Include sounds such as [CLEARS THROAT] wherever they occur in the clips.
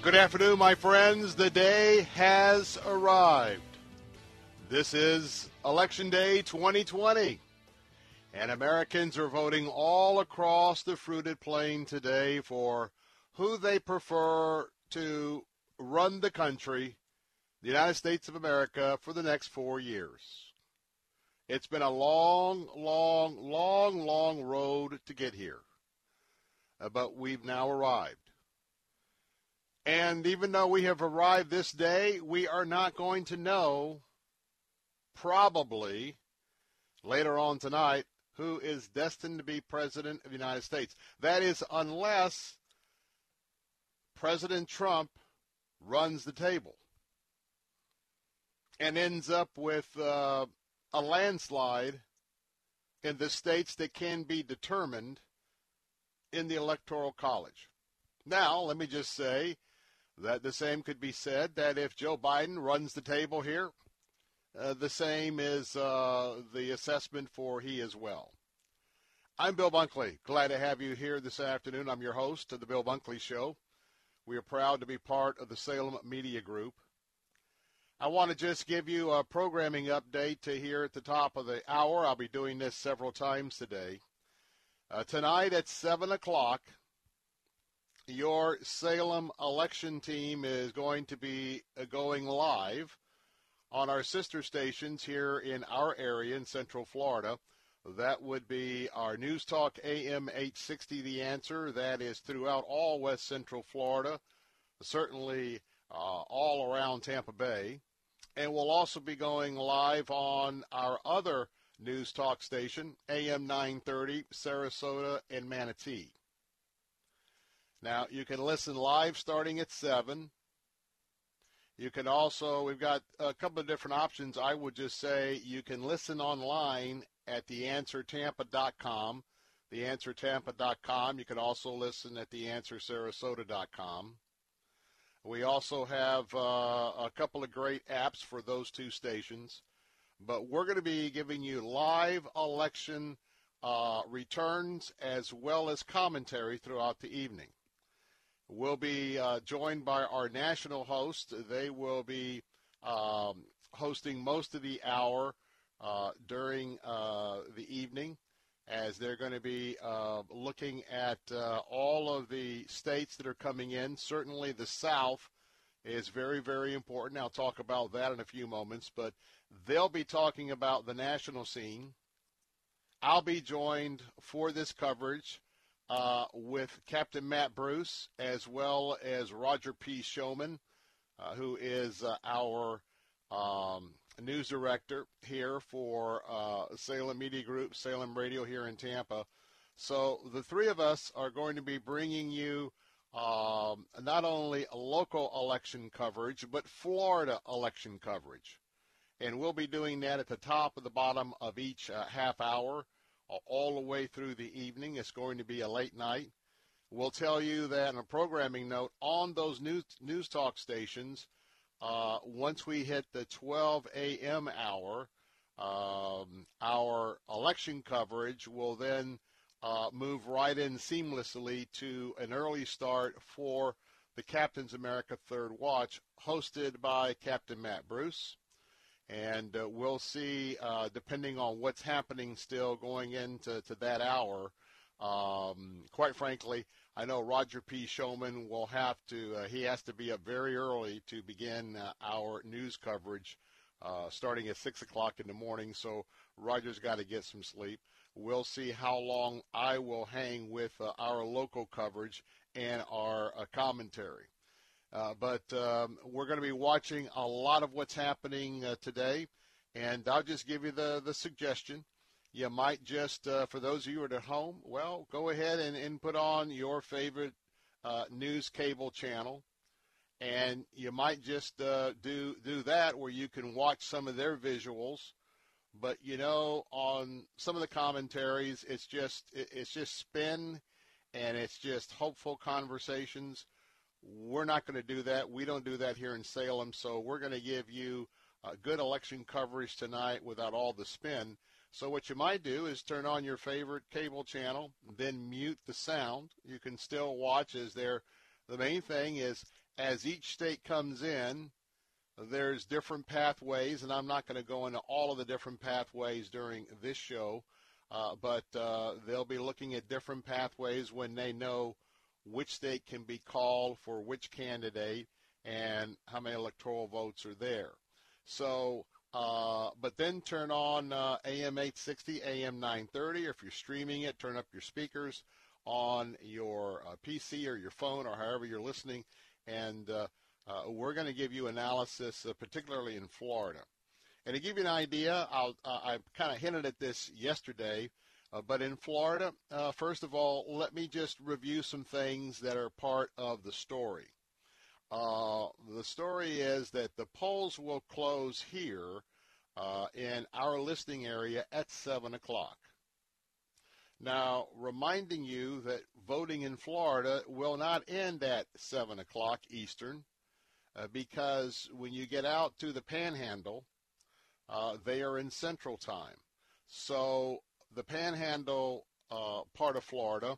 Good afternoon, my friends. The day has arrived. This is Election Day 2020. And Americans are voting all across the fruited plain today for who they prefer to run the country, the United States of America, for the next four years. It's been a long, long, long, long road to get here. Uh, but we've now arrived. And even though we have arrived this day, we are not going to know, probably later on tonight, who is destined to be President of the United States. That is, unless President Trump runs the table and ends up with uh, a landslide in the states that can be determined in the Electoral College. Now, let me just say that the same could be said that if Joe Biden runs the table here, uh, the same is uh, the assessment for he as well. I'm Bill Bunkley. Glad to have you here this afternoon. I'm your host of the Bill Bunkley Show. We are proud to be part of the Salem Media Group. I want to just give you a programming update to here at the top of the hour. I'll be doing this several times today. Uh, tonight at 7 o'clock, your Salem election team is going to be uh, going live on our sister stations here in our area in Central Florida. That would be our News Talk AM 860 The Answer. That is throughout all West Central Florida, certainly uh, all around Tampa Bay. And we'll also be going live on our other News Talk station, AM 930, Sarasota and Manatee. Now, you can listen live starting at 7. You can also, we've got a couple of different options. I would just say you can listen online at theanswertampa.com, theanswertampa.com. You can also listen at theanswersarasota.com. We also have uh, a couple of great apps for those two stations, but we're going to be giving you live election uh, returns as well as commentary throughout the evening. We'll be uh, joined by our national host. They will be um, hosting most of the hour uh, during uh, the evening as they're going to be uh, looking at uh, all of the states that are coming in. Certainly the South is very, very important. I'll talk about that in a few moments, but they'll be talking about the national scene. I'll be joined for this coverage uh, with Captain Matt Bruce as well as Roger P. Showman, uh, who is uh, our um, news director here for uh, Salem Media Group, Salem Radio here in Tampa. So the three of us are going to be bringing you um, not only local election coverage, but Florida election coverage. And we'll be doing that at the top of the bottom of each uh, half hour. All the way through the evening. It's going to be a late night. We'll tell you that on a programming note on those news news talk stations. Uh, once we hit the 12 a.m. hour, um, our election coverage will then uh, move right in seamlessly to an early start for the Captain's America Third Watch, hosted by Captain Matt Bruce. And uh, we'll see, uh, depending on what's happening still going into to that hour. Um, quite frankly, I know Roger P. Showman will have to, uh, he has to be up very early to begin uh, our news coverage uh, starting at 6 o'clock in the morning. So Roger's got to get some sleep. We'll see how long I will hang with uh, our local coverage and our commentary. Uh, but um, we're going to be watching a lot of what's happening uh, today, and I'll just give you the, the suggestion. You might just, uh, for those of you who are at home, well, go ahead and, and put on your favorite uh, news cable channel, and you might just uh, do do that where you can watch some of their visuals. But you know, on some of the commentaries, it's just it, it's just spin and it's just hopeful conversations. We're not going to do that. We don't do that here in Salem. So we're going to give you a good election coverage tonight without all the spin. So what you might do is turn on your favorite cable channel, then mute the sound. You can still watch as there. The main thing is as each state comes in, there's different pathways, and I'm not going to go into all of the different pathways during this show. Uh, but uh, they'll be looking at different pathways when they know which state can be called for which candidate and how many electoral votes are there. So, uh, but then turn on uh, AM 860, AM 930, or if you're streaming it, turn up your speakers on your uh, PC or your phone or however you're listening, and uh, we're going to give you analysis, particularly in Florida. And to give you an idea, I'll, uh, I kind of hinted at this yesterday, uh, but in Florida, uh, first of all, let me just review some things that are part of the story. Uh, the story is that the polls will close here uh, in our listing area at 7 o'clock. Now, reminding you that voting in Florida will not end at 7 o'clock Eastern, uh, because when you get out to the panhandle, uh, they are in Central Time. So the Panhandle uh, part of Florida,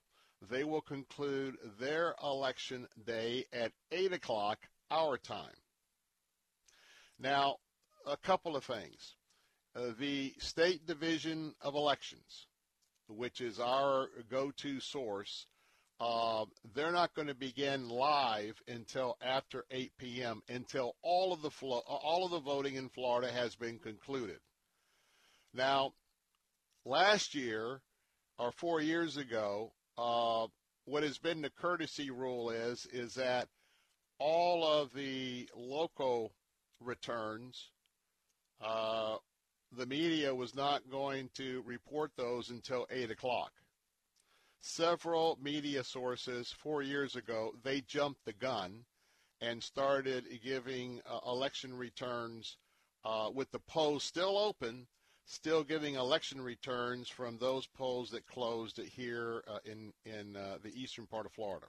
they will conclude their election day at 8 o'clock our time. Now, a couple of things. Uh, the State Division of Elections, which is our go-to source, uh, they're not going to begin live until after 8 p.m. until all of the flo- all of the voting in Florida has been concluded. Now, last year or four years ago, uh, what has been the courtesy rule is is that all of the local returns, uh, the media was not going to report those until 8 o'clock. Several media sources four years ago, they jumped the gun and started giving uh, election returns uh, with the polls still open, still giving election returns from those polls that closed here uh, in in uh, the eastern part of Florida.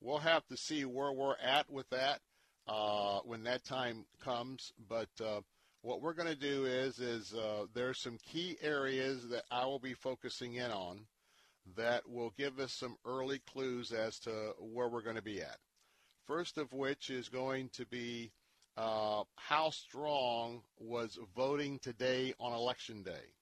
We'll have to see where we're at with that uh, when that time comes, but. Uh, what we're going to do is is there's some key areas that I will be focusing in on that will give us some early clues as to where we're going to be at. First of which is going to be uh, how strong was voting today on election day.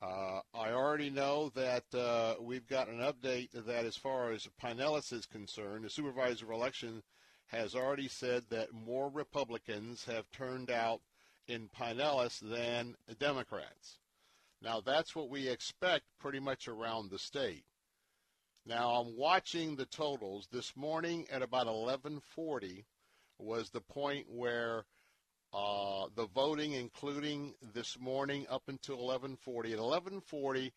Uh, I already know that uh, we've got an update that as far as Pinellas is concerned, the supervisor of election has already said that more Republicans have turned out in Pinellas than Democrats. Now, that's what we expect pretty much around the state. Now, I'm watching the totals. This morning at about 1140 was the point where uh, the voting, including this morning up until 1140. At 1140,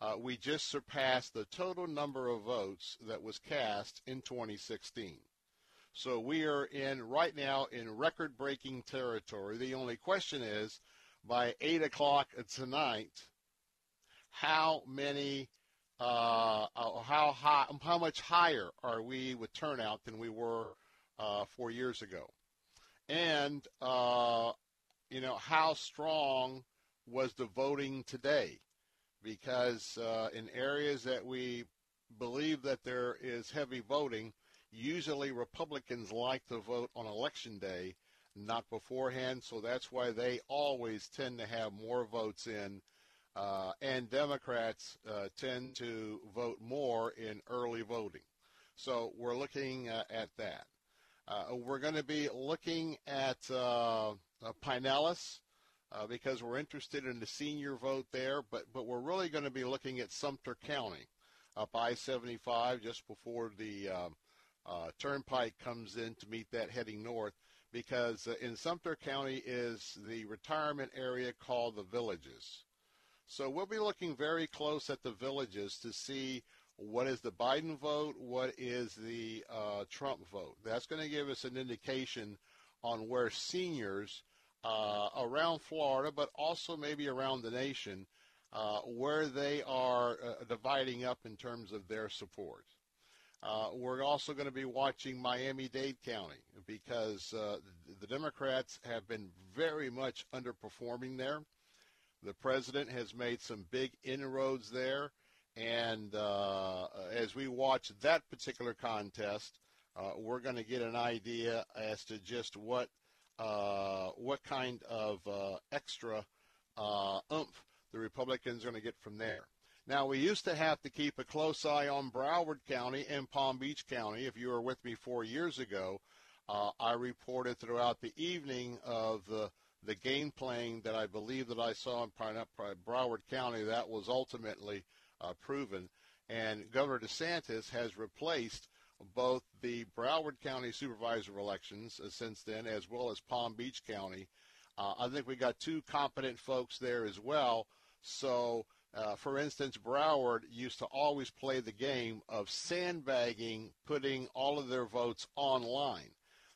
uh, we just surpassed the total number of votes that was cast in 2016. So we are in right now in record-breaking territory. The only question is, by 8 o'clock tonight, how many, uh, uh, how high, how much higher are we with turnout than we were uh, four years ago, and uh, you know how strong was the voting today, because uh, in areas that we believe that there is heavy voting, usually Republicans like to vote on election day, not beforehand. So that's why they always tend to have more votes in. Uh, and Democrats uh, tend to vote more in early voting. So we're looking uh, at that. Uh, we're going to be looking at uh, uh, Pinellas because we're interested in the senior vote there, but, but we're really going to be looking at Sumter County up I-75 just before the um, uh, turnpike comes in to meet that heading north because uh, in Sumter County is the retirement area called the Villages. So we'll be looking very close at the Villages to see what is the Biden vote, what is the uh, Trump vote. That's going to give us an indication on where seniors uh, around Florida, but also maybe around the nation, uh, where they are uh, dividing up in terms of their support. Uh, we're also going to be watching Miami-Dade County because uh, the Democrats have been very much underperforming there. The president has made some big inroads there, and uh, as we watch that particular contest, we're going to get an idea as to just what what kind of extra oomph the Republicans are going to get from there. Now, we used to have to keep a close eye on Broward County and Palm Beach County. If you were with me four years ago, uh, I reported throughout the evening of the the game playing that I believe that I saw in Broward County. That was ultimately uh, proven, and Governor DeSantis has replaced both the Broward County supervisor elections uh, since then, as well as Palm Beach County. Uh, I think we got two competent folks there as well so, uh, for instance, Broward used to always play the game of sandbagging, putting all of their votes online.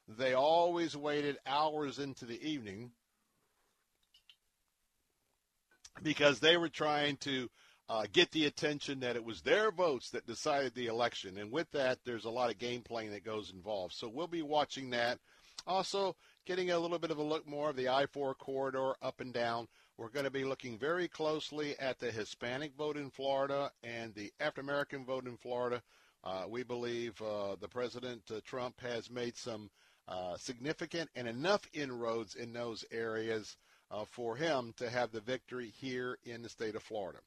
They always waited hours into the evening because they were trying to uh, get the attention that it was their votes that decided the election. And with that, there's a lot of game playing that goes involved. So we'll be watching that. Also, getting a little bit of a look more of the I 4 corridor up and down. We're going to be looking very closely at the Hispanic vote in Florida and the African American vote in Florida. Uh, we believe uh, the President uh, Trump has made some uh, significant and enough inroads in those areas uh, for him to have the victory here in the state of Florida.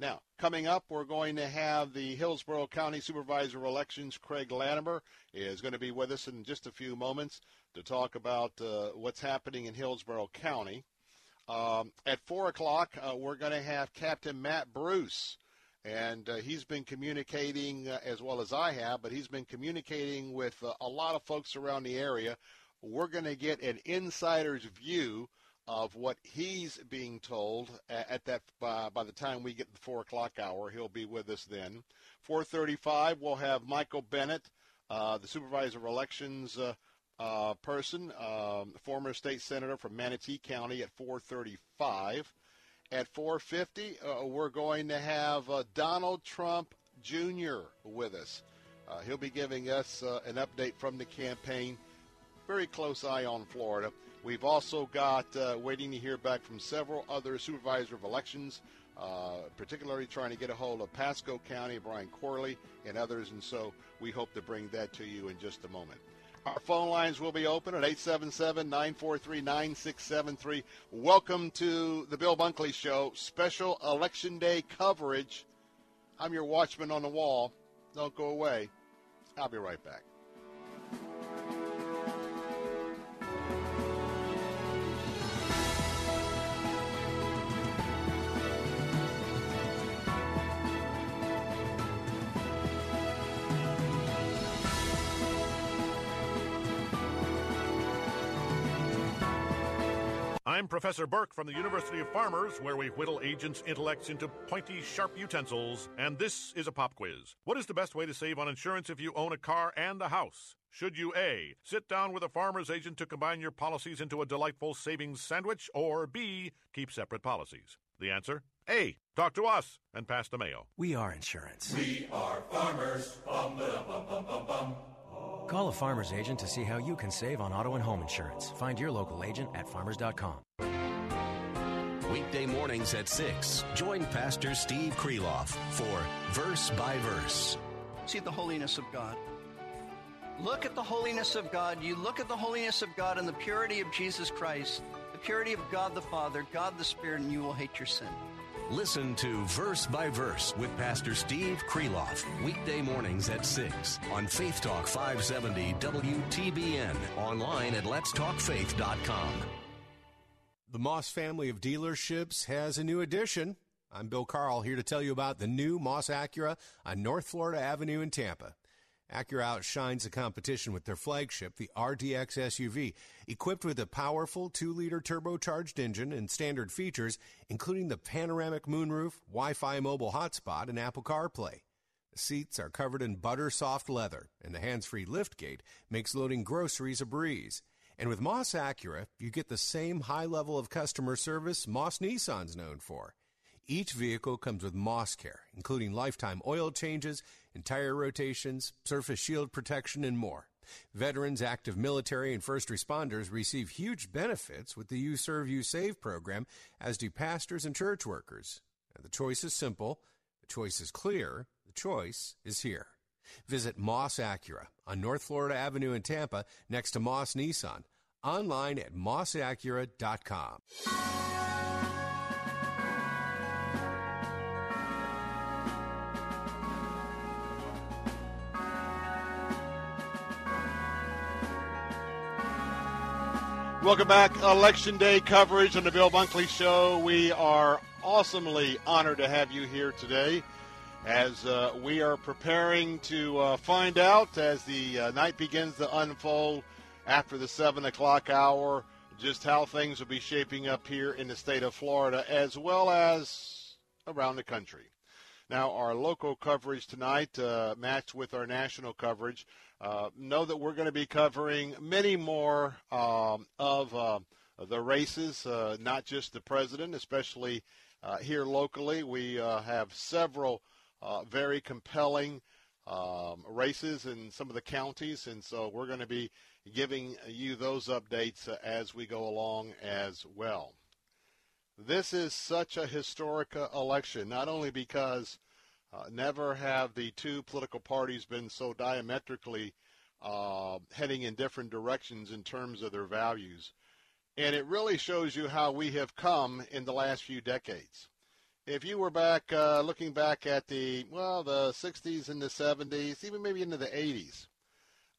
Now, coming up, we're going to have the Hillsborough County Supervisor elections. Craig Latimer is going to be with us in just a few moments to talk about uh, what's happening in Hillsborough County. Um, at 4 o'clock, uh, we're going to have Captain Matt Bruce. And uh, he's been communicating uh, as well as I have, but he's been communicating with uh, a lot of folks around the area. We're going to get an insider's view of what he's being told at, at that uh, by the time we get the 4 o'clock hour. He'll be with us then. 4.35, we'll have Michael Bennett uh, the supervisor of elections uh, person, um, former state senator from Manatee County at 435. At 450, uh, we're going to have uh, Donald Trump Jr. with us. Uh, he'll be giving us uh, an update from the campaign. Very close eye on Florida. We've also got uh, waiting to hear back from several other supervisor of elections, particularly trying to get a hold of Pasco County, Brian Corley, and others. And so we hope to bring that to you in just a moment. Our phone lines will be open at 877-943-9673. Welcome to the Bill Bunkley Show, special Election Day coverage. I'm your watchman on the wall. Don't go away. I'll be right back. I'm Professor Burke from the University of Farmers, where we whittle agents' intellects into pointy, sharp utensils. And this is a pop quiz. What is the best way to save on insurance if you own a car and a house? Should you A. Sit down with a farmer's agent to combine your policies into a delightful savings sandwich, or B. Keep separate policies? The answer? A. talk to us and pass the mail. We are insurance. We are farmers. Bum, bum, bum, bum, bum. Call a farmer's agent to see how you can save on auto and home insurance. Find your local agent at farmers.com. Weekday mornings at 6. Join Pastor Steve Kreloff for Verse by Verse. See the holiness of God. Look at the holiness of God. You look at the holiness of God and the purity of Jesus Christ, the purity of God the Father, God the Spirit, and you will hate your sin. Listen to Verse by Verse with Pastor Steve Kreloff, weekday mornings at 6 on Faith Talk 570 WTBN, online at letstalkfaith.com. The Moss family of dealerships has a new addition. I'm Bill Carl here to tell you about the new Moss Acura on North Florida Avenue in Tampa. Acura outshines the competition with their flagship, the RDX SUV, equipped with a powerful 2-liter turbocharged engine and standard features, including the panoramic moonroof, Wi-Fi mobile hotspot, and Apple CarPlay. The seats are covered in butter soft leather, and the hands-free liftgate makes loading groceries a breeze. And with Moss Acura, you get the same high level of customer service Moss Nissan's known for. Each vehicle comes with Moss Care, including lifetime oil changes, entire rotations, surface shield protection, and more. Veterans, active military, and first responders receive huge benefits with the You Serve, You Save program, as do pastors and church workers. the choice is simple, the choice is clear, the choice is here. Visit Moss Acura on North Florida Avenue in Tampa next to Moss Nissan. Online at mossacura.com. Welcome back. Election Day coverage on the Bill Bunkley Show. We are awesomely honored to have you here today as uh, we are preparing to uh, find out as the uh, night begins to unfold after the 7 o'clock hour just how things will be shaping up here in the state of Florida as well as around the country. Now, our local coverage tonight uh, matched with our national coverage. Uh, know that we're going to be covering many more um, of uh, the races, uh, not just the president, especially uh, here locally. We uh, have several very compelling um, races in some of the counties, and so we're going to be giving you those updates as we go along as well. This is such a historic election, not only because uh, never have the two political parties been so diametrically uh, heading in different directions in terms of their values. And it really shows you how we have come in the last few decades. If you were back uh, looking back at the, well, the 60s and the 70s, even maybe into the 80s,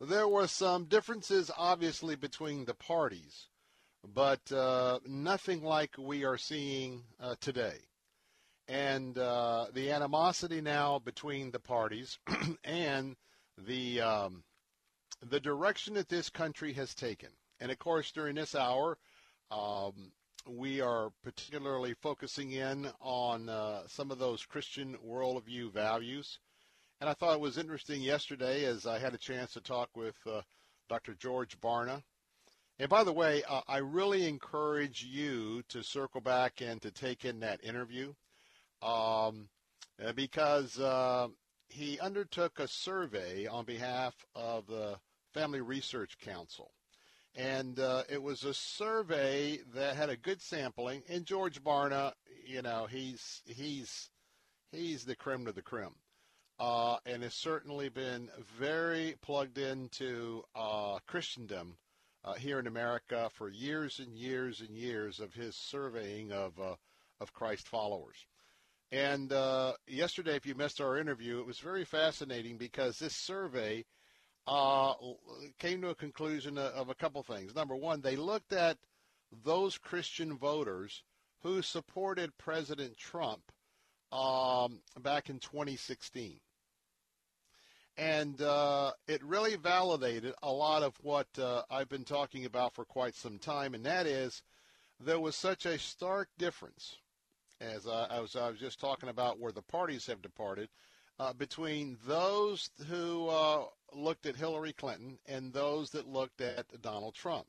there were some differences obviously between the parties, but uh, nothing like we are seeing uh, today and uh, the animosity now between the parties [CLEARS THROAT] and the um, the direction that this country has taken. And of course, during this hour, um, we are particularly focusing in on uh, some of those Christian worldview values. And I thought it was interesting yesterday as I had a chance to talk with uh, Dr. George Barna. And by the way, uh, I really encourage you to circle back and to take in that interview um, uh, because uh, he undertook a survey on behalf of the Family Research Council. And uh, it was a survey that had a good sampling. And George Barna, you know, he's he's he's the creme of the creme, uh, and has certainly been very plugged into uh, Christendom uh, here in America for years and years and years of his surveying of of Christ followers. And uh, yesterday, if you missed our interview, it was very fascinating because this survey uh, came to a conclusion of a couple things. Number one, they looked at those Christian voters who supported President Trump um, back in 2016. And uh, it really validated a lot of what uh, I've been talking about for quite some time, and that is there was such a stark difference as I, as I was just talking about where the parties have departed, uh, between those who uh, looked at Hillary Clinton and those that looked at Donald Trump.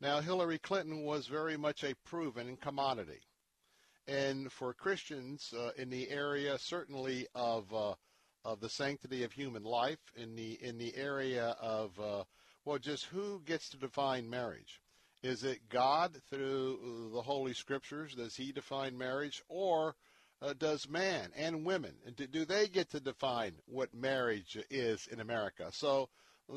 Now, Hillary Clinton was very much a proven commodity. and for Christians uh, in the area, certainly of uh, of the sanctity of human life, in the in the area of uh, well, just who gets to define marriage? Is it God through the Holy Scriptures? Does He define marriage, or uh, does man and women do, do they get to define what marriage is in America? So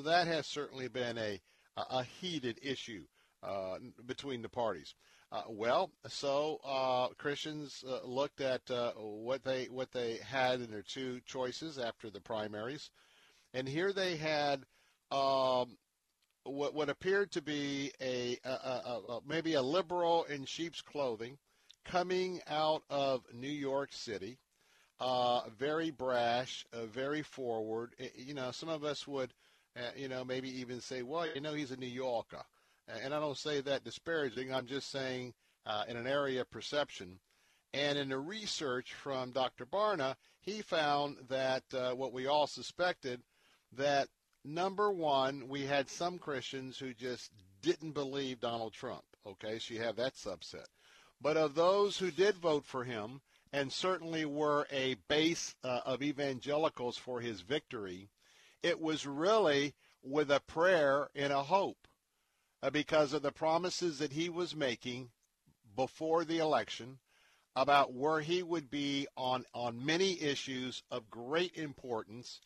that has certainly been a a heated issue uh, between the parties. Uh, well, so uh, Christians uh, looked at uh, what they what they had in their two choices after the primaries, and here they had um, what what appeared to be a, a, a, a, maybe a liberal in sheep's clothing coming out of New York City, uh, very brash, very forward. You know, some of us would, you know, maybe even say, well, you know, he's a New Yorker and I don't say that disparaging. I'm just saying uh, in an area of perception. And in the research from Dr. Barna, he found that uh, what we all suspected that number one, we had some Christians who just didn't believe Donald Trump. Okay, so you have that subset. But of those who did vote for him, and certainly were a base uh, of evangelicals for his victory, it was really with a prayer and a hope uh, because of the promises that he was making before the election about where he would be on, on many issues of great importance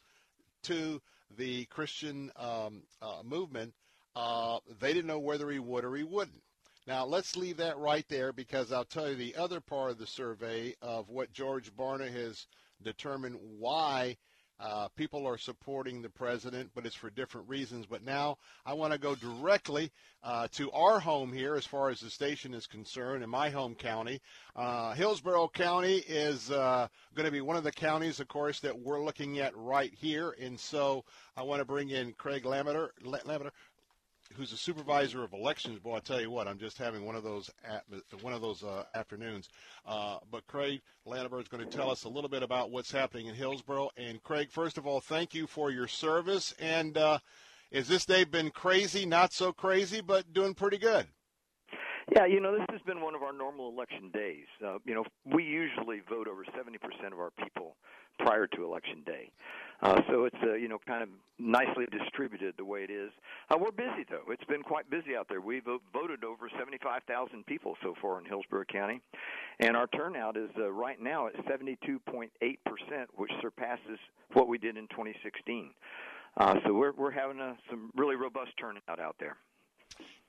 to the Christian um, uh, movement. Uh, they didn't know whether he would or he wouldn't. Now, let's leave that right there because I'll tell you the other part of the survey of what George Barna has determined why uh, people are supporting the president, but it's for different reasons. But now I want to go directly uh, to our home here as far as the station is concerned in my home county. Uh, Hillsborough County is uh, going to be one of the counties, of course, that we're looking at right here. And so I want to bring in Craig Latimer who's a supervisor of elections. Boy, I tell you what, I'm just having one of those one of those uh, afternoons. Uh, but Craig Latimer is going to tell us a little bit about what's happening in Hillsborough. And Craig, first of all, thank you for your service. And uh, is this day been crazy? Not so crazy, but doing pretty good. Yeah, you know, this has been one of our normal election days. Uh, you know, we usually vote over 70% of our people prior to election day. Uh, so it's uh, you know kind of nicely distributed the way it is. Uh, we're busy though; it's been quite busy out there. We've voted over 75,000 people so far in Hillsborough County, and our turnout is uh, right now at 72.8 percent, which surpasses what we did in 2016. Uh, so we're we're having a, some really robust turnout out there.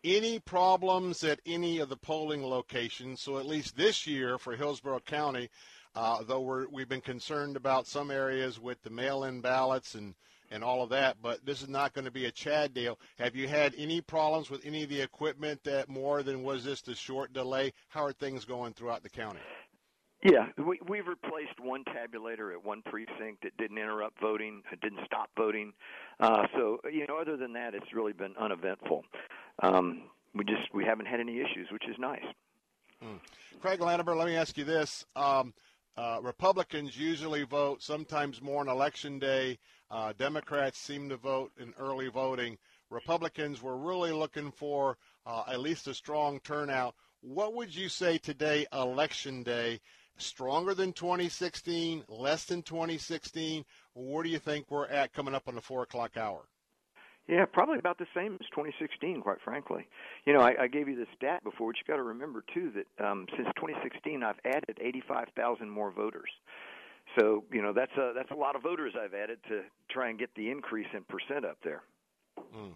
Any problems at any of the polling locations? So at least this year for Hillsborough County, uh, though we're, we've been concerned about some areas with the mail-in ballots and, and all of that, but this is not going to be a Chad deal. Have you had any problems with any of the equipment that more than was just the short delay? How are things going throughout the county? Yeah, we, we've replaced one tabulator at one precinct that didn't interrupt voting, it didn't stop voting. Uh, so, you know, other than that, it's really been uneventful. Um, we just we haven't had any issues, which is nice. Hmm. Craig Latimer, let me ask you this: um, uh, Republicans usually vote sometimes more on election day. Uh, Democrats seem to vote in early voting. Republicans were really looking for uh, at least a strong turnout. What would you say today, election day? Stronger than 2016, less than 2016? Where do you think we're at coming up on the 4 o'clock hour? Yeah, probably about the same as 2016, quite frankly. You know, I, I gave you the stat before, but you got to remember too that um, since 2016, I've added 85,000 more voters. So, you know, that's a that's a lot of voters I've added to try and get the increase in percent up there. Mm.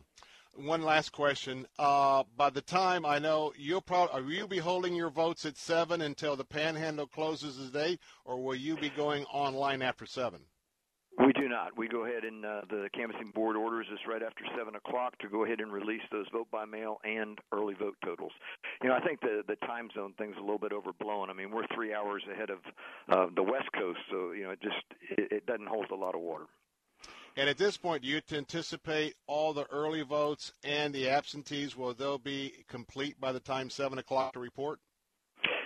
One last question. Uh, by the time I know you'll probably, you be holding your votes at seven until the Panhandle closes today, or will you be going online after seven? We do not. We go ahead and uh, the canvassing board orders us right after seven o'clock to go ahead and release those vote by mail and early vote totals. You know, I think the the time zone thing's a little bit overblown. I mean, we're three hours ahead of uh, the West Coast, so you know, it just it, it doesn't hold a lot of water. And at this point, do you anticipate all the early votes and the absentees will they'll be complete by the time seven o'clock to report?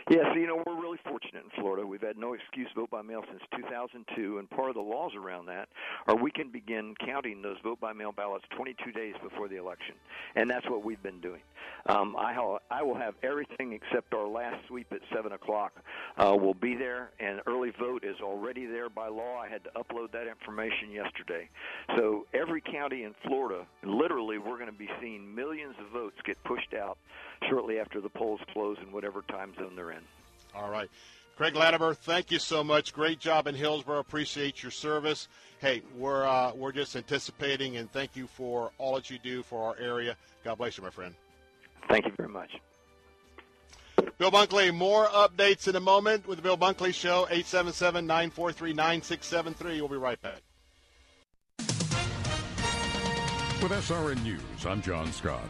Yeah, so you know we're really fortunate in Florida. We've had no excuse vote by mail since 2002, and part of the laws around that are we can begin counting those vote by mail ballots 22 days before the election, and that's what we've been doing. Um, I, ha- I will have everything except our last sweep at seven o'clock. Uh, will be there, and early vote is already there by law. I had to upload that information yesterday. So every county in Florida, literally, we're going to be seeing millions of votes get pushed out shortly after the polls close in whatever time zone they're in. All right. Craig Latimer, thank you so much. Great job in Hillsborough. Appreciate your service. Hey, we're uh, we're just anticipating, and thank you for all that you do for our area. God bless you, my friend. Thank you very much. Bill Bunkley, more updates in a moment with the Bill Bunkley Show, 877-943-9673. We'll be right back. With SRN News, I'm John Scott.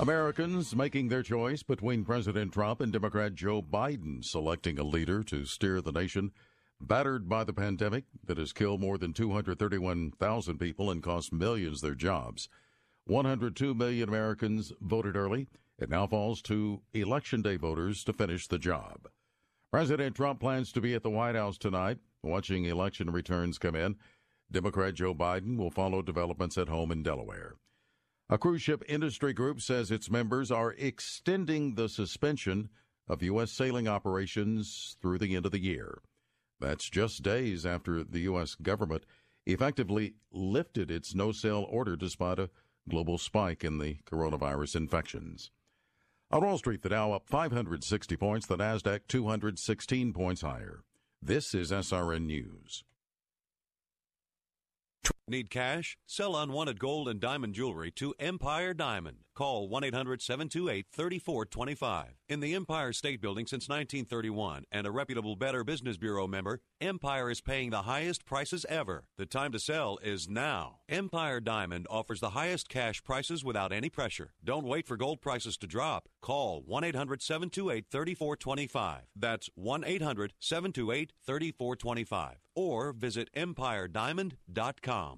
Americans making their choice between President Trump and Democrat Joe Biden selecting a leader to steer the nation battered by the pandemic that has killed more than 231,000 people and cost millions their jobs. 102 million Americans voted early. It now falls to Election Day voters to finish the job. President Trump plans to be at the White House tonight, watching election returns come in. Democrat Joe Biden will follow developments at home in Delaware. A cruise ship industry group says its members are extending the suspension of U.S. sailing operations through the end of the year. That's just days after the U.S. government effectively lifted its no sail order despite a global spike in the coronavirus infections. On Wall Street, the Dow up 560 points, the Nasdaq 216 points higher. This is SRN News. Need cash? Sell unwanted gold and diamond jewelry to Empire Diamond. Call 1 800 728 3425. In the Empire State Building since 1931 and a reputable Better Business Bureau member, Empire is paying the highest prices ever. The time to sell is now. Empire Diamond offers the highest cash prices without any pressure. Don't wait for gold prices to drop. Call 1 800 728 3425. That's 1 800 728 3425. Or visit EmpireDiamond.com.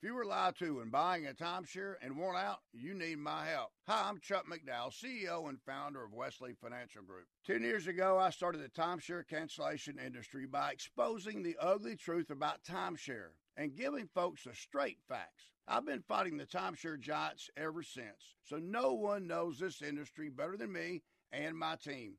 If you were lied to when buying a timeshare and want out, you need my help. Hi, I'm Chuck McDowell, CEO and founder of Wesley Financial Group. Ten years ago, I started the timeshare cancellation industry by exposing the ugly truth about timeshare and giving folks the straight facts. I've been fighting the timeshare giants ever since, so no one knows this industry better than me and my team.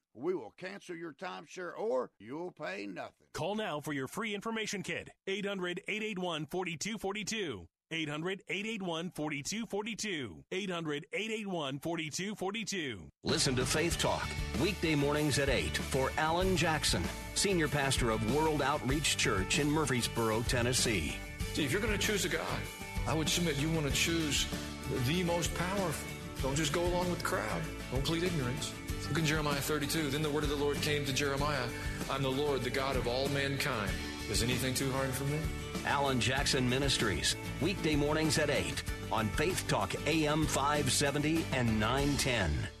we will cancel your timeshare or you'll pay nothing. Call now for your free information kit. 800 881 4242. 800 881 4242. 800 881 4242. Listen to Faith Talk, weekday mornings at 8 for Alan Jackson, Senior Pastor of World Outreach Church in Murfreesboro, Tennessee. See, if you're going to choose a God, I would submit you want to choose the most powerful. Don't just go along with the crowd. Don't plead ignorance. Look in Jeremiah 32. Then the word of the Lord came to Jeremiah I'm the Lord, the God of all mankind. Is anything too hard for me? Alan Jackson Ministries, weekday mornings at 8 on Faith Talk AM 570 and 910.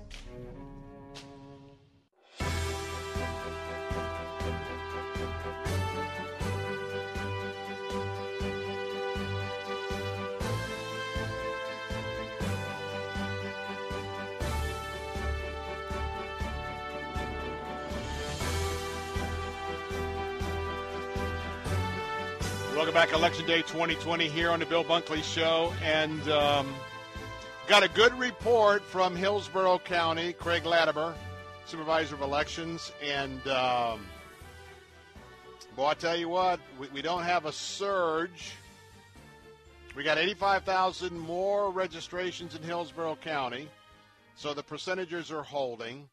Back, Election Day 2020 here on the Bill Bunkley Show. And um, got a good report from Hillsborough County, Craig Latimer, Supervisor of Elections. And, um, boy, I tell you what, we, we don't have a surge. We got 85,000 more registrations in Hillsborough County. So the percentages are holding.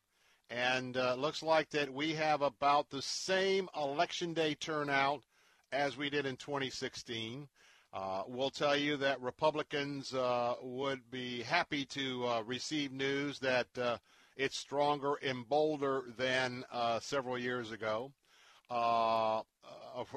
And uh, looks like that we have about the same Election Day turnout as we did in 2016. Uh, we'll tell you that Republicans uh, would be happy to uh, receive news that uh, it's stronger and bolder than uh, several years ago, uh,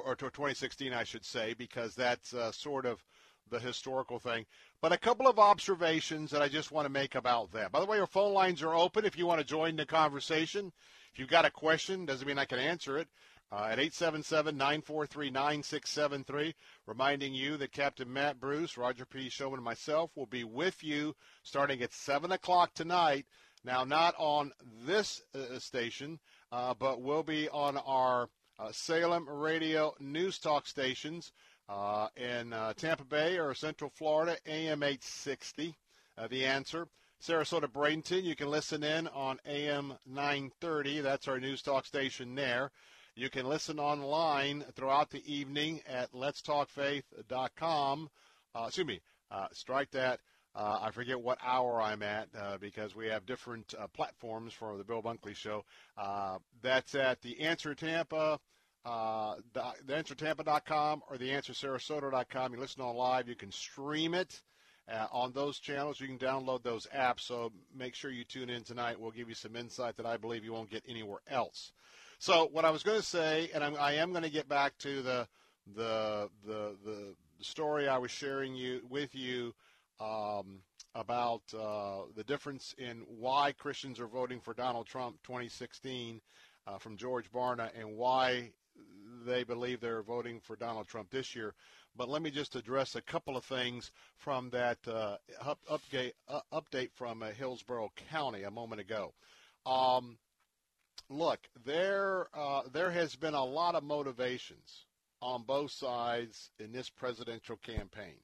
or 2016, I should say, because that's sort of the historical thing. But a couple of observations that I just want to make about that. By the way, our phone lines are open if you want to join the conversation. If you've got a question, doesn't mean I can answer it uh, at 877-943-9673, reminding you that Captain Matt Bruce, Roger P. Showman, and myself will be with you starting at 7 o'clock tonight. Now, not on this uh, station, uh, but we'll be on our uh, Salem radio news talk stations uh, in uh, Tampa Bay or Central Florida, AM 860. the answer. Sarasota Bradenton, you can listen in on AM 930. That's our news talk station there. You can listen online throughout the evening at letstalkfaith.com. Uh, excuse me, uh, strike that. Uh, I forget what hour I'm at uh, because we have different uh, platforms for the Bill Bunkley Show. Uh, that's at the Answer Tampa, uh, theanswertampa.com or theanswersarasota.com. You listen on live. You can stream it uh, on those channels. You can download those apps. So make sure you tune in tonight. We'll give you some insight that I believe you won't get anywhere else. So what I was going to say, and I'm, I am going to get back to the the the the story I was sharing you with you um, about uh, the difference in why Christians are voting for Donald Trump 2016 uh, from George Barna and why they believe they're voting for Donald Trump this year. But let me just address a couple of things from that uh, update, uh, update from uh, Hillsborough County a moment ago. Um, look, there uh, there has been a lot of motivations on both sides in this presidential campaign.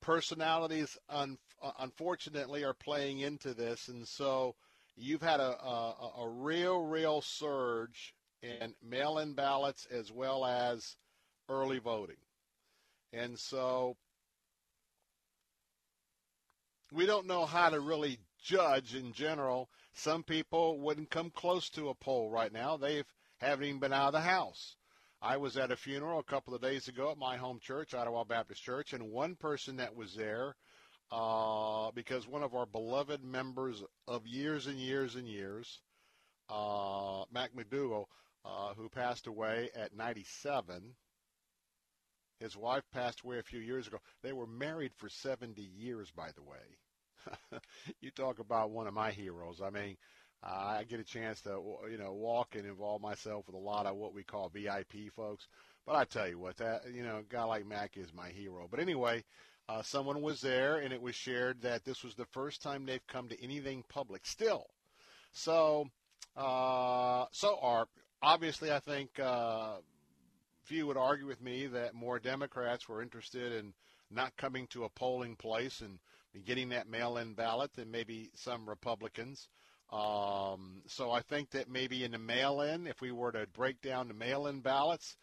Personalities, un- uh, unfortunately, are playing into this, and so you've had a, a, a real, real surge in mail-in ballots as well as early voting, and so we don't know how to really judge in general some people wouldn't come close to a poll right now. They haven't even been out of the house. I was at a funeral a couple of days ago at my home church, Ottawa Baptist Church, and one person that was there, uh, because one of our beloved members of years and years and years, uh, Mac McDougall, uh, who passed away at 97. His wife passed away a few years ago. They were married for 70 years, by the way. [LAUGHS] you talk about one of my heroes. I mean, I get a chance to you know walk and involve myself with a lot of what we call VIP folks. But I tell you what, that you know, a guy like Mac is my hero. But anyway, uh, someone was there, and it was shared that this was the first time they've come to anything public. Still, so uh, so are obviously I think uh, few would argue with me that more Democrats were interested in not coming to a polling place and getting that mail-in ballot than maybe some Republicans. Um, so I think that maybe in the mail-in, if we were to break down the mail-in ballots,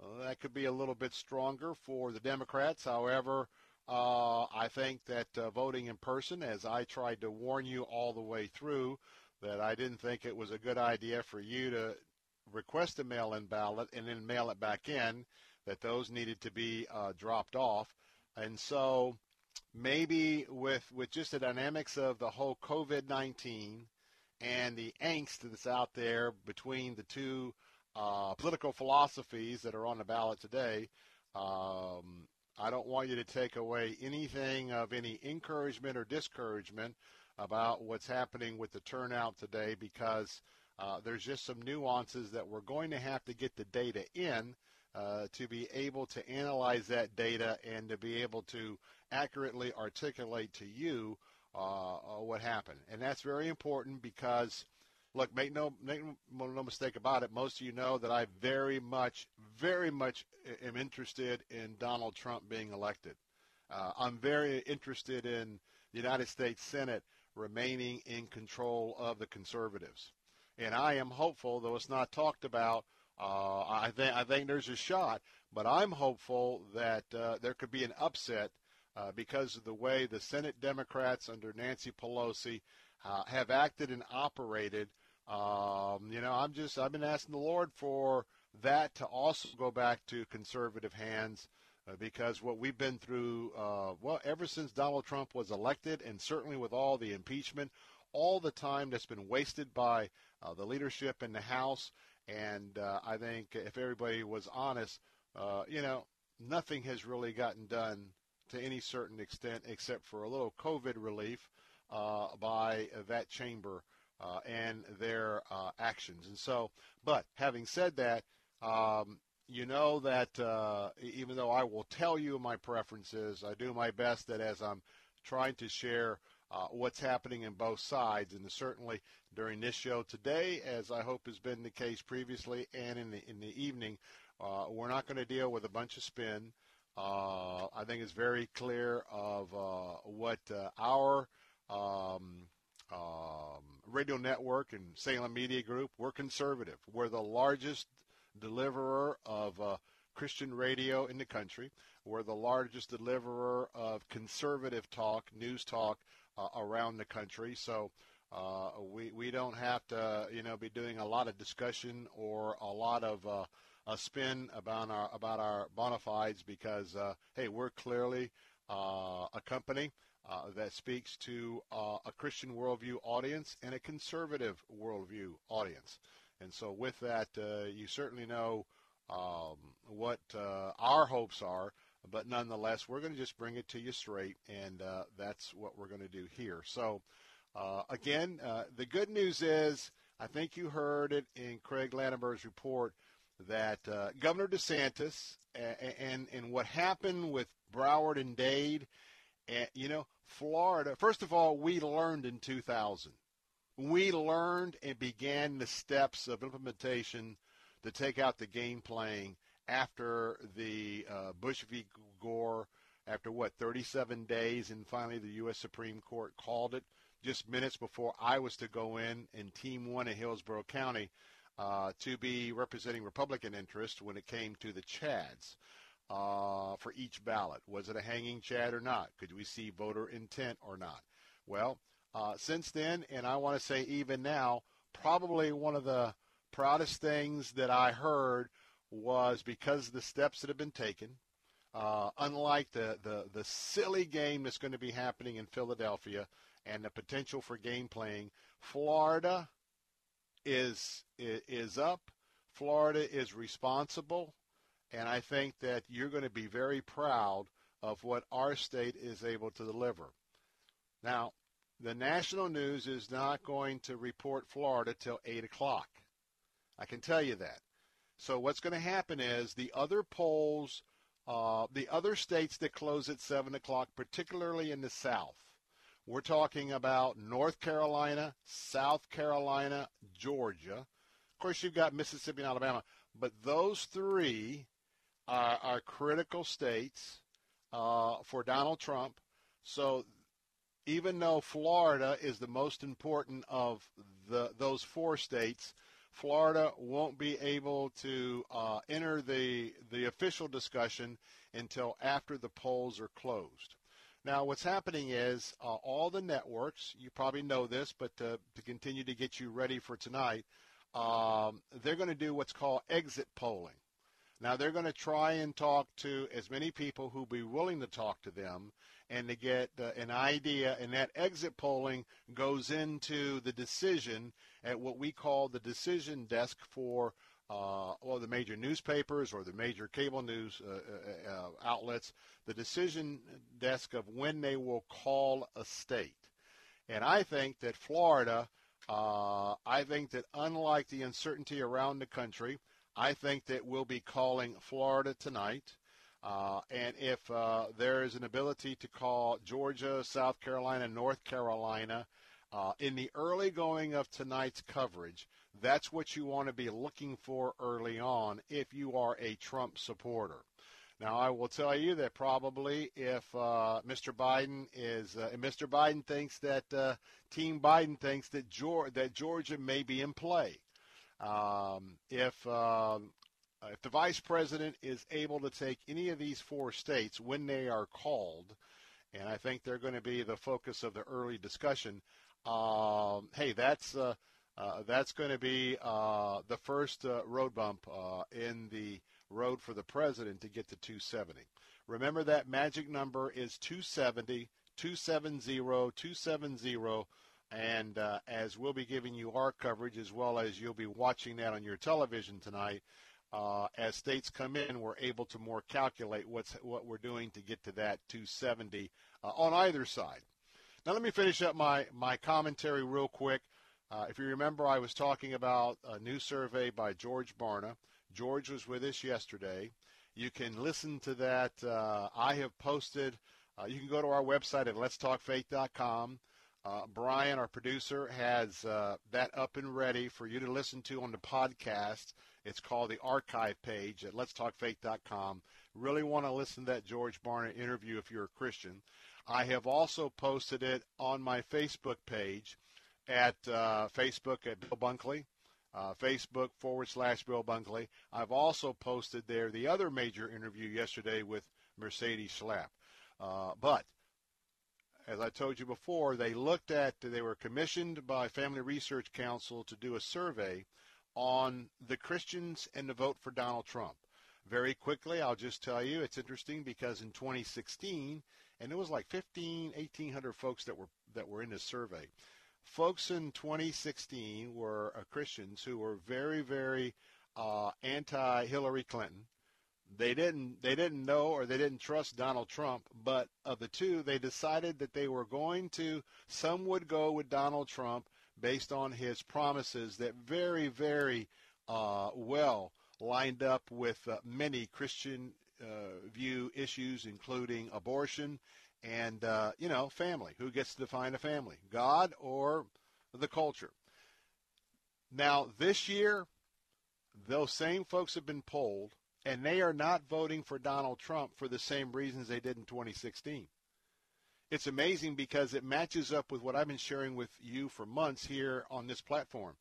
uh, that could be a little bit stronger for the Democrats. However, uh, I think that uh, voting in person, as I tried to warn you all the way through, that I didn't think it was a good idea for you to request a mail-in ballot and then mail it back in, that those needed to be uh, dropped off. And so maybe with with just the dynamics of the whole COVID-19 and the angst that's out there between the two uh, political philosophies that are on the ballot today, um, I don't want you to take away anything of any encouragement or discouragement about what's happening with the turnout today because uh, there's just some nuances that we're going to have to get the data in uh, to be able to analyze that data and to be able to accurately articulate to you uh, uh, what happened. And that's very important because look, make no make no mistake about it. Most of you know that I very much, very much am interested in Donald Trump being elected. Uh, I'm very interested in the United States Senate remaining in control of the conservatives, and I am hopeful, though it's not talked about. Uh, I think I think there's a shot, but I'm hopeful that uh, there could be an upset uh, because of the way the Senate Democrats under Nancy Pelosi uh, have acted and operated. Um, you know, I'm just I've been asking the Lord for that to also go back to conservative hands uh, because what we've been through, uh, well, ever since Donald Trump was elected, and certainly with all the impeachment, all the time that's been wasted by the leadership in the House, and uh, I think if everybody was honest, uh, you know, nothing has really gotten done to any certain extent except for a little COVID relief uh, by that chamber uh, and their uh, actions. And so, but having said that, um, you know that uh, even though I will tell you my preferences, I do my best that as I'm trying to share uh, what's happening in both sides, and certainly during this show today, as I hope has been the case previously, and in the in the evening, uh, we're not going to deal with a bunch of spin. Uh, I think it's very clear of what our um, um, radio network and Salem Media Group, we're conservative. We're the largest deliverer of uh, Christian radio in the country. We're the largest deliverer of conservative talk, news talk uh, around the country. So uh, we we don't have to you know be doing a lot of discussion or a lot of uh, a spin about our about our bona fides because uh, hey we're clearly uh, a company uh, that speaks to a Christian worldview audience and a conservative worldview audience. And so, with that, you certainly know um, what our hopes are, but nonetheless, we're going to just bring it to you straight, and uh, that's what we're going to do here. So, uh, again, the good news is I think you heard it in Craig Lannenberg's report that Governor DeSantis and, and, and what happened with Broward and Dade – and, you know, Florida, first of all, we learned in 2000. We learned and began the steps of implementation to take out the game playing after the uh, Bush v. Gore, after what, 37 days, and finally the U.S. Supreme Court called it just minutes before I was to go in in Team 1 in Hillsborough County uh, to be representing Republican interests when it came to the Chads uh, for each ballot. Was it a hanging chad or not? Could we see voter intent or not? Well, uh, since then, and I want to say even now, probably one of the proudest things that I heard was because of the steps that have been taken. Uh, unlike the, the, the silly game that's going to be happening in Philadelphia and the potential for game playing, Florida is is up. Florida is responsible. And I think that you're going to be very proud of what our state is able to deliver. Now, the national news is not going to report Florida till 8 o'clock. I can tell you that. So what's going to happen is the other polls, uh, the other states that close at 7 o'clock, particularly in the South, we're talking about North Carolina, South Carolina, Georgia. Of course, you've got Mississippi and Alabama. But those three are, are critical states uh, for Donald Trump. So even though Florida is the most important of the those four states, Florida won't be able to uh, enter the the official discussion until after the polls are closed. Now, what's happening is uh, all the networks, you probably know this, but to, to continue to get you ready for tonight, um, they're going to do what's called exit polling. Now they're going to try and talk to as many people who'll be willing to talk to them and to get uh, an idea. And that exit polling goes into the decision at what we call the decision desk for uh, or the major newspapers or the major cable news uh, uh, uh, outlets, the decision desk of when they will call a state. And I think that Florida, uh, I think that unlike the uncertainty around the country, I think that we'll be calling Florida tonight. Uh, and if there is an ability to call Georgia, South Carolina, North Carolina, Uh, in the early going of tonight's coverage, that's what you want to be looking for early on if you are a Trump supporter. Now, I will tell you that probably if uh, Mr. Biden is, uh, Mr. Biden thinks that uh, Team Biden thinks that, that Georgia may be in play. Um, if um, if the vice president is able to take any of these four states when they are called, and I think they're going to be the focus of the early discussion. Um, hey, that's uh, uh, that's going to be uh, the first road bump in the road for the president to get to 270. Remember that magic number is 270, 270, 270. And uh, as we'll be giving you our coverage, as well as you'll be watching that on your television tonight, uh, as states come in, we're able to more calculate what's what we're doing to get to that 270 uh, on either side. Now, let me finish up my my commentary real quick. Uh, if you remember, I was talking about a new survey by George Barna. George was with us yesterday. You can listen to that. Uh, I have posted. Uh, you can go to our website at letstalkfaith.com. Uh, Brian, our producer, has uh, that up and ready for you to listen to on the podcast. It's called the archive page at letstalkfaith.com. Really want to listen to that George Barna interview if you're a Christian. I have also posted it on my Facebook page at uh, Facebook at Bill Bunkley, uh, Facebook forward slash Bill Bunkley. I've also posted there the other major interview yesterday with Mercedes Schlapp. Uh, but as I told you before, they looked at, they were commissioned by Family Research Council to do a survey on the Christians and the vote for Donald Trump. Very quickly, I'll just tell you, it's interesting because in 2016, and it was like 15, 1800 folks that were that were in this survey. Folks in 2016 were uh, Christians who were very, very uh, anti-Hillary Clinton they didn't they didn't know or they didn't trust Donald Trump, but of the two, they decided that they were going to some would go with Donald Trump based on his promises that very very uh, well lined up with uh, many Christian view issues, including abortion and uh, you know family. Who gets to define a family, God or the culture? Now this year, those same folks have been polled and they are not voting for Donald Trump for the same reasons they did in 2016. It's amazing because it matches up with what I've been sharing with you for months here on this platform.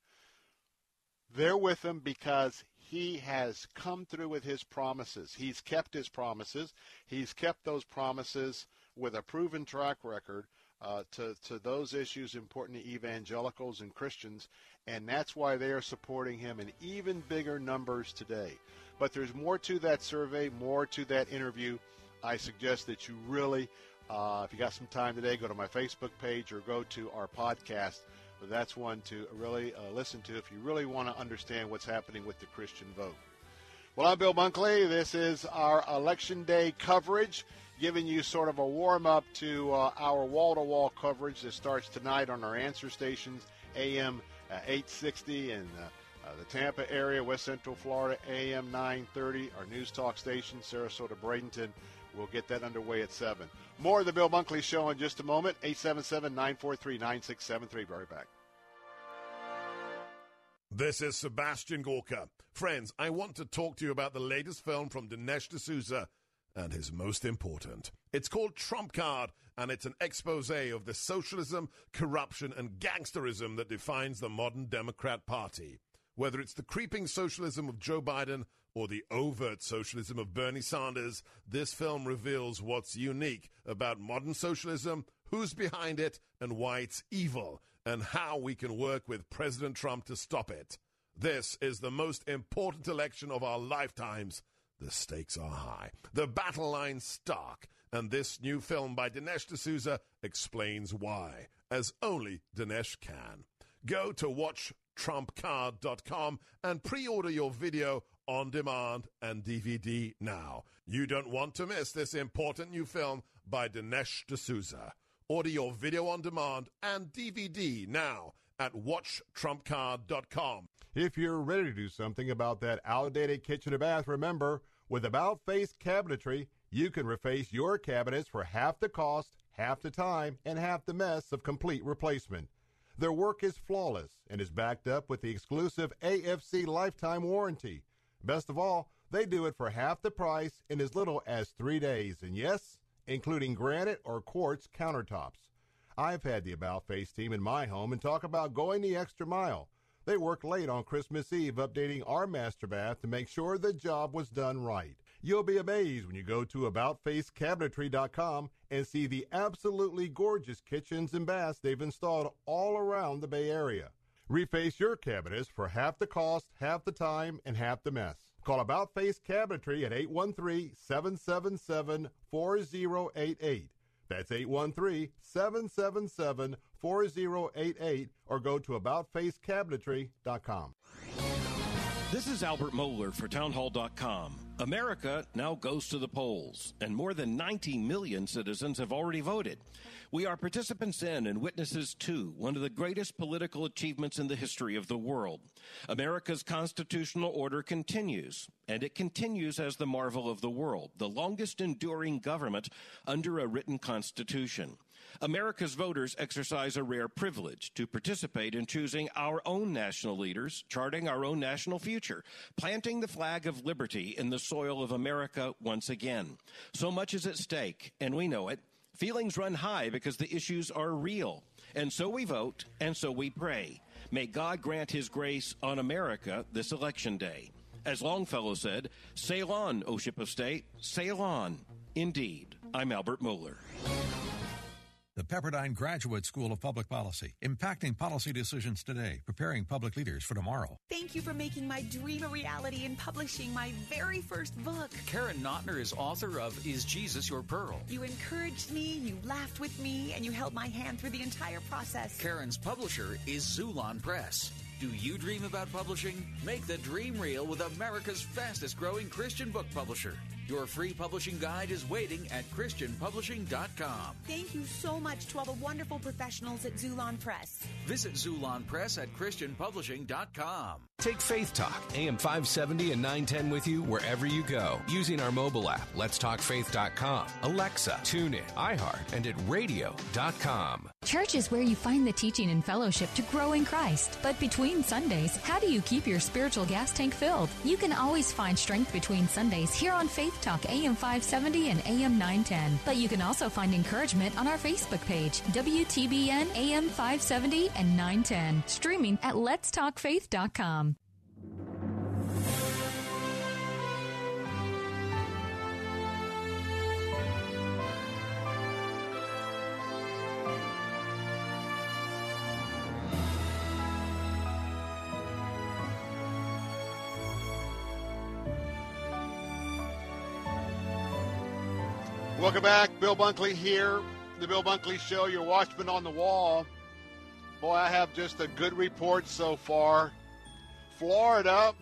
They're with him because he has come through with his promises. He's kept his promises. He's kept those promises with a proven track record uh, to, to those issues important to evangelicals and Christians, and that's why they are supporting him in even bigger numbers today. But there's more to that survey, more to that interview. I suggest that you really, uh, if you got some time today, go to my Facebook page or go to our podcast. But that's one to really uh, listen to if you really want to understand what's happening with the Christian vote. Well, I'm Bill Bunkley. This is our Election Day coverage, giving you sort of a warm up to uh, our wall to wall coverage that starts tonight on our answer stations, AM uh, 860 and uh, uh, the Tampa area, West Central Florida, AM 930, our news talk station, Sarasota, Bradenton. We'll get that underway at 7. More of the Bill Bunkley Show in just a moment. 877 943 9673. Be right back. This is Sebastian Gorka. Friends, I want to talk to you about the latest film from Dinesh D'Souza and his most important. It's called Trump Card, and it's an expose of the socialism, corruption, and gangsterism that defines the modern Democrat Party. Whether it's the creeping socialism of Joe Biden or the overt socialism of Bernie Sanders, this film reveals what's unique about modern socialism, who's behind it, and why it's evil, and how we can work with President Trump to stop it. This is the most important election of our lifetimes. The stakes are high, the battle line stark, and this new film by Dinesh D'Souza explains why, as only Dinesh can. Go to watch trumpcard.com and pre-order your video on demand and DVD now. You don't want to miss this important new film by Dinesh D'Souza. Order your video on demand and DVD now at watchtrumpcard.com. If you're ready to do something about that outdated kitchen or bath, remember, with About Face Cabinetry, you can reface your cabinets for half the cost, half the time, and half the mess of complete replacement. Their work is flawless and is backed up with the exclusive AFC lifetime warranty. Best of all, they do it for half the price in as little as three days, and yes, including granite or quartz countertops. I've had the About Face team in my home and talk about going the extra mile. They worked late on Christmas Eve updating our master bath to make sure the job was done right. You'll be amazed when you go to AboutFaceCabinetry.com and see the absolutely gorgeous kitchens and baths they've installed all around the Bay Area. Reface your cabinets for half the cost, half the time, and half the mess. Call About Face Cabinetry at 813-777-4088. That's 813-777-4088 or go to AboutFaceCabinetry.com. This is Albert Mohler for Townhall.com. America now goes to the polls, and more than 90 million citizens have already voted. We are participants in and witnesses to one of the greatest political achievements in the history of the world. America's constitutional order continues, and it continues as the marvel of the world, the longest enduring government under a written constitution. America's voters exercise a rare privilege to participate in choosing our own national leaders, charting our own national future, planting the flag of liberty in the soil of America once again. So much is at stake, and we know it. Feelings run high because the issues are real. And so we vote, and so we pray. May God grant His grace on America this election day. As Longfellow said, sail on, O ship of state, sail on. Indeed, I'm Albert Mohler the Pepperdine Graduate School of Public Policy, impacting policy decisions today, preparing public leaders for tomorrow. Thank you for making my dream a reality and publishing my very first book. Karen Notner is author of Is Jesus Your Pearl? You encouraged me, you laughed with me, and you held my hand through the entire process. Karen's publisher is Xulon Press. Do you dream about publishing? Make the dream real with America's fastest growing Christian book publisher. Your free publishing guide is waiting at ChristianPublishing.com. Thank you so much to all the wonderful professionals at Xulon Press. Visit Xulon Press at ChristianPublishing.com. Take Faith Talk, AM 570 and 910 with you wherever you go using our mobile app, Let's Talk letstalkfaith.com, Alexa, TuneIn, iHeart, and at radio.com. Church is where you find the teaching and fellowship to grow in Christ. But between Sundays, how do you keep your spiritual gas tank filled? You can always find strength between Sundays here on Faith Talk AM 570 and AM 910. But you can also find encouragement on our Facebook page, WTBN AM 570 and 910, streaming at letstalkfaith.com. Welcome back. Bill Bunkley here. The Bill Bunkley Show, your watchman on the wall. Boy, I have just a good report so far. Florida,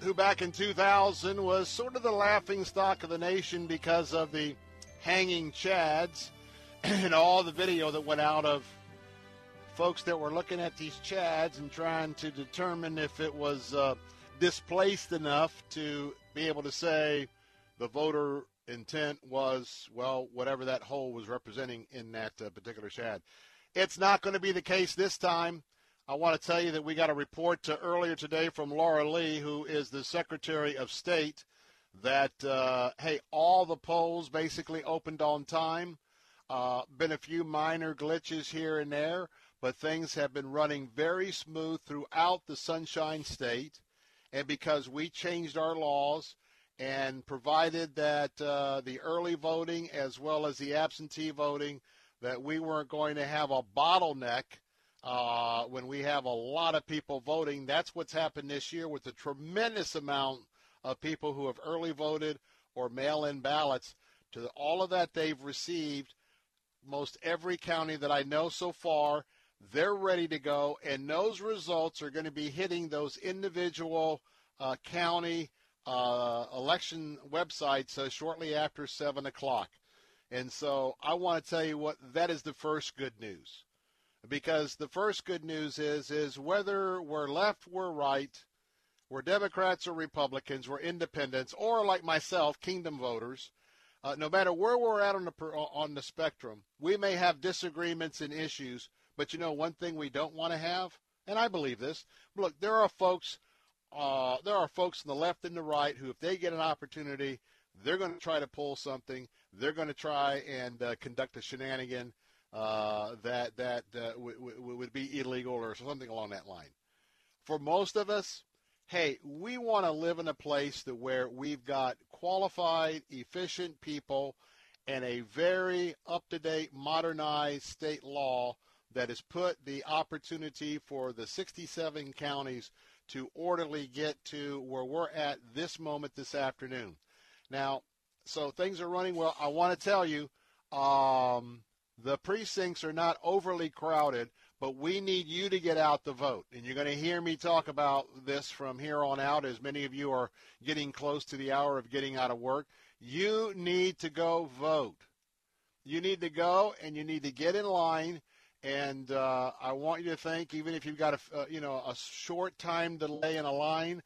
who back in 2000 was sort of the laughing stock of the nation because of the hanging chads [CLEARS THROAT] and all the video that went out of folks that were looking at these chads and trying to determine if it was uh, displaced enough to be able to say the voter intent was, well, whatever that hole was representing in that uh, particular chad. It's not going to be the case this time. I want to tell you that we got a report to earlier today from Laurel Lee, who is the Secretary of State, that, uh, hey, all the polls basically opened on time. Uh, been a few minor glitches here and there, but things have been running very smooth throughout the Sunshine State. And because we changed our laws, and provided that uh, the early voting as well as the absentee voting, that we weren't going to have a bottleneck uh, when we have a lot of people voting. That's what's happened this year with a tremendous amount of people who have early voted or mail-in ballots. To all of that they've received, most every county that I know so far, they're ready to go, and those results are going to be hitting those individual uh, county uh, election website uh, shortly after 7 o'clock. And so I want to tell you what that is the first good news. Because the first good news is is whether we're left, we're right, we're Democrats or Republicans, we're independents, or like myself, kingdom voters, uh, no matter where we're at on the, on the spectrum, we may have disagreements and issues, But you know, one thing we don't want to have, and I believe this. Look, there are folks, uh, there are folks on the left and the right who, if they get an opportunity, they're going to try to pull something. They're going to try and uh, conduct a shenanigan uh, that that uh, w- w- would be illegal or something along that line. For most of us, hey, we want to live in a place that where we've got qualified, efficient people and a very up-to-date, modernized state law that has put the opportunity for the 67 counties to orderly get to where we're at this moment this afternoon. Now, so things are running well. I want to tell you, um, the precincts are not overly crowded, but we need you to get out the vote. And you're going to hear me talk about this from here on out as many of you are getting close to the hour of getting out of work. You need to go vote. You need to go and you need to get in line. And uh, I want you to think, even if you've got a uh, you know a short time delay in a line,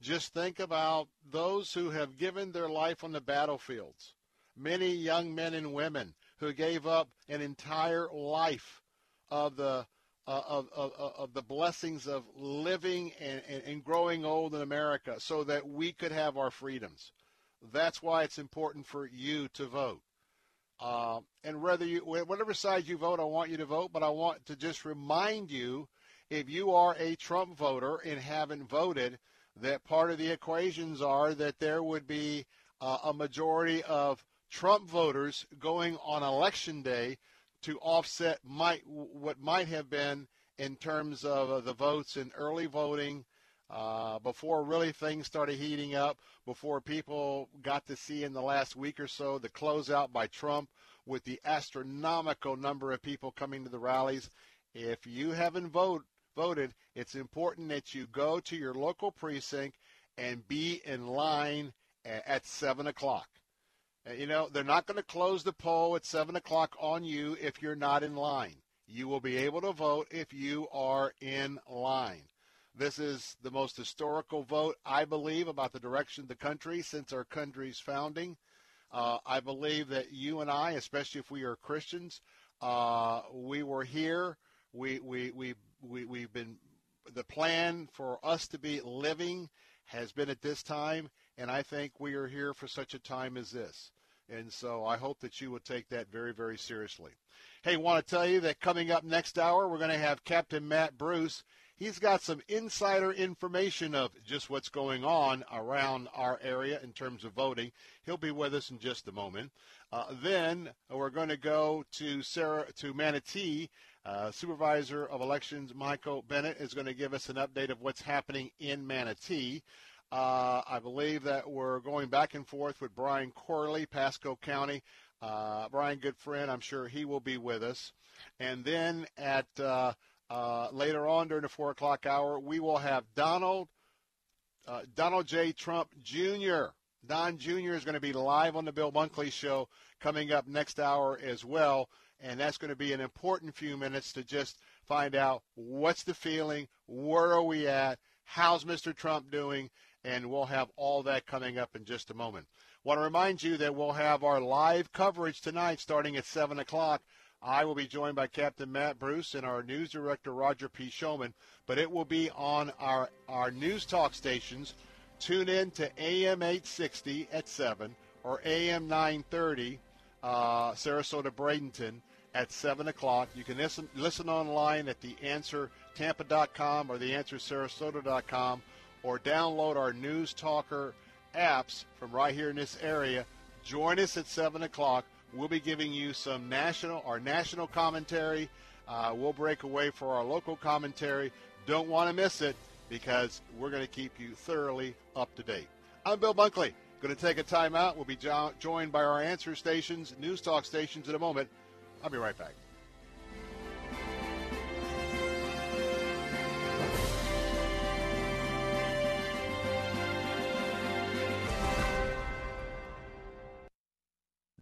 just think about those who have given their life on the battlefields. Many young men and women who gave up an entire life of the uh, of, of, of, the blessings of living and, and, and, growing old in America so that we could have our freedoms. That's why it's important for you to vote. Uh, and whether you, whatever side you vote, I want you to vote, but I want to just remind you if you are a Trump voter and haven't voted, that part of the equations are that there would be uh, a majority of Trump voters going on election day to offset might what might have been in terms of uh, the votes in early voting uh, before really things started heating up, before people got to see in the last week or so the closeout by Trump with the astronomical number of people coming to the rallies. If you haven't vote, voted, it's important that you go to your local precinct and be in line at 7 o'clock. Uh, you know, they're not going to close the poll at 7 o'clock on you if you're not in line. You will be able to vote if you are in line. This is the most historical vote, I believe, about the direction of the country since our country's founding. Uh, I believe that you and I, especially if we are Christians, uh, we were here. We, we, we, we, we've been, the plan for us to be living has been at this time, and I think we are here for such a time as this. And so I hope that you will take that very, very seriously. Hey, want to tell you that coming up next hour, we're going to have Captain Matt Bruce. He's got some insider information of just what's going on around our area in terms of voting. He'll be with us in just a moment. Uh, then we're going to go to Sarah to Manatee. Uh, Supervisor of Elections Michael Bennett is going to give us an update of what's happening in Manatee. Uh, I believe that we're going back and forth with Brian Corley, Pasco County. Uh, Brian, good friend, I'm sure he will be with us. And then at uh, uh, later on during the four o'clock hour, we will have Donald uh, Donald J. Trump Jr. Don Jr. is going to be live on the Bill Bunkley Show coming up next hour as well, and that's going to be an important few minutes to just find out what's the feeling, where are we at, how's Mr. Trump doing, and we'll have all that coming up in just a moment. Want to remind you that we'll have our live coverage tonight starting at 7 o'clock I will be joined by Captain Matt Bruce and our news director Roger P. Showman, but it will be on our, our news talk stations. Tune in to AM 860 at 7 or AM 930 uh, Sarasota Bradenton at 7 o'clock. You can listen, listen online at theanswertampa.com or theanswersarasota.com or download our News Talker apps from right here in this area. Join us at 7 o'clock. We'll be giving you some national, our national commentary. Uh, we'll break away for our local commentary. Don't want to miss it because we're going to keep you thoroughly up to date. I'm Bill Bunkley. Going to take a time out. We'll be jo- joined by our answer stations, news talk stations in a moment. I'll be right back.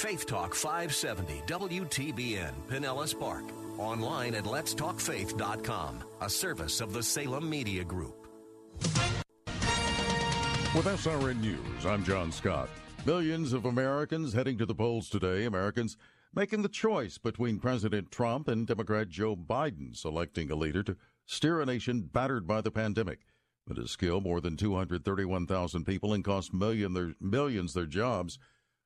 Faith Talk 570 WTBN Pinellas Park. Online at letstalkfaith.com, a service of the Salem Media Group. With SRN News, I'm John Scott. Millions of Americans heading to the polls today. Americans making the choice between President Trump and Democrat Joe Biden, selecting a leader to steer a nation battered by the pandemic that has killed more than 231,000 people and cost million their, millions their jobs.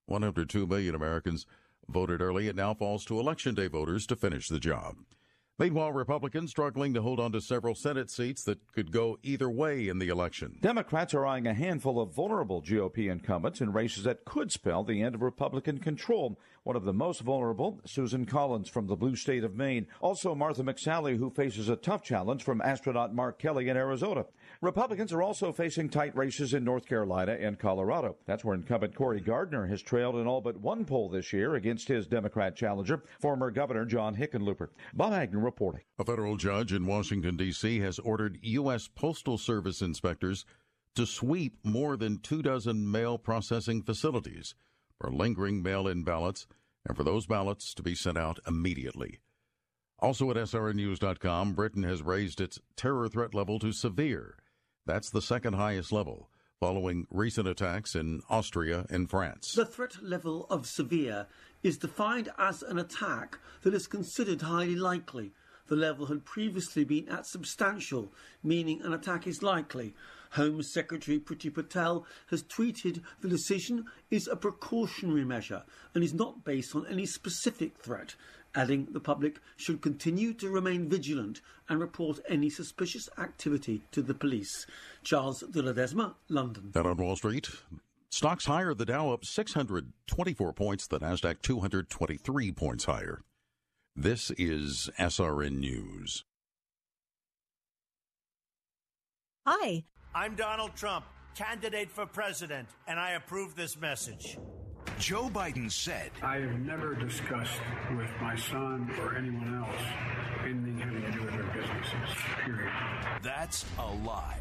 102 million Americans voted early. It now falls to Election Day voters to finish the job. Meanwhile, Republicans struggling to hold on to several Senate seats that could go either way in the election. Democrats are eyeing a handful of vulnerable GOP incumbents in races that could spell the end of Republican control. One of the most vulnerable, Susan Collins from the blue state of Maine. Also, Martha McSally, who faces a tough challenge from astronaut Mark Kelly in Arizona. Republicans are also facing tight races in North Carolina and Colorado. That's where incumbent Cory Gardner has trailed in all but one poll this year against his Democrat challenger, former Governor John Hickenlooper. Bob Agnew reporting. A federal judge in Washington, D.C. has ordered U.S. Postal Service inspectors to sweep more than two dozen mail processing facilities for lingering mail in ballots and for those ballots to be sent out immediately. Also at SRNnews.com, Britain has raised its terror threat level to severe. That's the second highest level, following recent attacks in Austria and France. The threat level of severe is defined as an attack that is considered highly likely. The level had previously been at substantial, meaning an attack is likely. Home Secretary Priti Patel has tweeted the decision is a precautionary measure and is not based on any specific threat, adding the public should continue to remain vigilant and report any suspicious activity to the police. Charles de Ledesma, London. And on Wall Street, stocks higher, the Dow up 624 points, the Nasdaq 223 points higher. This is SRN News. Hi. I'm Donald Trump, candidate for president, and I approve this message. Joe Biden said, I have never discussed with my son or anyone else anything having to do with their businesses, period. That's a lie.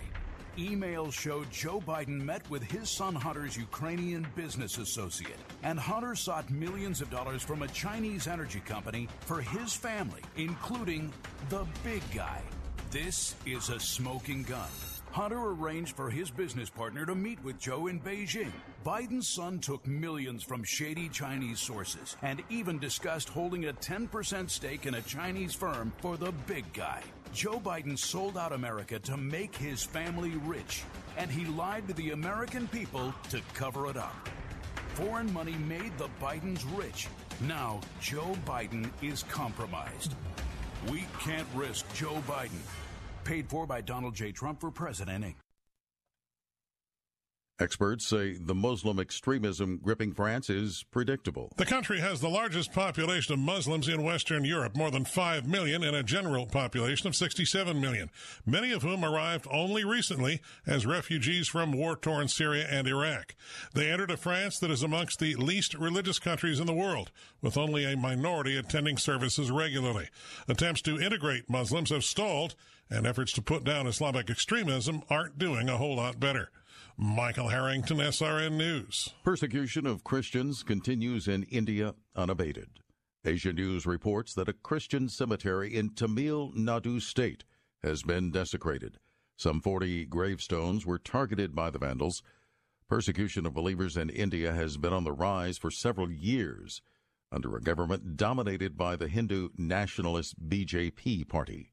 Emails show Joe Biden met with his son Hunter's Ukrainian business associate, and Hunter sought millions of dollars from a Chinese energy company for his family, including the big guy. This is a smoking gun. Hunter arranged for his business partner to meet with Joe in Beijing. Biden's son took millions from shady Chinese sources and even discussed holding a 10% stake in a Chinese firm for the big guy. Joe Biden sold out America to make his family rich, and he lied to the American people to cover it up. Foreign money made the Bidens rich. Now, Joe Biden is compromised. We can't risk Joe Biden. Paid for by Donald J. Trump for President, Inc. Experts say the Muslim extremism gripping France is predictable. The country has the largest population of Muslims in Western Europe, more than 5 million, in a general population of 67 million, many of whom arrived only recently as refugees from war torn Syria and Iraq. They entered a France that is amongst the least religious countries in the world, with only a minority attending services regularly. Attempts to integrate Muslims have stalled, and efforts to put down Islamic extremism aren't doing a whole lot better. Michael Harrington, SRN News. Persecution of Christians continues in India unabated. Asia News reports that a Christian cemetery in Tamil Nadu state has been desecrated. Some 40 gravestones were targeted by the vandals. Persecution of believers in India has been on the rise for several years under a government dominated by the Hindu nationalist BJP party.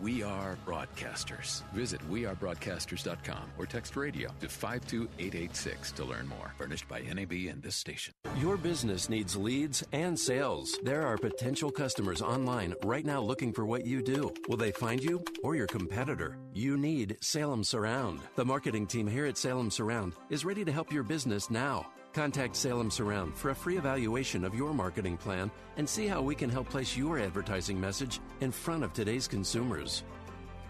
We are broadcasters. Visit wearebroadcasters.com or text radio to 52886 to learn more. Furnished by NAB and this station. Your business needs leads and sales. There are potential customers online right now looking for what you do. Will they find you or your competitor? You need Salem Surround. The marketing team here at Salem Surround is ready to help your business now. Contact Salem Surround for a free evaluation of your marketing plan and see how we can help place your advertising message in front of today's consumers.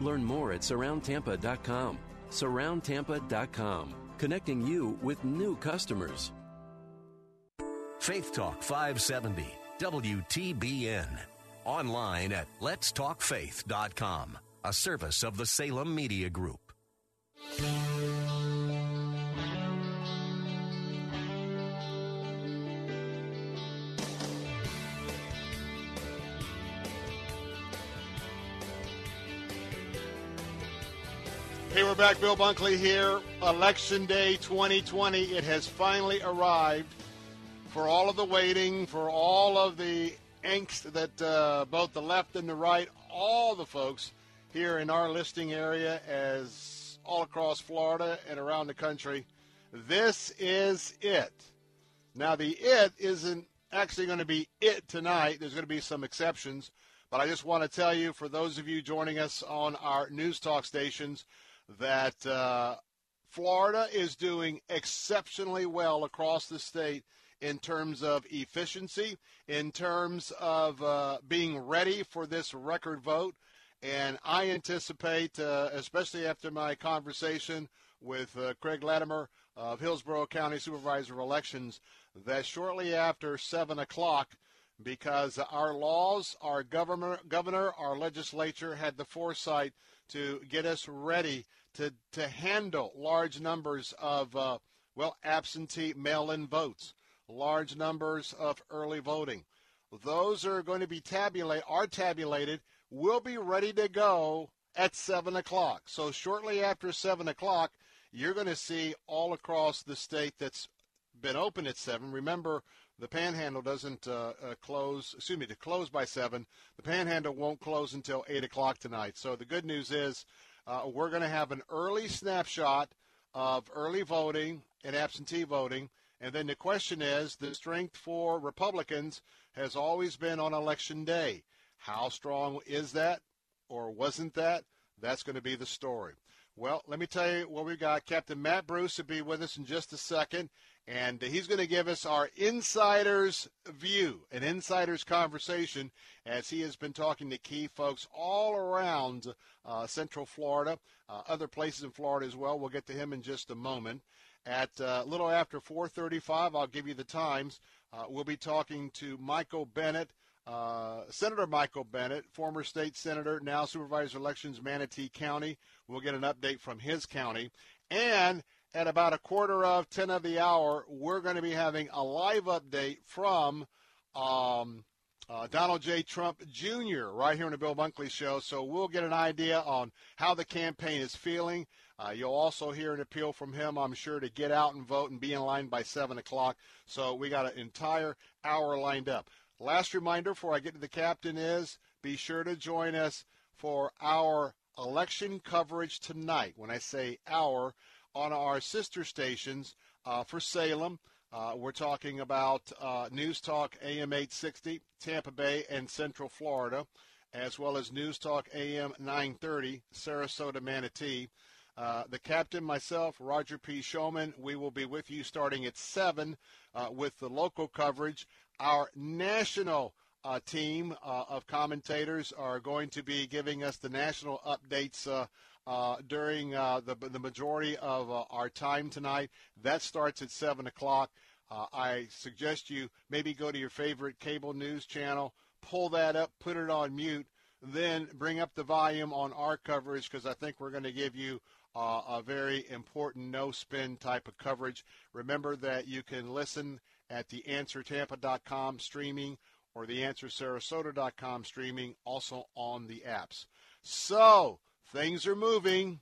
Learn more at surroundtampa.com. Surroundtampa.com, connecting you with new customers. Faith Talk 570, WTBN. Online at letstalkfaith.com, a service of the Salem Media Group. Hey, we're back. Bill Bunkley here. Election Day 2020. It has finally arrived. For all of the waiting, for all of the angst that uh, both the left and the right, all the folks here in our listing area, as all across Florida and around the country, this is it. Now, the it isn't actually going to be it tonight. There's going to be some exceptions. But I just want to tell you, for those of you joining us on our news talk stations, that uh, Florida is doing exceptionally well across the state in terms of efficiency, in terms of uh, being ready for this record vote. And I anticipate, uh, especially after my conversation with uh, Craig Latimer of Hillsborough County Supervisor of Elections, that shortly after 7 o'clock, because our laws, our governor, governor, our legislature had the foresight to get us ready to, to handle large numbers of, uh, well, absentee mail in votes, large numbers of early voting. Those are going to be tabulated, are tabulated, We'll be ready to go at 7 o'clock. So shortly after 7 o'clock, you're going to see all across the state that's been open at 7. Remember, the panhandle doesn't uh, uh, close, excuse me, to close by 7. The panhandle won't close until 8 o'clock tonight. So the good news is uh, we're going to have an early snapshot of early voting and absentee voting. And then the question is the strength for Republicans has always been on election day. How strong is that or wasn't that? That's going to be the story. Well, let me tell you what we've got. Captain Matt Bruce will be with us in just a second, and he's going to give us our insider's view, an insider's conversation, as he has been talking to key folks all around uh, Central Florida, uh, other places in Florida as well. We'll get to him in just a moment. At uh, a little after 4:35, I'll give you the times. Uh, we'll be talking to Michael Bennett, Uh, Senator Michael Bennett, former state senator, now supervisor elections, Manatee County. We'll get an update from his county. And at about a quarter of 10 of the hour, we're going to be having a live update from um, uh, Donald J. Trump Jr. right here on the Bill Bunkley Show. So we'll get an idea on how the campaign is feeling. Uh, you'll also hear an appeal from him, I'm sure, to get out and vote and be in line by 7 o'clock. So we got an entire hour lined up. Last reminder before I get to the captain is be sure to join us for our election coverage tonight. When I say our, on our sister stations uh, for Salem, uh, we're talking about uh, News Talk AM 860, Tampa Bay and Central Florida, as well as News Talk AM 930, Sarasota, Manatee. Uh, the captain, myself, Roger P. Showman, we will be with you starting at 7 uh, with the local coverage. Our national uh, team uh, of commentators are going to be giving us the national updates uh, uh, during uh, the, the majority of uh, our time tonight. That starts at 7 o'clock. I suggest you maybe go to your favorite cable news channel, pull that up, put it on mute, then bring up the volume on our coverage because I think we're going to give you uh, a very important no spin type of coverage. Remember that you can listen at the answertampa.com streaming or the answersarasota.com streaming, also on the apps. So things are moving.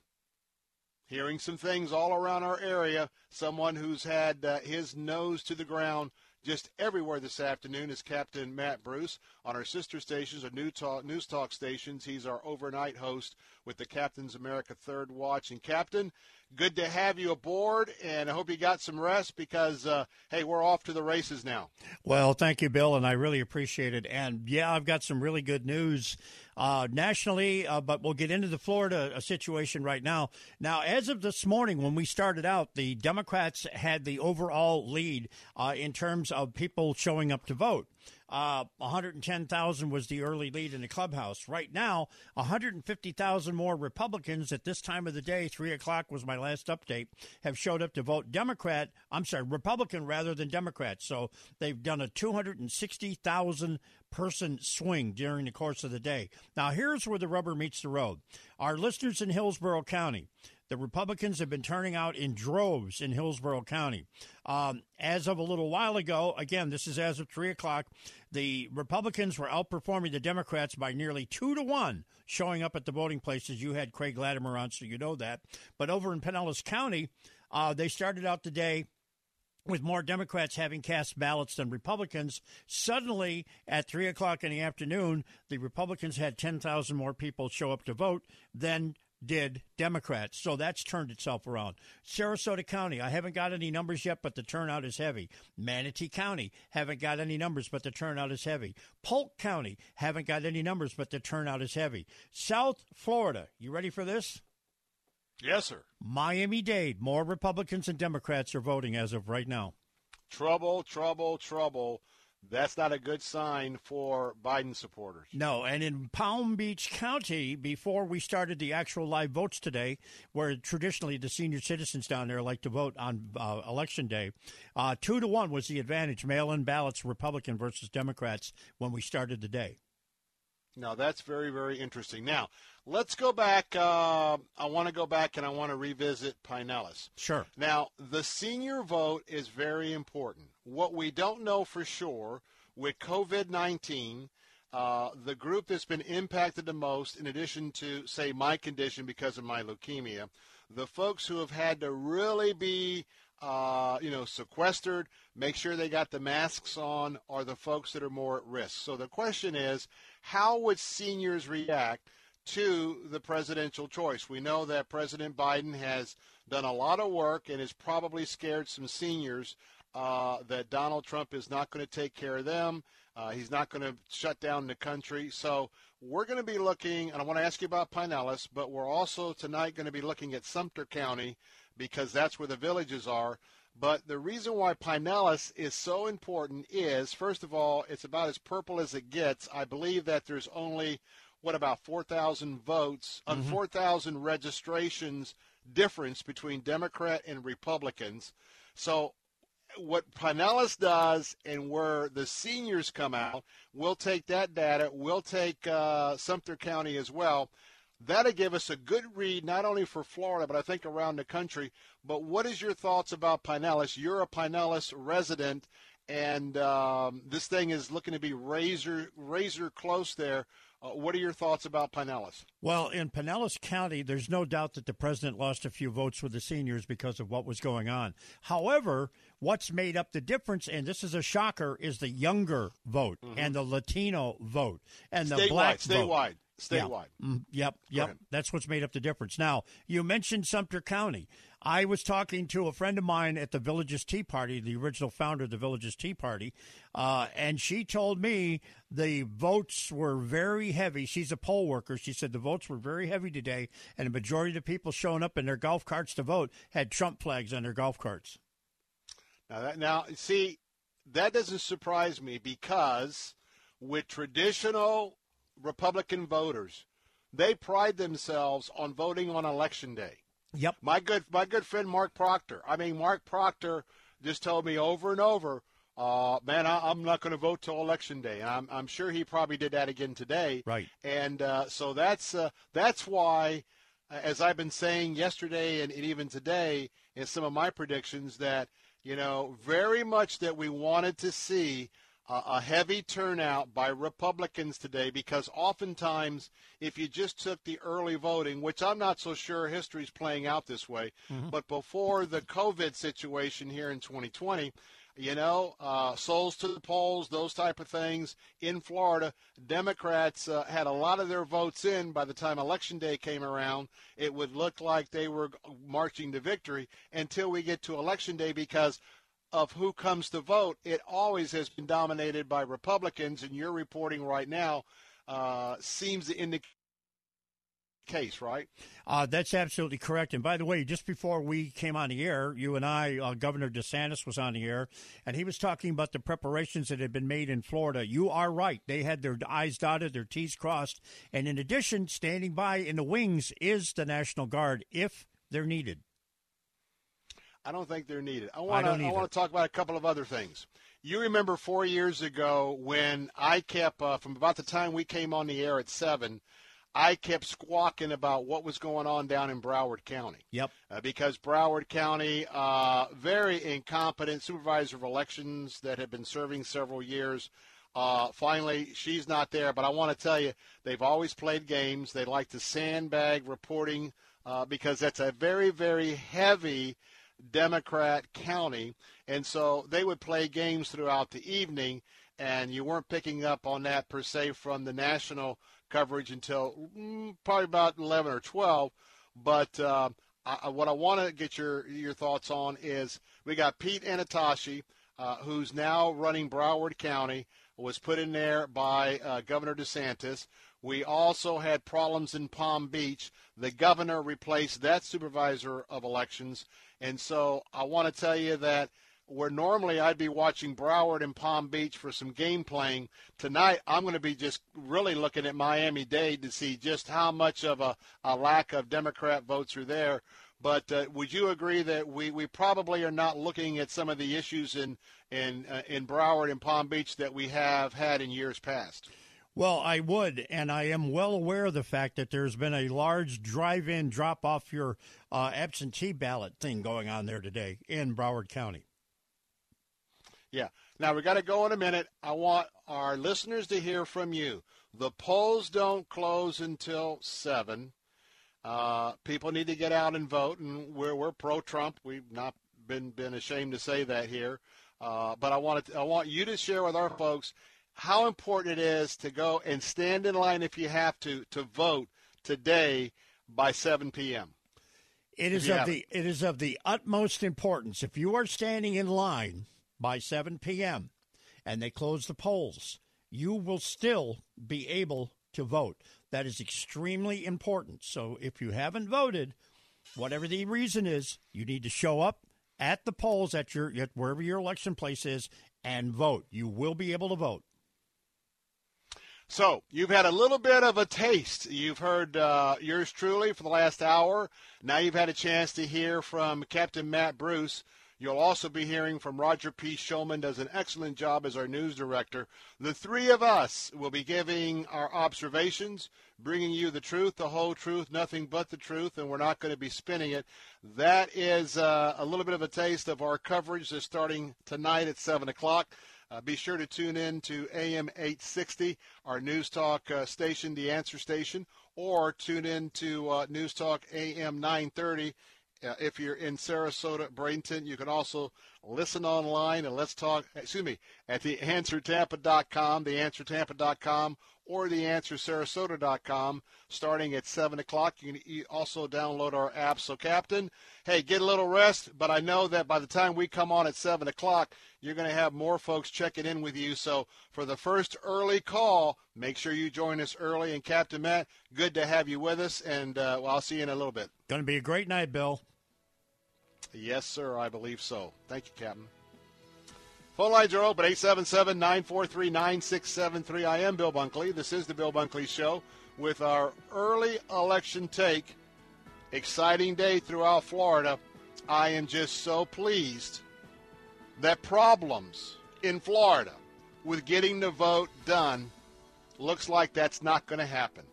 Hearing some things all around our area. Someone who's had uh, his nose to the ground just everywhere this afternoon is Captain Matt Bruce on our sister stations, our new Talk, News Talk stations. He's our overnight host with the Captain's America Third Watch. And Captain, good to have you aboard, and I hope you got some rest because, uh, hey, we're off to the races now. Well, thank you, Bill, and I really appreciate it. And yeah, I've got some really good news uh, nationally, uh, but we'll get into the Florida uh, situation right now. Now, as of this morning, when we started out, the Democrats had the overall lead uh, in terms of people showing up to vote. Uh, 110,000 was the early lead in the clubhouse. Right now, 150,000 more Republicans at this time of the day, 3 o'clock was my last update, have showed up to vote Democrat. I'm sorry, Republican rather than Democrat. So they've done a 260,000 person swing during the course of the day. Now, here's where the rubber meets the road. Our listeners in Hillsborough County, the Republicans have been turning out in droves in Hillsborough County. Um, as of a little while ago, again, this is as of 3 o'clock, the Republicans were outperforming the Democrats by nearly two to one showing up at the voting places. You had Craig Latimer on, so you know that. But over in Pinellas County, uh, they started out the day with more Democrats having cast ballots than Republicans. Suddenly, at 3 o'clock in the afternoon, the Republicans had 10,000 more people show up to vote than did Democrats. So that's turned itself around. Sarasota County, I haven't got any numbers yet, but the turnout is heavy. Manatee County, haven't got any numbers, but the turnout is heavy. Polk County, haven't got any numbers, but the turnout is heavy. South Florida, you ready for this? Yes, sir. Miami Dade, more Republicans and Democrats are voting as of right now. Trouble, trouble, trouble that's not a good sign for Biden supporters. No, and in Palm Beach County, before we started the actual live votes today, where traditionally the senior citizens down there like to vote on uh, election day, uh, two to one was the advantage, mail-in ballots, Republican versus Democrats, when we started the day. Now that's very, very interesting. Now let's go back. Uh, I want to go back and I want to revisit Pinellas. Sure. Now the senior vote is very important. What we don't know for sure with COVID 19, uh, the group that's been impacted the most, in addition to, say, my condition because of my leukemia, the folks who have had to really be, uh, you know, sequestered, make sure they got the masks on, are the folks that are more at risk. So the question is, how would seniors react to the presidential choice? We know that President Biden has done a lot of work and has probably scared some seniors uh, that Donald Trump is not going to take care of them. Uh, he's not going to shut down the country. So we're going to be looking, and I want to ask you about Pinellas, but we're also tonight going to be looking at Sumter County because that's where the villages are. But the reason why Pinellas is so important is, first of all, it's about as purple as it gets. I believe that there's only, what, about 4,000 votes, uh, mm-hmm. 4,000 registrations difference between Democrat and Republicans. So what Pinellas does and where the seniors come out, we'll take that data. We'll take uh, Sumter County as well. That'll give us a good read, not only for Florida, but I think around the country. But what is your thoughts about Pinellas? You're a Pinellas resident, and um, this thing is looking to be razor razor close there. Uh, what are your thoughts about Pinellas? Well, in Pinellas County, there's no doubt that the president lost a few votes with the seniors because of what was going on. However, what's made up the difference, and this is a shocker, is the younger vote mm-hmm. and the Latino vote and the statewide, black statewide. vote. Statewide. Yeah. Mm, yep, yep. That's what's made up the difference. Now, you mentioned Sumter County. I was talking to a friend of mine at the Villages Tea Party, the original founder of the Villages Tea Party, uh, and she told me the votes were very heavy. She's a poll worker. She said the votes were very heavy today, and a majority of the people showing up in their golf carts to vote had Trump flags on their golf carts. Now, that, now see, that doesn't surprise me because with traditional Republican voters. They pride themselves on voting on election day. Yep. My good my good friend Mark Proctor. I mean Mark Proctor just told me over and over uh, man, I, am not going to vote till election day. And I'm, I'm sure he probably did that again today. Right. And uh, so that's uh, that's why, uh, as I've been saying yesterday and, and even today in some of my predictions, that you know very much that we wanted to see a heavy turnout by Republicans today because oftentimes, if you just took the early voting, which I'm not so sure history's playing out this way, mm-hmm. but before the COVID situation here in 2020, you know, uh, souls to the polls, those type of things. In Florida, Democrats uh, had a lot of their votes in by the time Election Day came around. It would look like they were marching to victory until we get to Election Day because of who comes to vote. It always has been dominated by Republicans, and you're reporting right now uh, seems to indicate case, right? Uh, that's absolutely correct. And by the way, just before we came on the air, you and I, uh, Governor DeSantis was on the air, and he was talking about the preparations that had been made in Florida. You are right. They had their I's dotted, their T's crossed. And in addition, standing by in the wings is the National Guard if they're needed. I don't think they're needed. I want to I, I want to talk about a couple of other things. You remember four years ago when I kept, uh, from about the time we came on the air at 7, I kept squawking about what was going on down in Broward County. Yep. Uh, because Broward County, uh, very incompetent supervisor of elections that had been serving several years. Uh, finally, she's not there, but I want to tell you, they've always played games. They like to sandbag reporting uh, because that's a very, very heavy Democrat county. And so they would play games throughout the evening, and you weren't picking up on that per se from the national coverage until mm, probably about 11 or 12. But uh, I, what I want to get your your thoughts on is we got Pete Antonacci, uh, who's now running Broward County, was put in there by uh, Governor DeSantis. We also had problems in Palm Beach. The governor replaced that supervisor of elections. And so I want to tell you that where normally I'd be watching Broward and Palm Beach for some game playing, tonight I'm going to be just really looking at Miami Dade to see just how much of a, a lack of Democrat votes are there. But uh, would you agree that we, we probably are not looking at some of the issues in in uh, in Broward and Palm Beach that we have had in years past? Well, I would, and I am well aware of the fact that there's been a large drive-in drop-off your uh, absentee ballot thing going on there today in Broward County. Yeah. Now we got to go in a minute. I want our listeners to hear from you. The polls don't close until seven. Uh, people need to get out and vote, and we're we're pro-Trump. We've not been been ashamed to say that here. Uh, but I want to, I want you to share with our folks how important it is to go and stand in line if you have to to vote today by 7 p.m. It is of the it is of the utmost importance. If you are standing in line by 7 p.m. and they close the polls, you will still be able to vote. That is extremely important. So if you haven't voted, whatever the reason is, you need to show up at the polls at your at wherever your election place is and vote. You will be able to vote. So you've had a little bit of a taste. You've heard uh, yours truly for the last hour. Now you've had a chance to hear from Captain Matt Bruce You'll also be hearing from Roger P. Shulman, does an excellent job as our news director. The three of us will be giving our observations, bringing you the truth, the whole truth, nothing but the truth, and we're not going to be spinning it. That is uh, a little bit of a taste of our coverage that's starting tonight at 7 o'clock. Uh, be sure to tune in to AM 860, our news talk uh, station, the answer station, or tune in to uh, News Talk AM 930 uh, if you're in Sarasota, Bradenton, you can also listen online and let's talk, excuse me, at theanswertampa.com, theanswertampa.com, or theanswersarasota.com starting at 7 o'clock. You can also download our app. So, Captain, hey, get a little rest, but I know that by the time we come on at 7 o'clock, you're going to have more folks checking in with you. So, for the first early call, make sure you join us early. And, Captain Matt, good to have you with us, and uh, well, I'll see you in a little bit. Going to be a great night, Bill. Yes, sir, I believe so. Thank you, Captain. Phone lines are open 877 943 9673. I am Bill Bunkley. This is the Bill Bunkley Show with our early election take. Exciting day throughout Florida. I am just so pleased that problems in Florida with getting the vote done. Looks like that's not going to happen.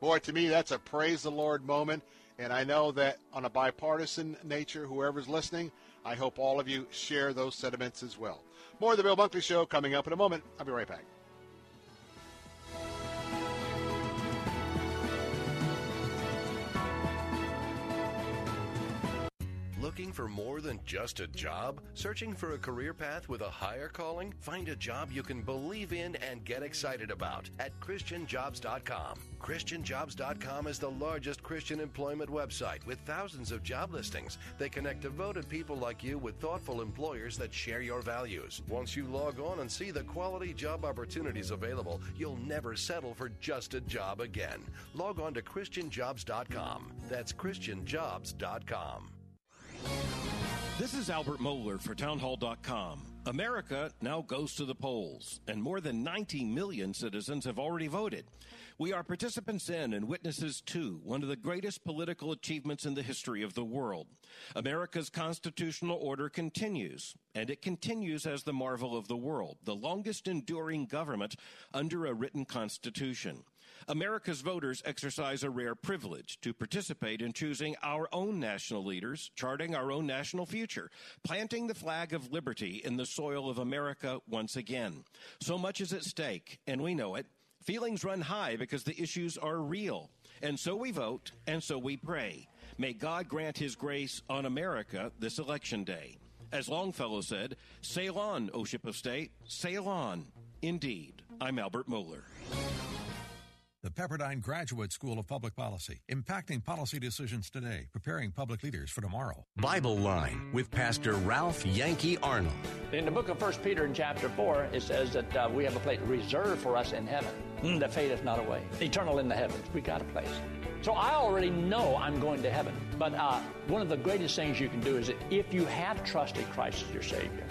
Boy, to me, that's a praise the Lord moment. And I know that on a bipartisan nature, whoever's listening, I hope all of you share those sentiments as well. More of the Bill Bunkley Show coming up in a moment. I'll be right back. Looking for more than just a job? Searching for a career path with a higher calling? Find a job you can believe in and get excited about at ChristianJobs.com. ChristianJobs.com is the largest Christian employment website with thousands of job listings. They connect devoted people like you with thoughtful employers that share your values. Once you log on and see the quality job opportunities available, you'll never settle for just a job again. Log on to ChristianJobs.com. That's ChristianJobs.com. This is Albert Mohler for Townhall.com. America now goes to the polls, and more than 90 million citizens have already voted. We are participants in and witnesses to one of the greatest political achievements in the history of the world. America's constitutional order continues, and it continues as the marvel of the world, the longest enduring government under a written constitution. America's voters exercise a rare privilege to participate in choosing our own national leaders, charting our own national future, planting the flag of liberty in the soil of America once again. So much is at stake, and we know it. Feelings run high because the issues are real. And so we vote, and so we pray. May God grant His grace on America this election day. As Longfellow said, sail on, O ship of state, sail on. Indeed, I'm Albert Mohler. The Pepperdine Graduate School of Public Policy, impacting policy decisions today, preparing public leaders for tomorrow. Bible Line with Pastor Ralph Yankee Arnold. In the book of 1 Peter in chapter 4, it says that uh, we have a place reserved for us in heaven mm, that fadeth not away. Eternal in the heavens. We got a place. So I already know I'm going to heaven. But uh, one of the greatest things you can do is that if you have trusted Christ as your Savior,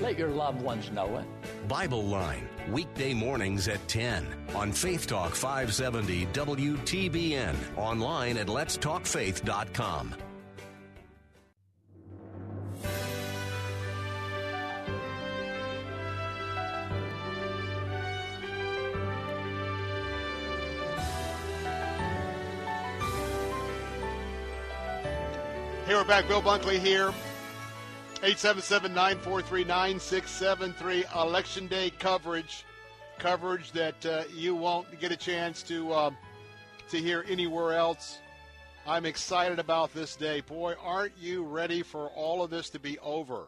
let your loved ones know it. Bible Line, weekday mornings at 10 on Faith Talk 570 WTBN, online at letstalkfaith.com. we're back. Bill Bunkley here. 877-943-9673. Election Day coverage. Coverage that uh, you won't get a chance to uh, to hear anywhere else. I'm excited about this day. Boy, aren't you ready for all of this to be over?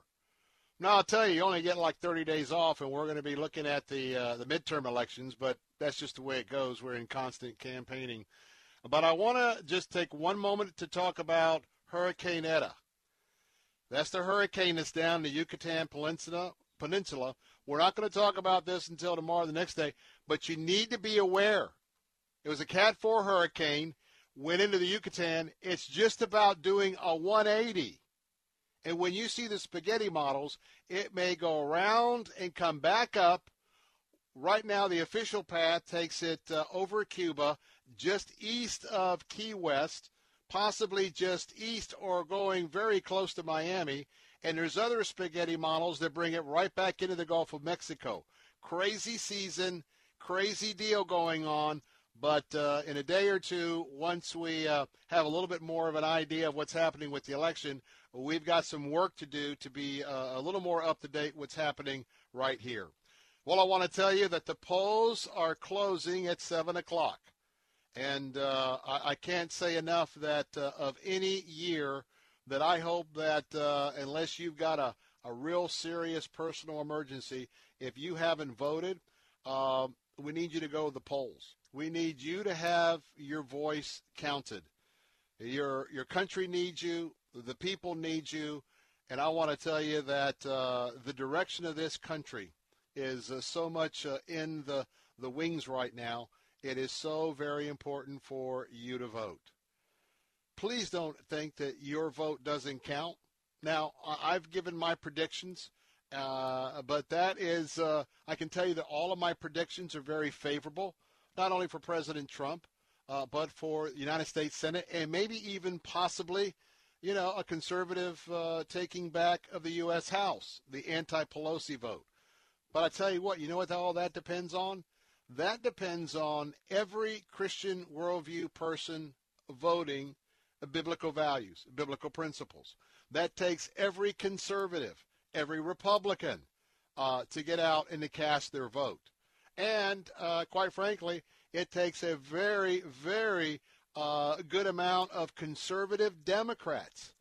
Now, I'll tell you, you only get like 30 days off, and we're going to be looking at the uh, the midterm elections, but that's just the way it goes. We're in constant campaigning. But I want to just take one moment to talk about Hurricane Eta. That's the hurricane that's down the Yucatan Peninsula. Peninsula. We're not going to talk about this until tomorrow, the next day, but you need to be aware. It was a Cat 4 hurricane, went into the Yucatan. It's just about doing a 180. And when you see the spaghetti models, it may go around and come back up. Right now, the official path takes it uh, over Cuba, just east of Key West, possibly just east or going very close to Miami. And there's other spaghetti models that bring it right back into the Gulf of Mexico. Crazy season, crazy deal going on. But uh, in a day or two, once we uh, have a little bit more of an idea of what's happening with the election, we've got some work to do to be uh, a little more up to date what's happening right here. Well, I want to tell you that the polls are closing at 7 o'clock. And uh, I, I, can't say enough that uh, of any year that I hope that uh, unless you've got a, a real serious personal emergency, if you haven't voted, um, we need you to go to the polls. We need you to have your voice counted. Your your country needs you. The people need you. And I want to tell you that uh, the direction of this country is uh, so much uh, in the, the wings right now. It is so very important for you to vote. Please don't think that your vote doesn't count. Now, I've given my predictions, uh, but that is, uh, I can tell you that all of my predictions are very favorable, not only for President Trump, uh, but for the United States Senate, and maybe even possibly, you know, a conservative uh, taking back of the U.S. House, the anti-Pelosi vote. But I tell you what, you know what all that depends on? That depends on every Christian worldview person voting biblical values, biblical principles. That takes every conservative, every Republican uh, to get out and to cast their vote. And uh, quite frankly, it takes a very, very uh, good amount of conservative Democrats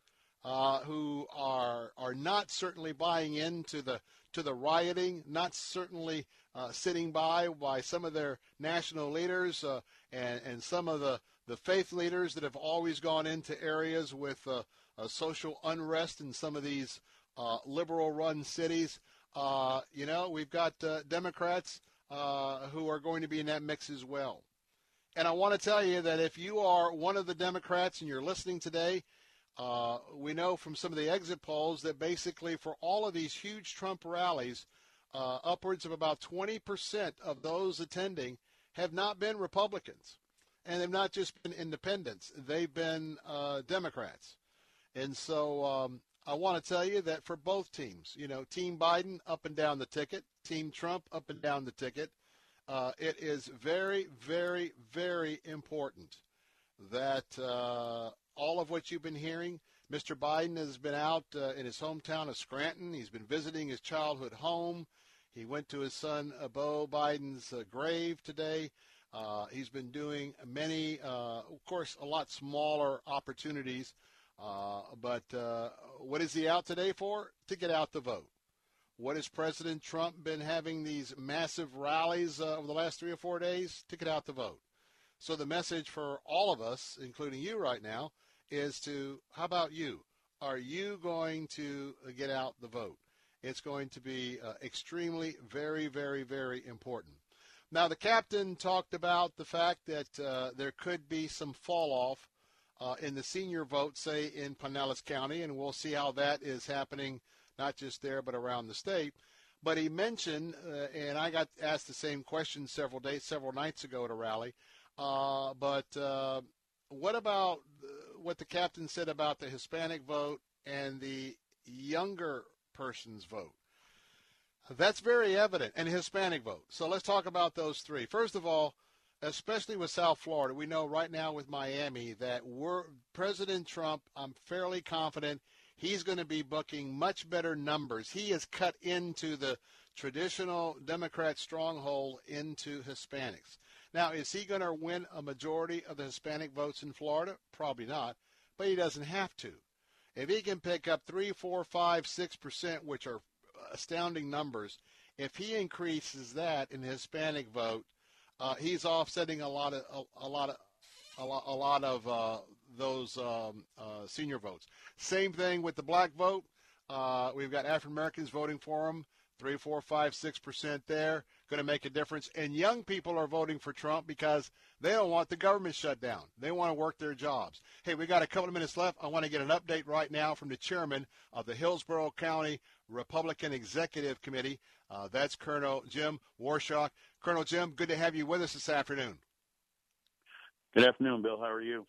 uh, who are are not certainly buying into the to the rioting, not certainly uh, sitting by by some of their national leaders uh, and and some of the the faith leaders that have always gone into areas with uh, social unrest in some of these uh, liberal-run cities. you know, we've got Democrats who are going to be in that mix as well. And I want to tell you that if you are one of the Democrats and you're listening today, uh, we know from some of the exit polls that basically for all of these huge Trump rallies, uh, upwards of about 20% of those attending have not been Republicans. And they've not just been independents, they've been uh, Democrats. And so um, I want to tell you that for both teams, you know, Team Biden up and down the ticket, Team Trump up and down the ticket, uh, it is very, very, very important that uh, all of what you've been hearing, Mr. Biden has been out uh, in his hometown of Scranton. He's been visiting his childhood home. He went to his son uh, Beau Biden's uh, grave today. Uh, he's been doing many, of course, a lot smaller opportunities. but what is he out today for? To get out the vote. What has President Trump been having these massive rallies uh, over the last three or four days to get out the vote? So the message for all of us, including you right now, is to how about you? Are you going to uh, get out the vote? It's going to be uh, extremely, very, very, very important. Now, the captain talked about the fact that uh, there could be some fall off uh, in the senior vote, say in Pinellas County, and we'll see how that is happening not just there but around the state. But he mentioned, uh, and I got asked the same question several days, several nights ago at a rally. Uh, but uh, what about what the captain said about the Hispanic vote and the younger person's vote? That's very evident, and Hispanic vote. So let's talk about those three. First of all, especially with South Florida, we know right now with Miami that we're, President Trump, I'm fairly confident he's going to be booking much better numbers. He has cut into the traditional Democrat stronghold into Hispanics. Now, is he going to win a majority of the Hispanic votes in Florida? Probably not, but he doesn't have to. If he can pick up three, four, five, six percent, which are astounding numbers, if he increases that in the Hispanic vote, uh, he's offsetting a lot of a, a lot of a lot, a lot of uh, those um, uh, senior votes. Same thing with the black vote. Uh, we've got African Americans voting for him, three, four, five, six percent there, going to make a difference. And young people are voting for Trump because they don't want the government shut down. They want to work their jobs. Hey, we got a couple of minutes left. I want to get an update right now from the chairman of the Hillsborough County Republican Executive Committee. Uh, that's Colonel Jim Waurishuk. Colonel Jim, good to have you with us this afternoon. Good afternoon, Bill. How are you?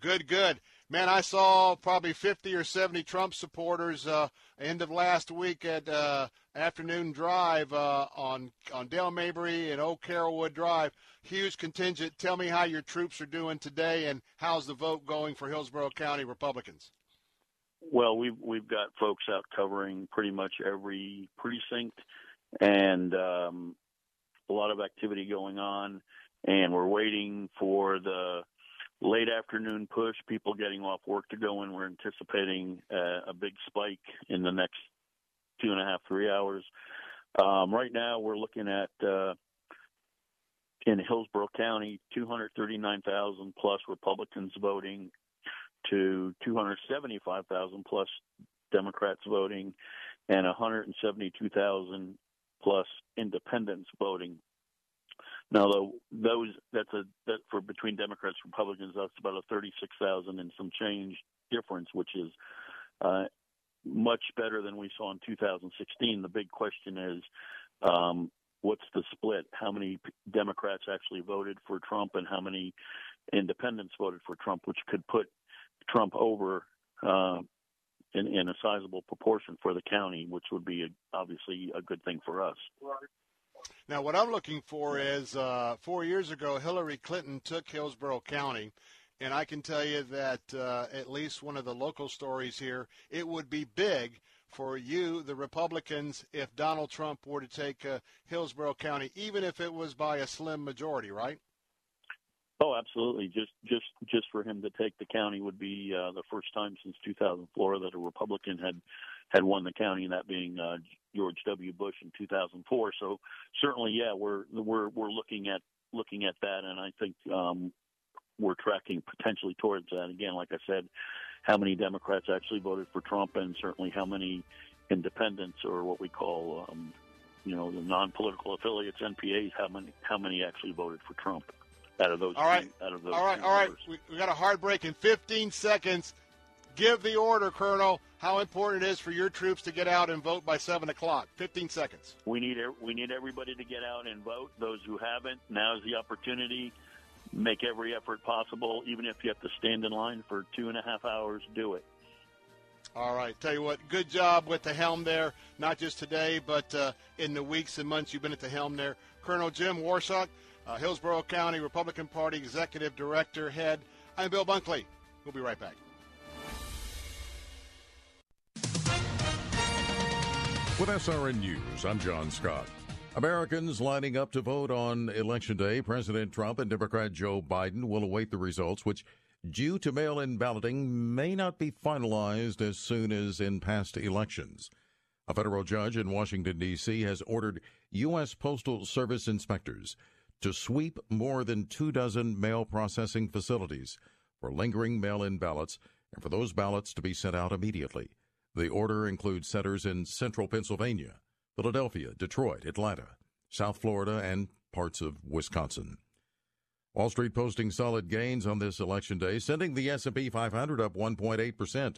Good, good. Man, I saw probably 50 or 70 Trump supporters uh, end of last week at uh, afternoon drive uh, on on Dale Mabry and Old Carrollwood Drive. Huge contingent. Tell me how your troops are doing today, and how's the vote going for Hillsborough County Republicans? Well, we've we've got folks out covering pretty much every precinct, and um, a lot of activity going on, and we're waiting for the late afternoon push, people getting off work to go in. We're anticipating uh, a big spike in the next two and a half, three hours. Um, right now, we're looking at uh, in Hillsborough County 239,000 plus Republicans voting to 275,000 plus Democrats voting and 172,000 plus independents voting. Now, those that's a that for between Democrats and Republicans, that's about a thirty-six thousand and some change difference, which is uh, much better than we saw in 2016. The big question is, um, what's the split? How many Democrats actually voted for Trump, and how many independents voted for Trump, which could put Trump over uh, in, in a sizable proportion for the county, which would be a, obviously a good thing for us. Now, what I'm looking for is uh, four years ago, Hillary Clinton took Hillsborough County. And I can tell you that uh, at least one of the local stories here, it would be big for you, the Republicans, if Donald Trump were to take uh, Hillsborough County, even if it was by a slim majority, right? Oh, absolutely. Just just just for him to take the county would be uh, the first time since 2004 that a Republican had had won the county, and that being uh, George W. Bush in 2004. So certainly, yeah, we're we're we're looking at looking at that, and I think um, we're tracking potentially towards that. Again, like I said, how many Democrats actually voted for Trump, and certainly how many independents or what we call, um, you know, the non-political affiliates, NPAs, how many how many actually voted for Trump out of those? All right, two, out of those. All right, all right. We, we got a hard break in 15 seconds. Give the order, Colonel. How important it is for your troops to get out and vote by seven o'clock. 15 seconds. We need we need everybody to get out and vote. Those who haven't, now is the opportunity make every effort possible, even if you have to stand in line for two and a half hours, do it. All right. Tell you what, good job with the helm there, not just today, but uh, in the weeks and months you've been at the helm there. Colonel Jim Waurishuk, uh, Hillsborough County Republican Party Executive Director, Head. I'm Bill Bunkley. We'll be right back. With SRN News, I'm John Scott. Americans lining up to vote on Election Day, President Trump and Democrat Joe Biden will await the results, which, due to mail in balloting, may not be finalized as soon as in past elections. A federal judge in Washington, D.C. has ordered U.S. Postal Service inspectors to sweep more than two dozen mail processing facilities for lingering mail in ballots and for those ballots to be sent out immediately. The order includes centers in central Pennsylvania, Philadelphia, Detroit, Atlanta, South Florida, and parts of Wisconsin. Wall Street posting solid gains on this election day, sending the S&P 500 up 1.8%.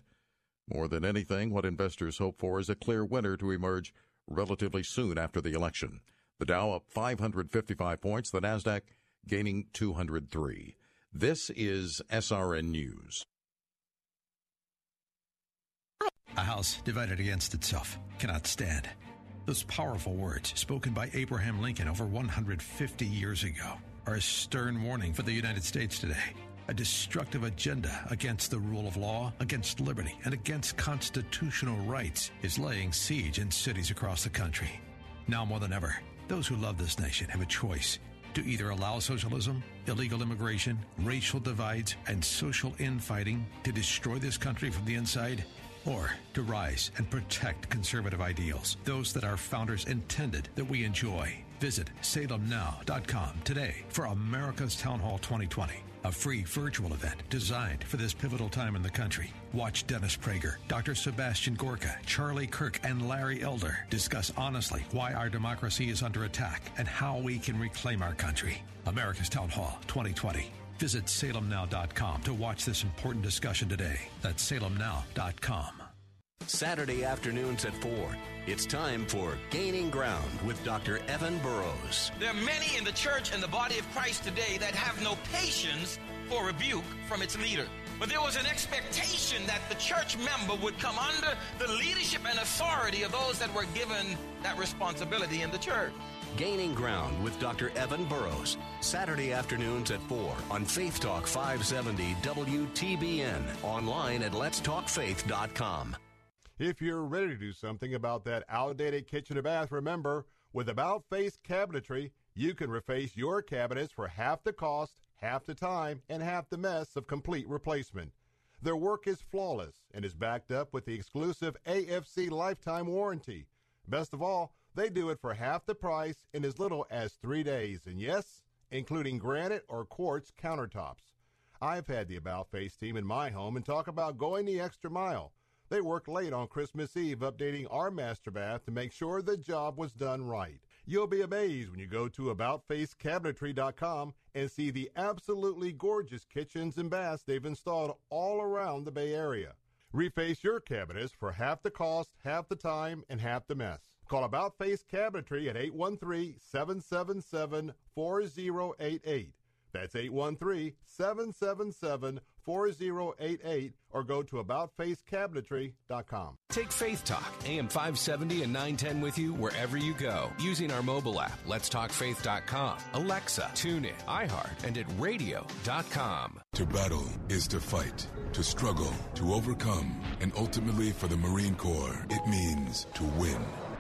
More than anything, what investors hope for is a clear winner to emerge relatively soon after the election. The Dow up 555 points, the Nasdaq gaining 203. This is SRN News. A house divided against itself cannot stand. Those powerful words, spoken by Abraham Lincoln over 150 years ago, are a stern warning for the United States today. A destructive agenda against the rule of law, against liberty, and against constitutional rights is laying siege in cities across the country. Now more than ever, those who love this nation have a choice to either allow socialism, illegal immigration, racial divides, and social infighting to destroy this country from the inside or to rise and protect conservative ideals, those that our founders intended that we enjoy. Visit salemnow.com today for America's Town Hall 2020, a free virtual event designed for this pivotal time in the country. Watch Dennis Prager, Dr. Sebastian Gorka, Charlie Kirk, and Larry Elder discuss honestly why our democracy is under attack and how we can reclaim our country. America's Town Hall 2020. Visit salemnow.com to watch this important discussion today. That's salemnow.com. Saturday afternoons at 4. It's time for Gaining Ground with Dr. Evan Burrows. There are many in the church and the body of Christ today that have no patience for rebuke from its leader. But there was an expectation that the church member would come under the leadership and authority of those that were given that responsibility in the church. Gaining Ground with Dr. Evan Burrows. Saturday afternoons at 4 on Faith Talk 570 WTBN. Online at letstalkfaith.com. If you're ready to do something about that outdated kitchen or bath, remember, with About Face Cabinetry, you can reface your cabinets for half the cost, half the time, and half the mess of complete replacement. Their work is flawless and is backed up with the exclusive AFC lifetime warranty. Best of all, they do it for half the price in as little as three days, and yes, including granite or quartz countertops. I've had the About Face team in my home and talk about going the extra mile. They worked late on Christmas Eve updating our master bath to make sure the job was done right. You'll be amazed when you go to AboutFaceCabinetry.com and see the absolutely gorgeous kitchens and baths they've installed all around the Bay Area. Reface your cabinets for half the cost, half the time, and half the mess. Call About Face Cabinetry at 813-777-4088. That's 813-777-4088. or go to aboutfacecabinetry.com. Take Faith Talk, AM 570 and 910 with you wherever you go using our mobile app, Let's Talk letstalkfaith.com, Alexa, TuneIn, iHeart, and at radio.com. To battle is to fight, to struggle, to overcome, and ultimately for the Marine Corps, it means to win.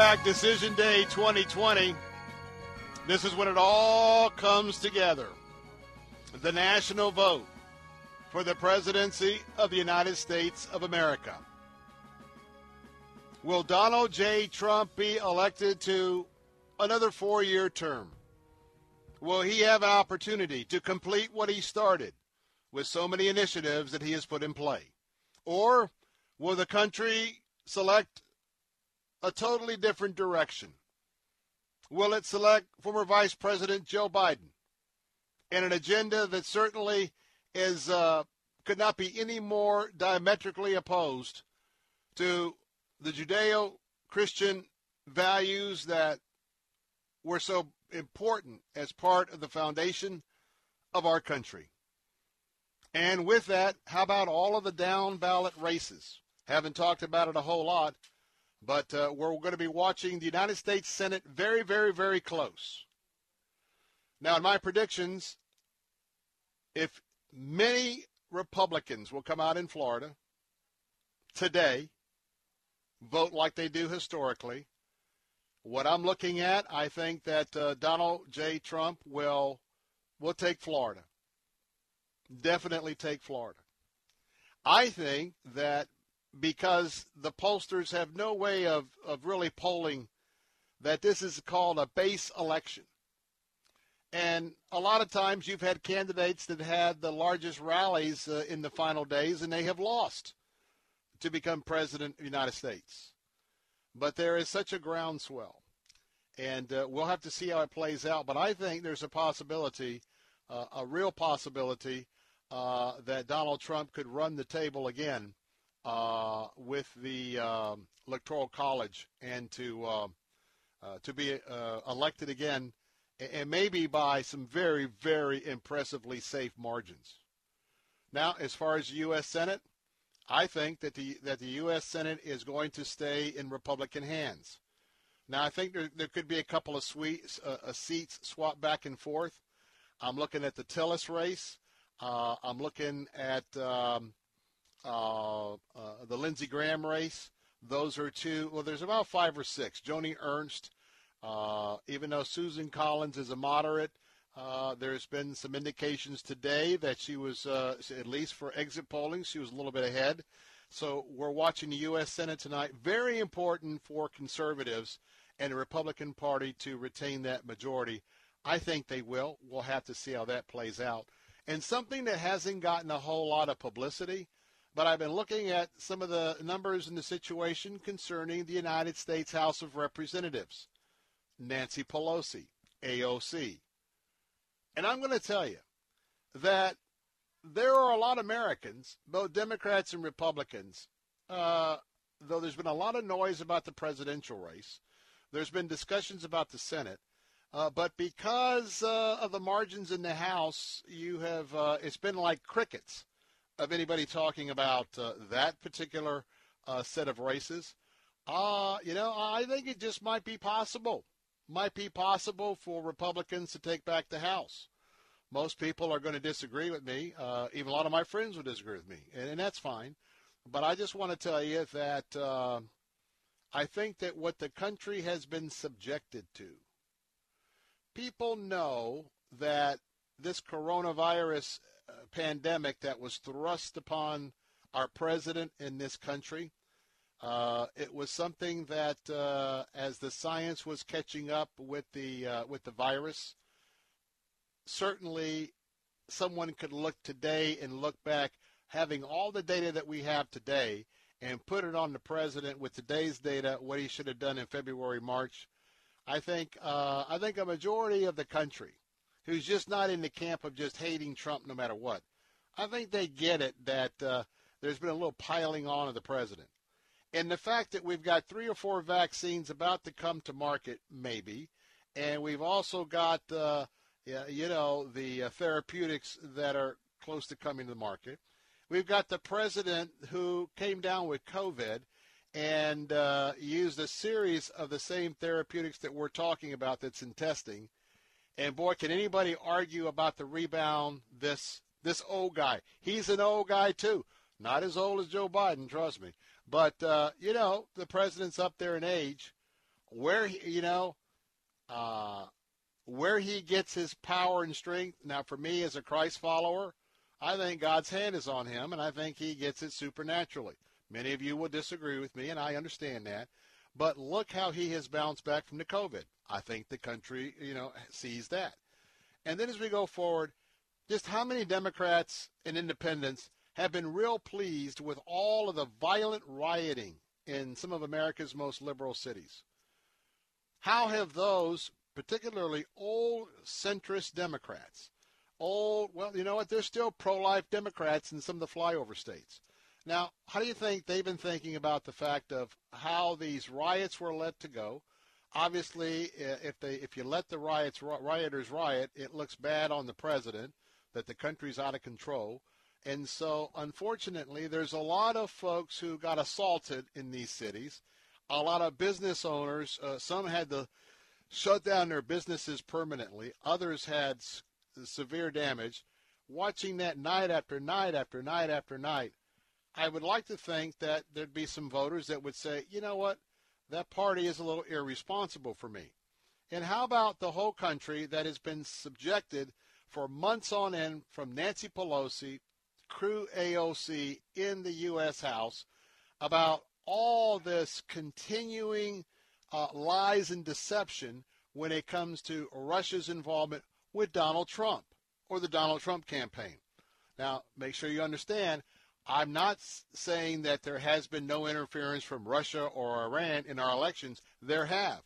Back, Decision Day 2020. This is when it all comes together. The national vote for the presidency of the United States of America. Will Donald J. Trump be elected to another four year term? Will he have an opportunity to complete what he started with so many initiatives that he has put in play? Or will the country select a totally different direction? Will it select former Vice President Joe Biden and an agenda that certainly is uh, could not be any more diametrically opposed to the Judeo-Christian values that were so important as part of the foundation of our country? And with that, how about all of the down ballot races? Haven't talked about it a whole lot, but uh, we're going to be watching the United States Senate very, very, very close. Now, in my predictions, if many Republicans will come out in Florida today, vote like they do historically, what I'm looking at, I think that uh, Donald J. Trump will will take Florida. Definitely take Florida. I think that because the pollsters have no way of, of really polling that this is called a base election. And a lot of times you've had candidates that had the largest rallies uh, in the final days and they have lost to become president of the United States. But there is such a groundswell. And uh, we'll have to see how it plays out. But I think there's a possibility, uh, a real possibility, uh, that Donald Trump could run the table again uh, with the um, Electoral College and to uh, uh, to be uh, elected again, and maybe by some very, very impressively safe margins. Now, as far as the U.S. Senate, I think that the that the U.S. Senate is going to stay in Republican hands. Now, I think there, there could be a couple of sweet, uh, seats swapped back and forth. I'm looking at the Tillis race. Uh, I'm looking at um, uh, uh, the Lindsey Graham race. Those are two. Well, there's about five or six. Joni Ernst, uh, even though Susan Collins is a moderate, uh, there's been some indications today that she was, at least for exit polling, she was a little bit ahead. So we're watching the U.S. Senate tonight. Very important for conservatives and the Republican Party to retain that majority. I think they will. We'll have to see how that plays out. And something that hasn't gotten a whole lot of publicity – but I've been looking at some of the numbers in the situation concerning the United States House of Representatives, Nancy Pelosi, AOC. And I'm going to tell you that there are a lot of Americans, both Democrats and Republicans, uh, though there's been a lot of noise about the presidential race, there's been discussions about the Senate. Uh, but because uh, of the margins in the House, you have uh, it's been like crickets of anybody talking about uh, that particular uh, set of races. Uh, you know, I think it just might be possible. Might be possible for Republicans to take back the House. Most people are going to disagree with me. Uh, even a lot of my friends would disagree with me, and, and that's fine. But I just want to tell you that uh, I think that what the country has been subjected to, people know that this coronavirus pandemic that was thrust upon our president in this country. Uh, it was something that, uh, as the science was catching up with the uh, with the virus, certainly someone could look today and look back. having all the data that we have today and put it on the president with today's data, what he should have done in February, March, I think uh, I think a majority of the country who's just not in the camp of just hating Trump no matter what, I think they get it that uh, there's been a little piling on of the president. And the fact that we've got three or four vaccines about to come to market, maybe, and we've also got, uh, you know, the uh, therapeutics that are close to coming to the market. We've got the president who came down with COVID and uh, used a series of the same therapeutics that we're talking about that's in testing. And boy, can anybody argue about the rebound? This this old guy, he's an old guy too, not as old as Joe Biden, trust me. But uh, you know, the president's up there in age. Where he, you know, uh, where he gets his power and strength. Now, for me as a Christ follower, I think God's hand is on him, and I think he gets it supernaturally. Many of you will disagree with me, and I understand that. But look how he has bounced back from the COVID. I think the country, you know, sees that. And then as we go forward, just how many Democrats and independents have been real pleased with all of the violent rioting in some of America's most liberal cities? How have those, particularly old centrist Democrats, old, well, you know what, they're still pro-life Democrats in some of the flyover states. Now, how do you think they've been thinking about the fact of how these riots were let to go? Obviously, if they if you let the riots rioters riot, it looks bad on the president that the country's out of control. And so, unfortunately, there's a lot of folks who got assaulted in these cities. A lot of business owners, uh, some had to shut down their businesses permanently. Others had s- severe damage. Watching that night after night after night after night, I would like to think that there'd be some voters that would say, you know what, that party is a little irresponsible for me. And how about the whole country that has been subjected for months on end from Nancy Pelosi, crew AOC in the U.S. House about all this continuing uh, lies and deception when it comes to Russia's involvement with Donald Trump or the Donald Trump campaign. Now, make sure you understand I'm not saying that there has been no interference from Russia or Iran in our elections. There have.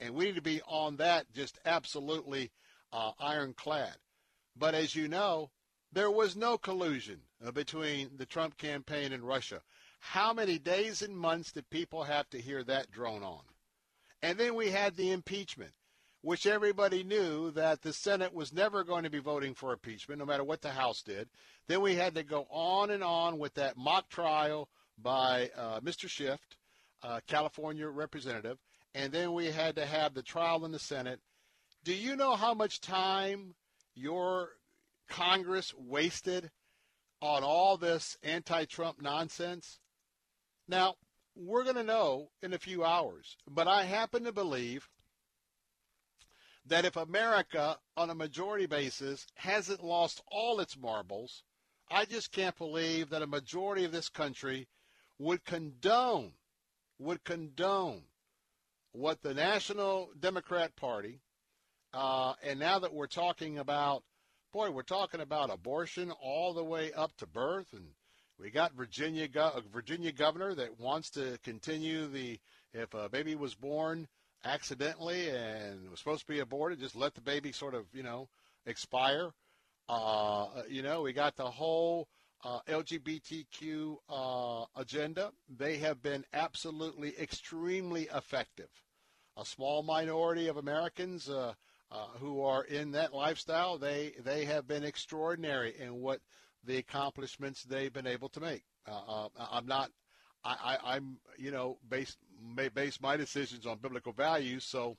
And we need to be on that just absolutely uh, ironclad. But as you know, there was no collusion uh, between the Trump campaign and Russia. How many days and months did people have to hear that drone on? And then we had the impeachment which everybody knew that the Senate was never going to be voting for impeachment, no matter what the House did. Then we had to go on and on with that mock trial by uh, Mr. Schiff, uh, California representative, and then we had to have the trial in the Senate. Do you know how much time your Congress wasted on all this anti-Trump nonsense? Now, we're going to know in a few hours, but I happen to believe that if America, on a majority basis, hasn't lost all its marbles, I just can't believe that a majority of this country would condone, would condone what the National Democrat Party, uh, and now that we're talking about, boy, we're talking about abortion all the way up to birth, and we got Virginia, Virginia governor that wants to continue the, if a baby was born accidentally and was supposed to be aborted, just let the baby sort of, you know, expire. Uh, you know, we got the whole uh, LGBTQ uh, agenda. They have been absolutely extremely effective. A small minority of Americans uh, uh, who are in that lifestyle, they they have been extraordinary in what the accomplishments they've been able to make. Uh, I'm not I, I, am you know, base my decisions on biblical values. So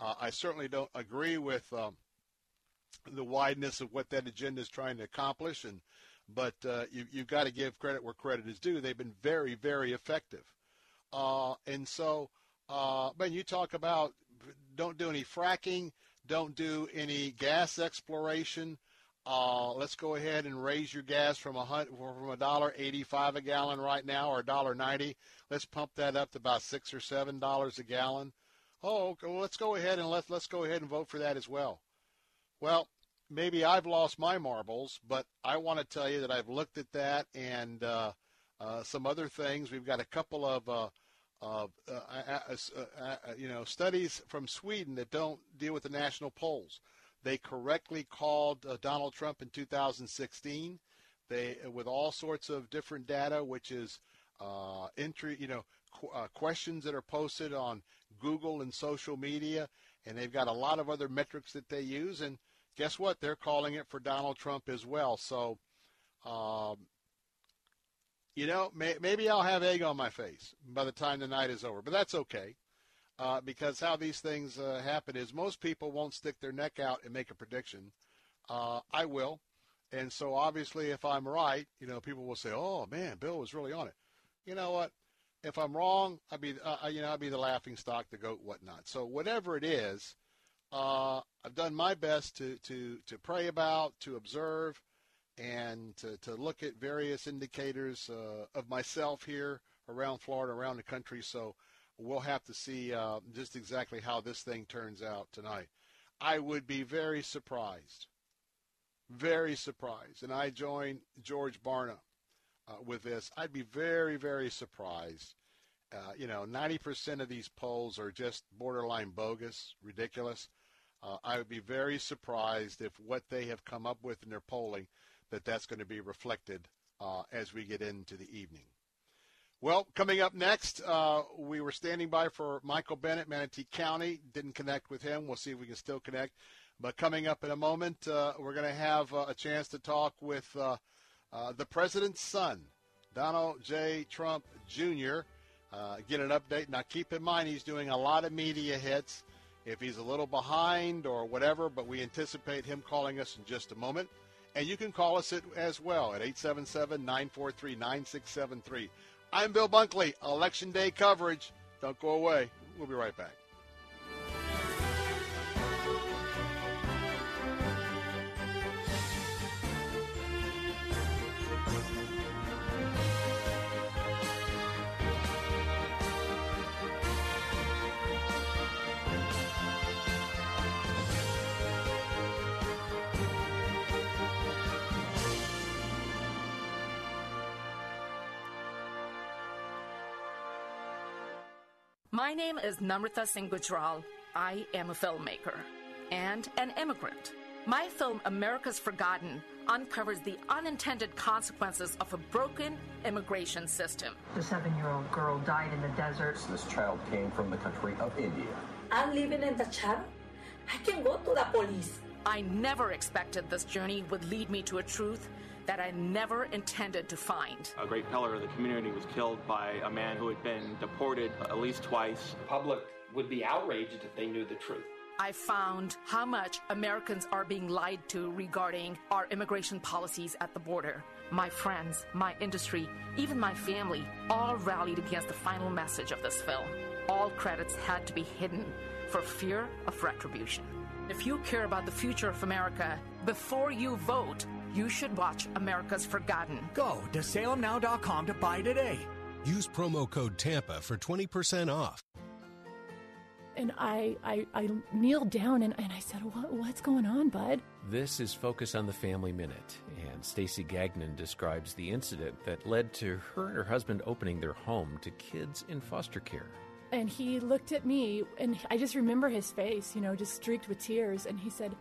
uh, I certainly don't agree with um, the wideness of what that agenda is trying to accomplish. And but uh, you, you've got to give credit where credit is due. They've been very, very effective. Uh, and so, uh, Ben, you talk about don't do any fracking, don't do any gas exploration. Uh, let's go ahead and raise your gas from a from a dollar eighty-five a gallon right now, or a dollar ninety. Let's pump that up to about six or seven dollars a gallon. Oh, okay, well, let's go ahead and let let's go ahead and vote for that as well. Well, maybe I've lost my marbles, but I want to tell you that I've looked at that and uh, uh, some other things. We've got a couple of uh, uh, uh, you know studies from Sweden that don't deal with the national polls. They correctly called uh, Donald Trump in 2016. They with all sorts of different data, which is uh, entry, you know, qu- uh, questions that are posted on Google and social media, and they've got a lot of other metrics that they use. And guess what? They're calling it for Donald Trump as well. So, um, you know, may, maybe I'll have egg on my face by the time the night is over, but that's okay. Uh, because how these things uh, happen is most people won't stick their neck out and make a prediction. Uh, I will. And so obviously, if I'm right, you know, people will say, "Oh man, Bill was really on it." You know what? If I'm wrong, I'd be, uh, you know, I'd be the laughing stock, the goat, whatnot. So whatever it is, uh, I've done my best to, to, to pray about, to observe, and to, to look at various indicators uh, of myself here around Florida, around the country. So we'll have to see uh, just exactly how this thing turns out tonight. I would be very surprised, very surprised, and I join George Barna uh, with this. I'd be very, very surprised. Uh, you know, 90% of these polls are just borderline bogus, ridiculous. Uh, I would be very surprised if what they have come up with in their polling that that's going to be reflected uh, as we get into the evening. Well, coming up next, uh, we were standing by for Michael Bennett, Manatee County. Didn't connect with him. We'll see if we can still connect. But coming up in a moment, uh, we're going to have uh, a chance to talk with uh, uh, the president's son, Donald J. Trump Jr. get an update. Now, keep in mind, he's doing a lot of media hits. If he's a little behind or whatever, but we anticipate him calling us in just a moment. And you can call us as well at 877 943 9673. I'm Bill Bunkley. Election Day coverage. Don't go away. We'll be right back. My name is Namrata Singh Gujral. I am a filmmaker and an immigrant. My film, America's Forgotten, uncovers the unintended consequences of a broken immigration system. The seven year old girl died in the desert. This child came from the country of India. I'm living in the chat. I can go to the police. I never expected this journey would lead me to a truth that I never intended to find. A great pillar of the community was killed by a man who had been deported at least twice. The public would be outraged if they knew the truth. I found how much Americans are being lied to regarding our immigration policies at the border. My friends, my industry, even my family all rallied against the final message of this film. All credits had to be hidden for fear of retribution. If you care about the future of America, before you vote, you should watch America's Forgotten. Go to salemnow.com to buy today. Use promo code TAMPA for 20% off. And I, I, I kneeled down and, and I said, what, What's going on, bud? This is Focus on the Family Minute. And Stacey Gagnon describes the incident that led to her and her husband opening their home to kids in foster care. And he looked at me, and I just remember his face, you know, just streaked with tears. And he said,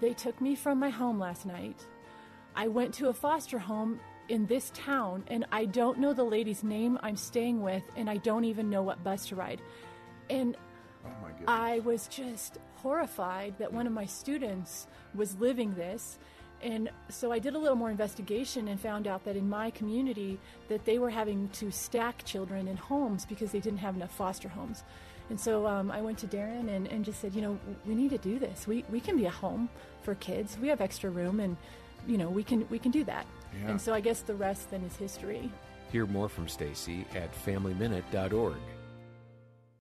They took me from my home last night I went to a foster home in this town and I don't know the lady's name I'm staying with and I don't even know what bus to ride. And oh I was just horrified that one of my students was living this. And so I did a little more investigation and found out that in my community that they were having to stack children in homes because they didn't have enough foster homes. And so um, I went to Darren and, and just said, you know, we need to do this. We, we can be a home for kids. We have extra room and you know, we can we can do that. Yeah. And so I guess the rest then is history. Hear more from Stacy at familyminute.org.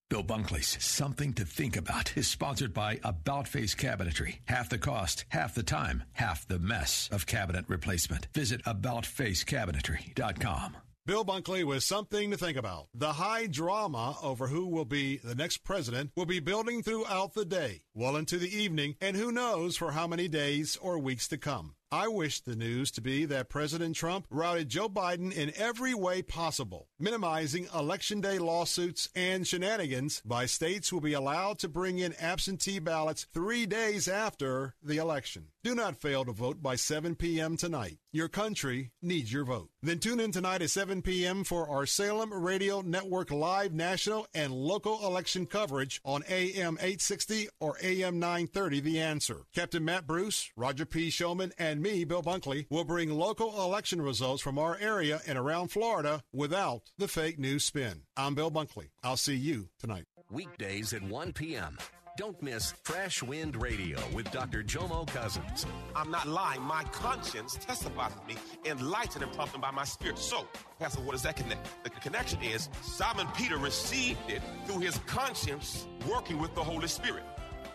Bill Bunkley's Something to Think About is sponsored by About Face Cabinetry. Half the cost, half the time, half the mess of cabinet replacement. Visit AboutFaceCabinetry.com. Bill Bunkley with something to think about. The high drama over who will be the next president will be building throughout the day, well into the evening, and who knows for how many days or weeks to come. I wish the news to be that President Trump routed Joe Biden in every way possible, minimizing election day lawsuits and shenanigans by states will be allowed to bring in absentee ballots three days after the election. Do not fail to vote by 7 p.m. tonight. Your country needs your vote. Then tune in tonight at 7 p.m. for our Salem Radio Network live national and local election coverage on AM 860 or AM 930 The Answer. Captain Matt Bruce, Roger P. Showman, and me, Bill Bunkley, will bring local election results from our area and around Florida without the fake news spin. I'm Bill Bunkley. I'll see you tonight. Weekdays at 1 p.m. Don't miss Fresh Wind Radio with Dr. Jomo Cousins. I'm not lying. My conscience testifies to me, enlightened and prompted by my spirit. So, Pastor, what does that connect? The connection is Simon Peter received it through his conscience working with the Holy Spirit.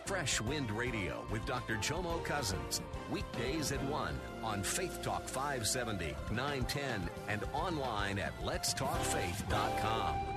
Fresh Wind Radio with Dr. Jomo Cousins. Weekdays at 1 on Faith Talk 570, 910, and online at letstalkfaith.com.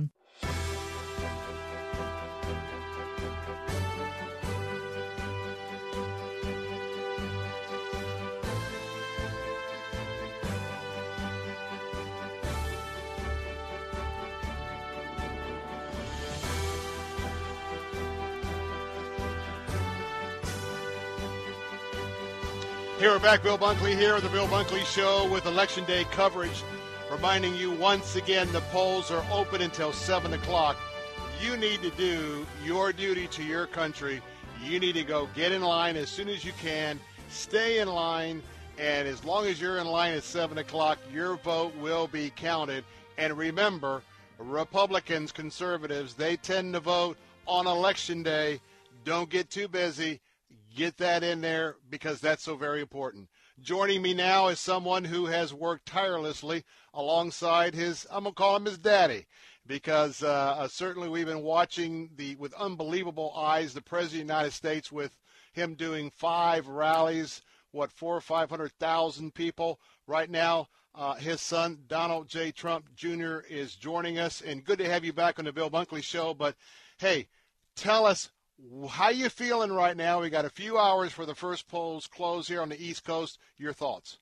Here we're back, Bill Bunkley here, on the Bill Bunkley Show with Election Day coverage. Reminding you once again the polls are open until 7 o'clock. You need to do your duty to your country. You need to go get in line as soon as you can, stay in line, and as long as you're in line at 7 o'clock, your vote will be counted. And remember, Republicans, conservatives, they tend to vote on Election Day. Don't get too busy. Get that in there because that's so very important. Joining me now is someone who has worked tirelessly alongside his, I'm going to call him his daddy, because uh, uh, certainly we've been watching the with unbelievable eyes the President of the United States with him doing five rallies, what, four or 500,000 people. Right now, uh, his son, Donald J. Trump Jr., is joining us, and good to have you back on the Bill Bunkley Show. But, hey, tell us how you feeling right now? We got a few hours for the first polls close here on the East Coast. Your thoughts?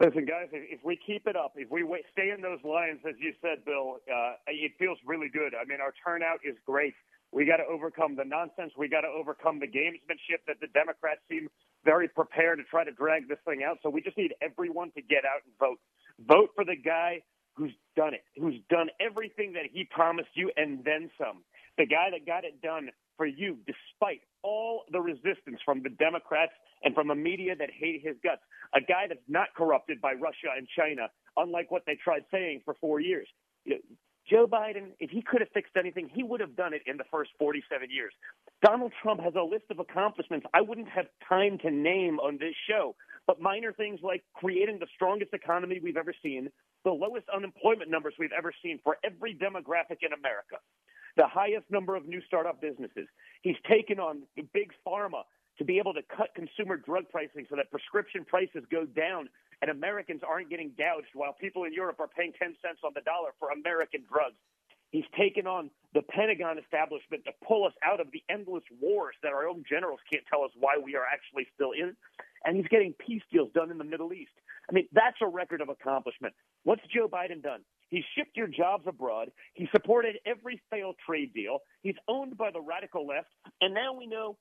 Listen, guys, if we keep it up, if we stay in those lines, as you said, Bill, uh, it feels really good. I mean, our turnout is great. We got to overcome the nonsense. We got to overcome the gamesmanship that the Democrats seem very prepared to try to drag this thing out. So we just need everyone to get out and vote. Vote for the guy who's done it, who's done everything that he promised you and then some. The guy that got it done for you, despite all the resistance from the Democrats and from a media that hate his guts. A guy that's not corrupted by Russia and China, unlike what they tried saying for four years. Joe Biden, if he could have fixed anything, he would have done it in the first 47 years. Donald Trump has a list of accomplishments I wouldn't have time to name on this show, but minor things like creating the strongest economy we've ever seen, the lowest unemployment numbers we've ever seen for every demographic in America, the highest number of new startup businesses. He's taken on big pharma to be able to cut consumer drug pricing so that prescription prices go down and Americans aren't getting gouged while people in Europe are paying 10 cents on the dollar for American drugs. He's taken on the Pentagon establishment to pull us out of the endless wars that our own generals can't tell us why we are actually still in. And he's getting peace deals done in the Middle East. I mean, that's a record of accomplishment. What's Joe Biden done? He shipped your jobs abroad. He supported every failed trade deal. He's owned by the radical left. And now we know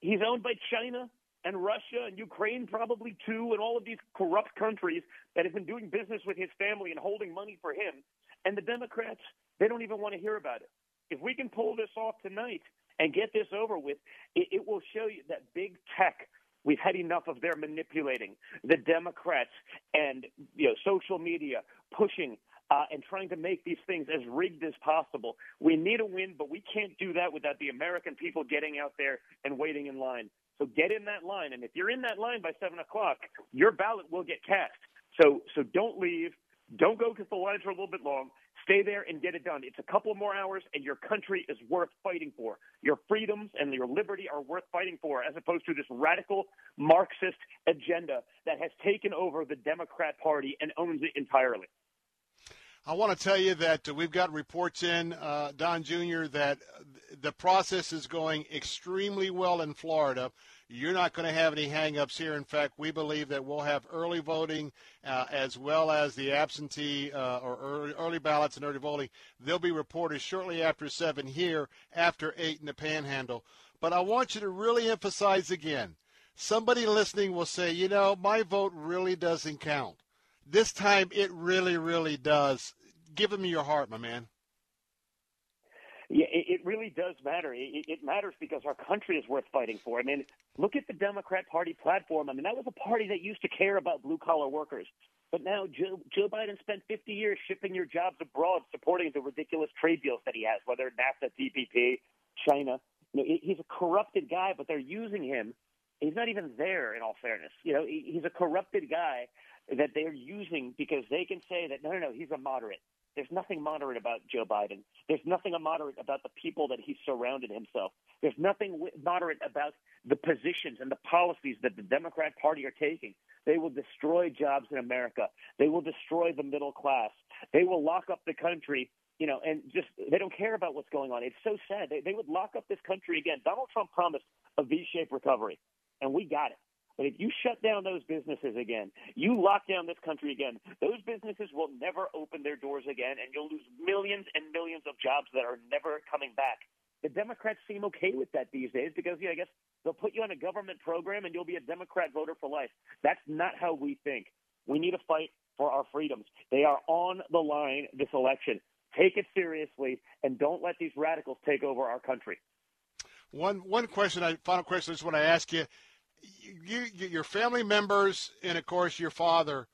he's owned by China and Russia and Ukraine, probably too, and all of these corrupt countries that have been doing business with his family and holding money for him. And the Democrats, they don't even want to hear about it. If we can pull this off tonight and get this over with, it, it will show you that big tech We've had enough of their manipulating the Democrats and you know social media pushing uh, and trying to make these things as rigged as possible. We need a win, but we can't do that without the American people getting out there and waiting in line. So get in that line, and if you're in that line by seven o'clock, your ballot will get cast. So so don't leave. Don't go because the lines are a little bit long. Stay there and get it done. It's a couple more hours, and your country is worth fighting for. Your freedoms and your liberty are worth fighting for, as opposed to this radical Marxist agenda that has taken over the Democrat Party and owns it entirely. I want to tell you that uh, we've got reports in, uh, Don Jr., that the process is going extremely well in Florida. You're not going to have any hangups here. In fact, we believe that we'll have early voting uh, as well as the absentee uh, or early, early, ballots and early voting. They'll be reported shortly after 7 here, after 8 in the panhandle. But I want you to really emphasize again somebody listening will say, you know, my vote really doesn't count. This time it really, really does. Give them your heart, my man. Yeah, it, really does matter. It, matters because our country is worth fighting for. I mean, look at the Democrat Party platform. I mean, that was a party that used to care about blue collar workers. But now Joe, Joe Biden spent 50 years shipping your jobs abroad, supporting the ridiculous trade deals that he has, whether NAFTA, TPP, China. You know, he's a corrupted guy, but they're using him. He's not even there, in all fairness. You know, he's a corrupted guy that they're using because they can say that no, no, no, he's a moderate. There's nothing moderate about Joe Biden. There's nothing moderate about the people that he surrounded himself. There's nothing moderate about the positions and the policies that the Democrat Party are taking. They will destroy jobs in America. They will destroy the middle class. They will lock up the country, you know, and just they don't care about what's going on. It's so sad. They, they would lock up this country again. Donald Trump promised a V-shaped recovery, and we got it. But if you shut down those businesses again, you lock down this country again, those businesses will never open their doors again, and you'll lose millions and millions of jobs that are never coming back. The Democrats seem okay with that these days because, yeah, I guess they'll put you on a government program and you'll be a Democrat voter for life. That's not how we think. We need to fight for our freedoms. They are on the line this election. Take it seriously and don't let these radicals take over our country. One one question, I final question I just want to ask you you, your family members, and of course your father.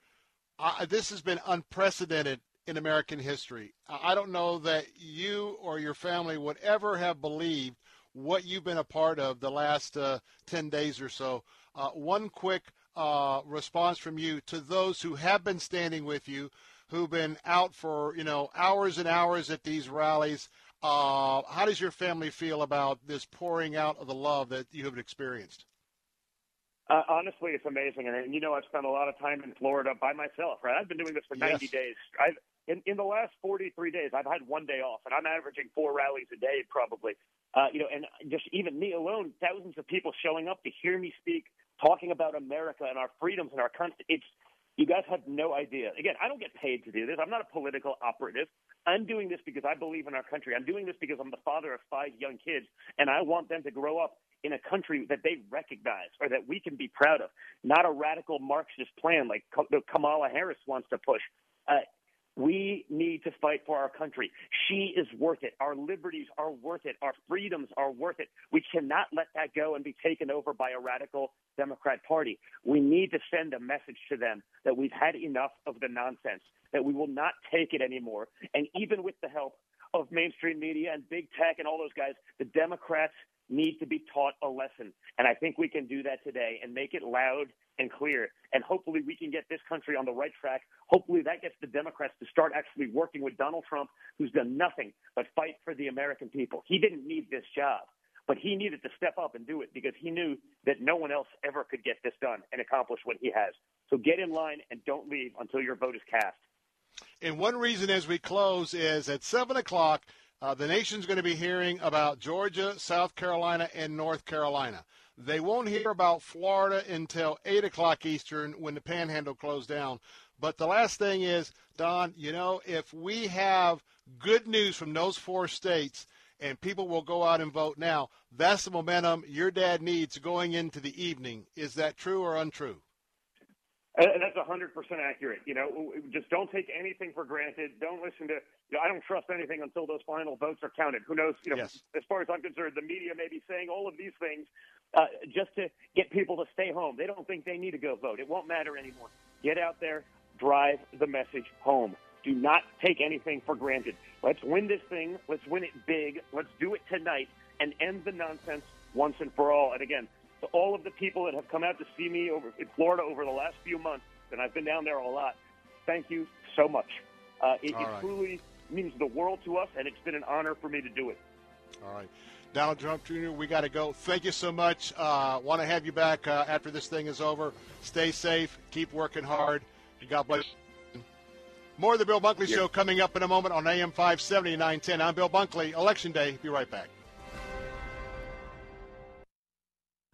Uh, this has been unprecedented in American history. I don't know that you or your family would ever have believed what you've been a part of the last uh, 10 days or so. Uh, one quick uh, response from you to those who have been standing with you, who've been out for you know hours and hours at these rallies. Uh, how does your family feel about this pouring out of the love that you have experienced? Uh, honestly, it's amazing, and, and you know I've spent a lot of time in Florida by myself. Right, I've been doing this for 90 yes. days. I've, in in the last 43 days, I've had one day off, and I'm averaging four rallies a day probably. Uh, you know, and just even me alone, thousands of people showing up to hear me speak, talking about America and our freedoms and our country. It's you guys have no idea. Again, I don't get paid to do this. I'm not a political operative. I'm doing this because I believe in our country. I'm doing this because I'm the father of five young kids, and I want them to grow up in a country that they recognize or that we can be proud of, not a radical Marxist plan like Kamala Harris wants to push. Uh, we need to fight for our country. She is worth it. Our liberties are worth it. Our freedoms are worth it. We cannot let that go and be taken over by a radical Democrat Party. We need to send a message to them that we've had enough of the nonsense, that we will not take it anymore. And even with the help of mainstream media and big tech and all those guys, the Democrats need to be taught a lesson. And I think we can do that today and make it loud and clear. And hopefully we can get this country on the right track. Hopefully that gets the Democrats to start actually working with Donald Trump, who's done nothing but fight for the American people. He didn't need this job, but he needed to step up and do it because he knew that no one else ever could get this done and accomplish what he has. So get in line and don't leave until your vote is cast. And one reason as we close is at 7 o'clock, uh, the nation's going to be hearing about Georgia, South Carolina, and North Carolina. They won't hear about Florida until 8 o'clock Eastern when the panhandle closed down. But the last thing is, Don, you know, if we have good news from those four states and people will go out and vote now, that's the momentum your dad needs going into the evening. Is that true or untrue? And that's 100% accurate. You know, just don't take anything for granted. Don't listen to, you know, I don't trust anything until those final votes are counted. Who knows? You know, yes. as far as I'm concerned, the media may be saying all of these things, uh, just to get people to stay home. They don't think they need to go vote. It won't matter anymore. Get out there, drive the message home. Do not take anything for granted. Let's win this thing. Let's win it big. Let's do it tonight and end the nonsense once and for all. And again, to all of the people that have come out to see me over in Florida over the last few months, and I've been down there a lot. Thank you so much. Uh, it, it right. truly means the world to us, and it's been an honor for me to do it. All right. Donald Trump Jr., we got to go. Thank you so much. Uh, Want to have you back uh, after this thing is over. Stay safe. Keep working hard. And God bless you. More of the Bill Bunkley Show coming up in a moment on AM 570 910. I'm Bill Bunkley. Election Day. Be right back.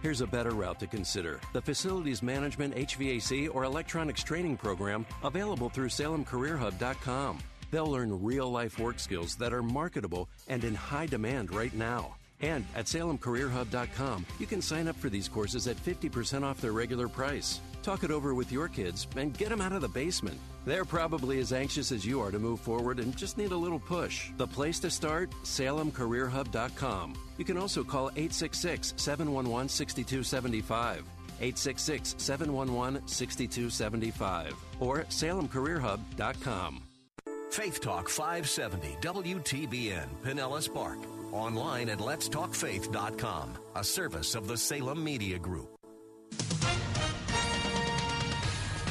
Here's a better route to consider the Facilities Management, HVAC, or Electronics Training Program available through SalemCareerHub.com. They'll learn real life work skills that are marketable and in high demand right now. And at SalemCareerHub.com, you can sign up for these courses at 50% off their regular price. Talk it over with your kids and get them out of the basement. They're probably as anxious as you are to move forward and just need a little push. The place to start? SalemCareerHub.com. You can also call 866 711 6275. 866 711 6275 or salemcareerhub.com. Faith Talk 570 WTBN Pinellas Park. Online at letstalkfaith.com, a service of the Salem Media Group.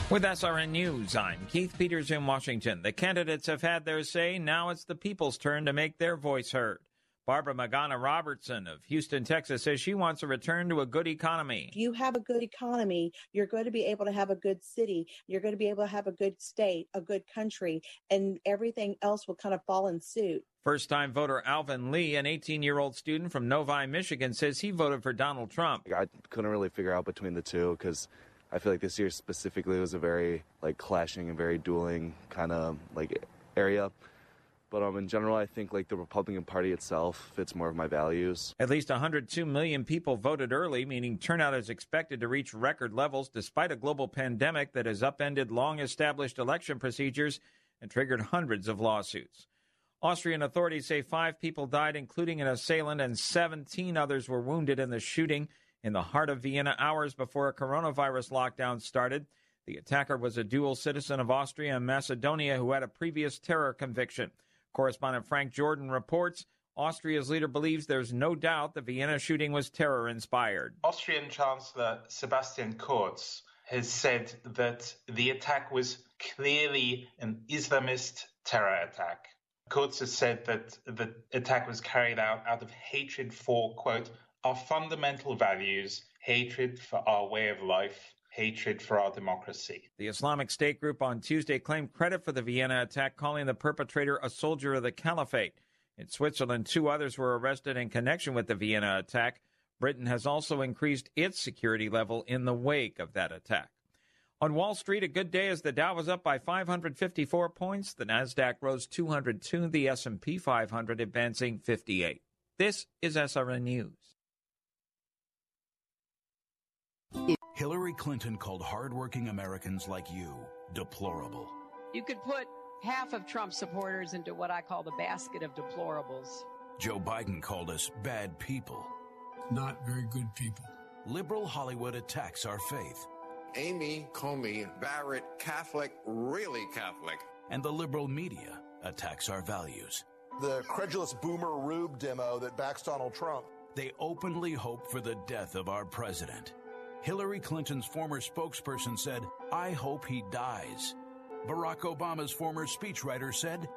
With SRN News, I'm Keith Peters in Washington. The candidates have had their say. Now it's the people's turn to make their voice heard. Barbara Magana Robertson of Houston, Texas says she wants a return to a good economy. If you have a good economy, you're going to be able to have a good city. You're going to be able to have a good state, a good country, and everything else will kind of fall in suit. First time voter Alvin Lee, an 18 year old student from Novi, Michigan, says he voted for Donald Trump. I couldn't really figure out between the two because I feel like this year specifically was a very like clashing and very dueling kind of like area. But um, in general, I think like the Republican Party itself fits more of my values. At least 102 million people voted early, meaning turnout is expected to reach record levels despite a global pandemic that has upended long established election procedures and triggered hundreds of lawsuits. Austrian authorities say five people died, including an assailant, and 17 others were wounded in the shooting in the heart of Vienna hours before a coronavirus lockdown started. The attacker was a dual citizen of Austria and Macedonia who had a previous terror conviction. Correspondent Frank Jordan reports Austria's leader believes there's no doubt the Vienna shooting was terror inspired. Austrian Chancellor Sebastian Kurz has said that the attack was clearly an Islamist terror attack. Kurz has said that the attack was carried out out of hatred for, quote, our fundamental values, hatred for our way of life, hatred for our democracy. The Islamic State group on Tuesday claimed credit for the Vienna attack, calling the perpetrator a soldier of the caliphate. In Switzerland, two others were arrested in connection with the Vienna attack. Britain has also increased its security level in the wake of that attack. On Wall Street, a good day as the Dow was up by 554 points, the Nasdaq rose 202, the S&P 500 advancing 58. This is SRN News. Hillary Clinton called hardworking Americans like you deplorable. You could put half of Trump supporters into what I call the basket of deplorables. Joe Biden called us bad people. Not very good people. Liberal Hollywood attacks our faith. Amy Coney Barrett, Catholic, really Catholic. And the liberal media attacks our values. The credulous boomer Rube demo that backs Donald Trump. They openly hope for the death of our president. Hillary Clinton's former spokesperson said, I hope he dies. Barack Obama's former speechwriter said,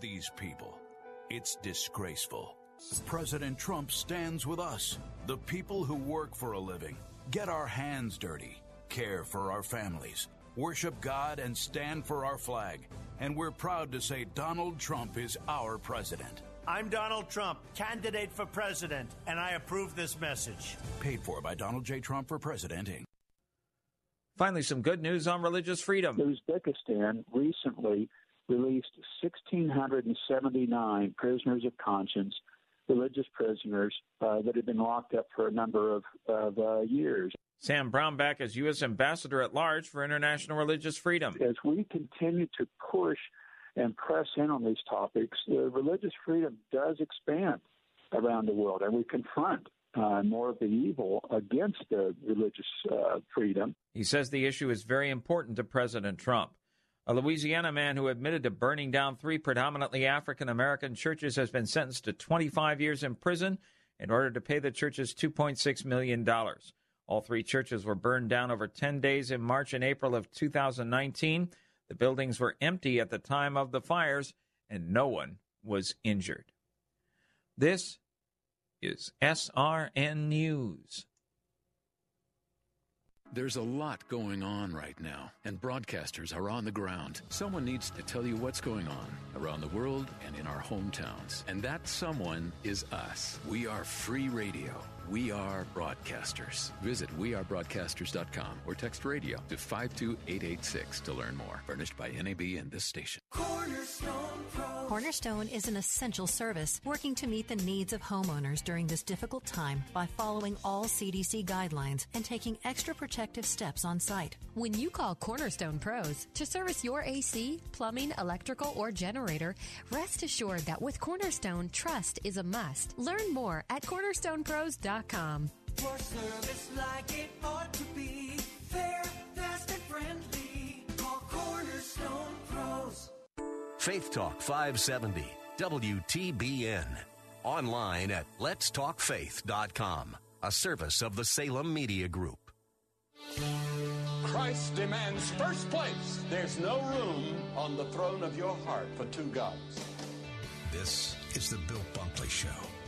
these people. It's disgraceful. President Trump stands with us, the people who work for a living, get our hands dirty, care for our families, worship God, and stand for our flag. And we're proud to say Donald Trump is our president. I'm Donald Trump, candidate for president, and I approve this message. Paid for by Donald J. Trump for President, Inc. Finally, some good news on religious freedom. Uzbekistan recently released 1,679 prisoners of conscience, religious prisoners uh, that had been locked up for a number of, of uh, years. Sam Brownback is U.S. Ambassador at Large for International Religious Freedom. As we continue to push and press in on these topics, the religious freedom does expand around the world, and we confront uh, more of the evil against the religious uh, freedom. He says the issue is very important to President Trump. A Louisiana man who admitted to burning down three predominantly African American churches has been sentenced to 25 years in prison in order to pay the churches $2.6 million. All three churches were burned down over 10 days in March and April of 2019. The buildings were empty at the time of the fires, and no one was injured. This is SRN News. There's a lot going on right now, and broadcasters are on the ground. Someone needs to tell you what's going on around the world and in our hometowns. And that someone is us. We are free radio. We are broadcasters. Visit wearebroadcasters.com or text radio to 52886 to learn more. Furnished by NAB and this station. Cornerstone Pro. Cornerstone is an essential service working to meet the needs of homeowners during this difficult time by following all CDC guidelines and taking extra protective steps on site. When you call Cornerstone Pros to service your AC, plumbing, electrical, or generator, rest assured that with Cornerstone, trust is a must. Learn more at cornerstonepros.com. For service like it ought to be, fair, fast, and friendly. Call Cornerstone Pros. Faith Talk 570, WTBN. Online at letstalkfaith.com, a service of the Salem Media Group. Christ demands first place. There's no room on the throne of your heart for two gods. This is the Bill Bunkley Show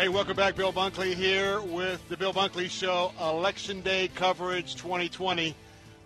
Hey, welcome back. Bill Bunkley here with the Bill Bunkley Show, Election Day coverage 2020.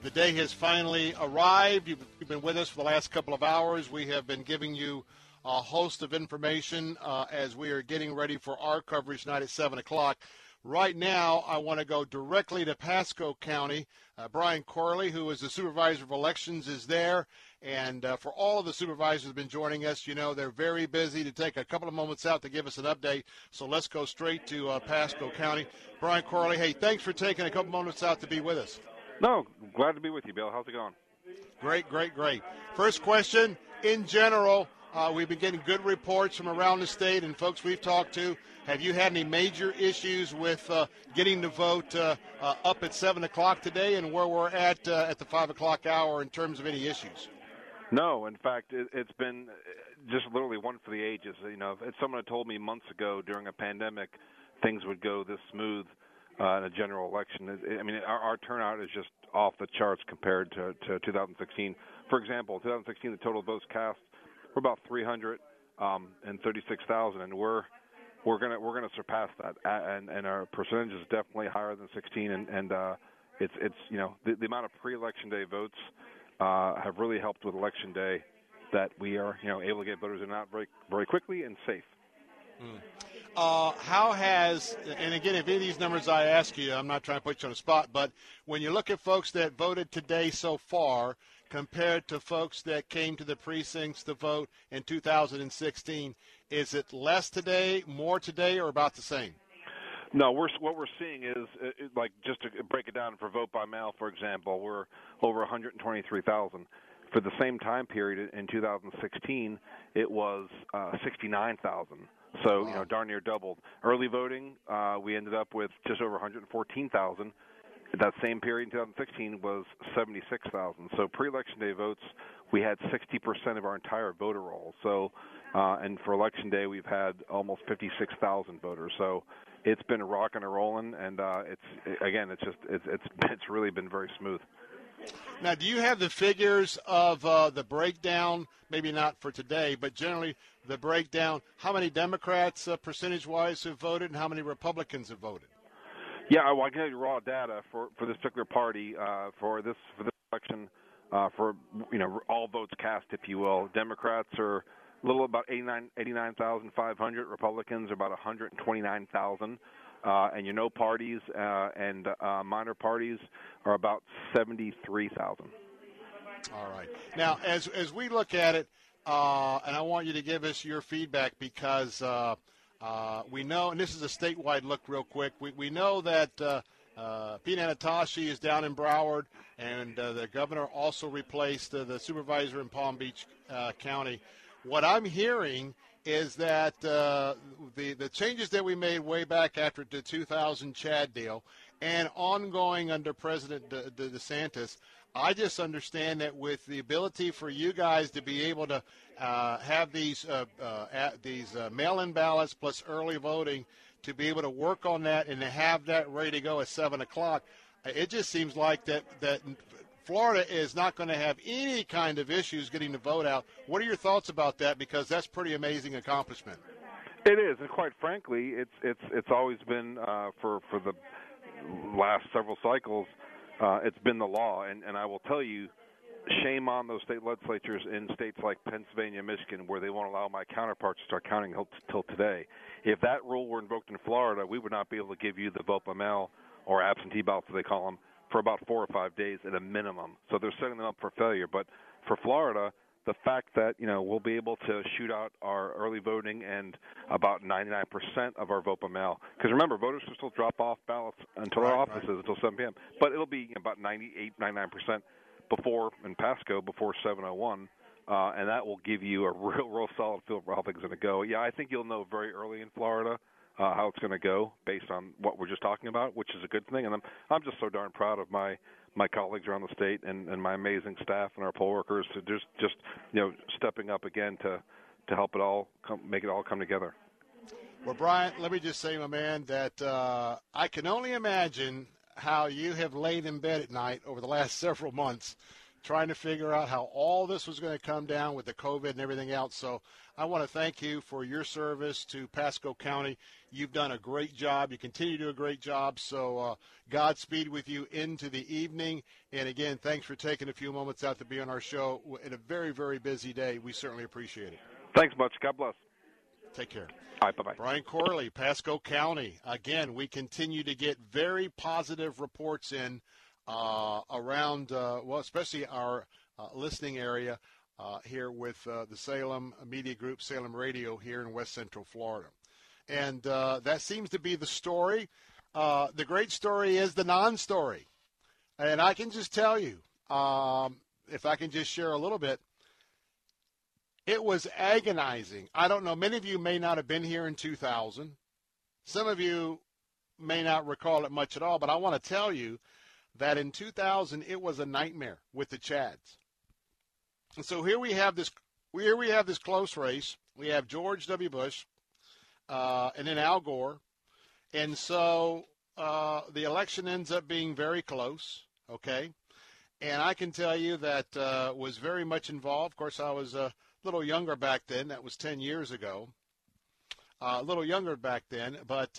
The day has finally arrived. You've been with us for the last couple of hours. We have been giving you a host of information uh, as we are getting ready for our coverage tonight at 7 o'clock. Right now, I want to go directly to Pasco County. Uh, Brian Corley, who is the supervisor of elections, is there. And uh, for all of the supervisors who have been joining us, you know, they're very busy to take a couple of moments out to give us an update. So let's go straight to uh, Pasco County. Brian Corley, hey, thanks for taking a couple moments out to be with us. No, glad to be with you, Bill. How's it going? Great, great, great. First question, in general, uh, we've been getting good reports from around the state and folks we've talked to. Have you had any major issues with uh, getting the vote uh, uh up at 7 o'clock today and where we're at uh, at the 5 o'clock hour in terms of any issues? No, in fact, it, has been uh, just literally one for the ages. You know, if someone had told me months ago during a pandemic things would go this smooth in a general election, it, I mean, our, our turnout is just off the charts compared to, to 2016. For example, 2016, the total votes cast we're about 336,000, um, and we're we're gonna we're gonna surpass that, and and our percentage is definitely higher than 16, and and uh, it's it's you know the, the amount of pre-election day votes uh, have really helped with election day that we are you know able to get voters in and out very very quickly and safe. Mm. Uh, how has, and again, if any of these numbers I ask you, I'm not trying to put you on the spot, but when you look at folks that voted today so far, compared to folks that came to the precincts to vote in 2016? Is it less today, more today, or about the same? No, we're what we're seeing is uh, like just to break it down for vote by mail, for example, we're over 123,000. For the same time period in 2016, it was uh, 69,000. So you know, darn near doubled. Early voting, uh, we ended up with just over 114,000. That same period in 2016 was 76,000. So pre-election day votes, we had 60% of our entire voter roll. So, uh, and for election day, we've had almost 56,000 voters. So, it's been rocking and rolling, and uh, it's again, it's just it's it's [LAUGHS] it's really been very smooth. Now, do you have the figures of uh, the breakdown? Maybe not for today, but generally the breakdown. How many Democrats, uh, percentage-wise, have voted, and how many Republicans have voted? Yeah, well, I can tell you raw data for for this particular party uh, for this for this election uh, for you know all votes cast, if you will. Democrats are a little about 89 89,500. Republicans about 129,000. Uh, and your no parties uh, and uh, minor parties are about 73,000. All right. Now, as as we look at it, uh, and I want you to give us your feedback because uh, uh, we know, and this is a statewide look, real quick. We we know that uh, Pete Antonacci is down in Broward, and uh, the governor also replaced uh, the supervisor in Palm Beach County. What I'm hearing is that uh, the the changes that we made way back after the 2000 chad deal and ongoing under President De- De- DeSantis. I just understand that with the ability for you guys to be able to uh, have these uh, uh, these uh, mail-in ballots plus early voting to be able to work on that and to have that ready to go at seven o'clock, it just seems like that that Florida is not going to have any kind of issues getting the vote out. What are your thoughts about that? Because that's pretty amazing accomplishment. It is, and quite frankly, it's it's it's always been uh, for for the last several cycles. Uh, it's been the law, and and I will tell you, shame on those state legislatures in states like Pennsylvania, Michigan, where they won't allow my counterparts to start counting until today. If that rule were invoked in Florida, we would not be able to give you the vote by mail or absentee ballots, they call them, for about four or five days at a minimum. So they're setting them up for failure. But for Florida, the fact that you know we'll be able to shoot out our early voting and about 99% of our vote by mail. Because remember, voters will still drop off ballots until right, our offices right. until 7 p.m. But it'll be about 98, 99% before in Pasco before 7:01. Uh, and that will give you a [LAUGHS] real, real solid feel for how things are going to go. Yeah, I think you'll know very early in Florida uh, how it's going to go based on what we're just talking about, which is a good thing. And I'm I'm just so darn proud of my my colleagues around the state and, and my amazing staff and our poll workers to just just you know stepping up again to to help it all come, make it all come together. Well, Brian, let me just say, my man, that uh, I can only imagine how you have laid in bed at night over the last [LAUGHS] several months trying to figure out how all this was going to come down with the COVID and everything else. So I want to thank you for your service to Pasco County. You've done a great job. You continue to do a great job. So uh, Godspeed with you into the evening. And again, thanks for taking a few moments out to be on our show in a very, very busy day. We certainly appreciate it. Thanks much. God bless. Take care. All right, bye bye. Brian Corley, Pasco County. Again, we continue to get very positive reports in around, uh, well, especially our uh, listening area uh, here with uh, the Salem Media Group, Salem Radio here in West Central Florida. And uh, that seems to be the story. the great story is the non story. And I can just tell you, um, if I can just share a little bit, it was agonizing. I don't know. Many of you may not have been here in 2000. Some of you may not recall it much at all, but I want to tell you that in 2000 it was a nightmare with the chads. And so here we have this here we have this close race. We have George W. Bush uh, and then Al Gore, and so uh, the election ends up being very close. Okay, and I can tell you that uh, was very much involved. Of course, I was a little younger back then. That was 10 years ago. Uh, a little younger back then, but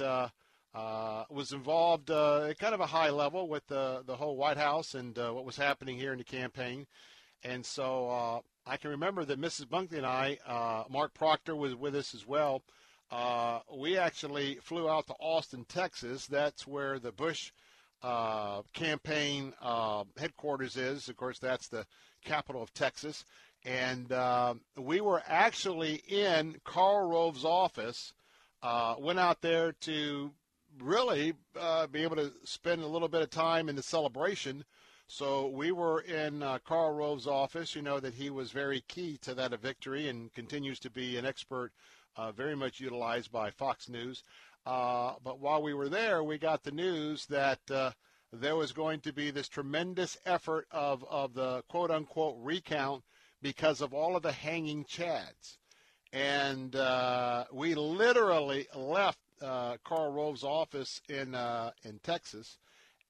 uh, uh, was involved uh, at kind of a high level with the the whole White House and uh, what was happening here in the campaign. And so uh, I can remember that Mrs. Bunkley and I, uh, Mark Proctor was with us as well. Uh, we actually flew out to Austin, Texas. That's where the Bush campaign headquarters is. Of course, that's the capital of Texas. And we were actually in Karl Rove's office. went out there to really uh, be able to spend a little bit of time in the celebration So we were in uh, Karl Rove's office. You know that he was very key to that victory and continues to be an expert, uh, very much utilized by Fox News. Uh, but while we were there, we got the news that uh, there was going to be this tremendous effort of, of the quote unquote recount because of all of the hanging chads. And uh, we literally left uh, Karl Rove's office in, uh, in Texas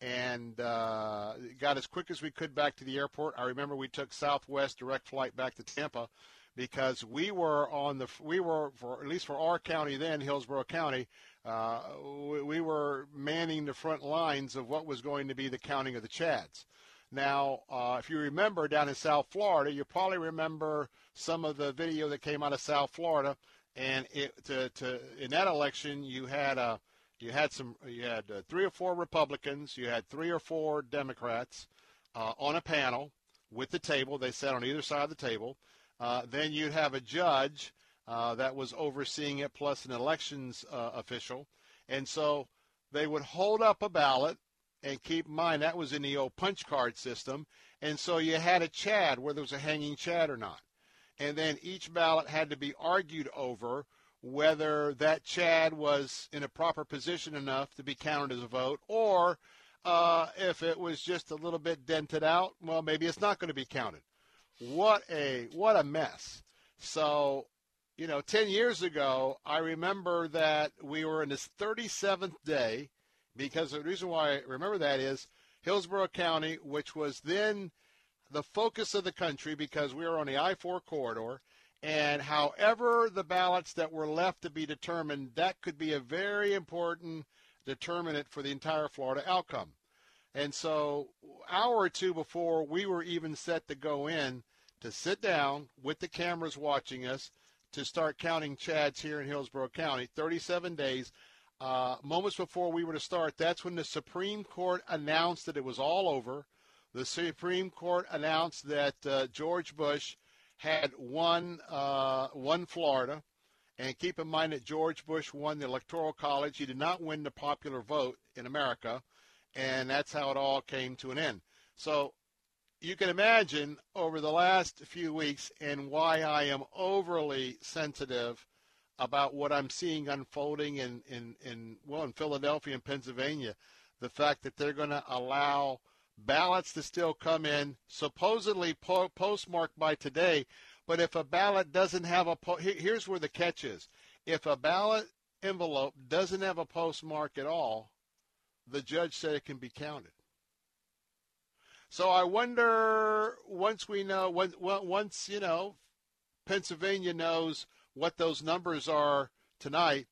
and uh, got as quick as we could back to the airport. I remember we took Southwest direct flight back to Tampa because we were on the we were for at least for our county then Hillsborough County uh, we, we were manning the front lines of what was going to be the counting of the chads. Now, uh, if you remember down in South Florida, you probably remember some of the video that came out of South Florida, and it, to, to, in that election you had a uh, you had some you had uh, three or four Republicans, you had three or four Democrats uh, on a panel with the table. They sat on either side of the table. Uh, then you'd have a judge uh, that was overseeing it, plus an elections uh, official. And so they would hold up a ballot, and keep in mind that was in the old punch card system. And so you had a chad, whether it was a hanging chad or not. And then each ballot had to be argued over whether that chad was in a proper position enough to be counted as a vote, or uh, if it was just a little bit dented out, well, maybe it's not going to be counted. What a what a mess. So you know, 10 years ago, I remember that we were in this 37th day because the reason why I remember that is Hillsborough County, which was then the focus of the country because we are on the I 4 corridor. And however the ballots that were left to be determined, that could be a very important determinant for the entire Florida outcome. And so, hour or two before we were even set to go in, to sit down with the cameras watching us, to start counting chads here in Hillsborough County. 37 days. Uh, moments before we were to start, that's when the Supreme Court announced that it was all over. The Supreme Court announced that uh, George Bush had won uh, won Florida, and keep in mind that George Bush won the Electoral College. He did not win the popular vote in America, and that's how it all came to an end. So you can imagine over the last few weeks and why I am overly sensitive about what I'm seeing unfolding in, in, in well in Philadelphia and Pennsylvania, the fact that they're going to allow ballots to still come in supposedly po- postmarked by today, but if a ballot doesn't have a po- here's where the catch is. If a ballot envelope doesn't have a postmark at all, the judge said it can be counted. So I wonder once we know once you know Pennsylvania knows what those numbers are tonight.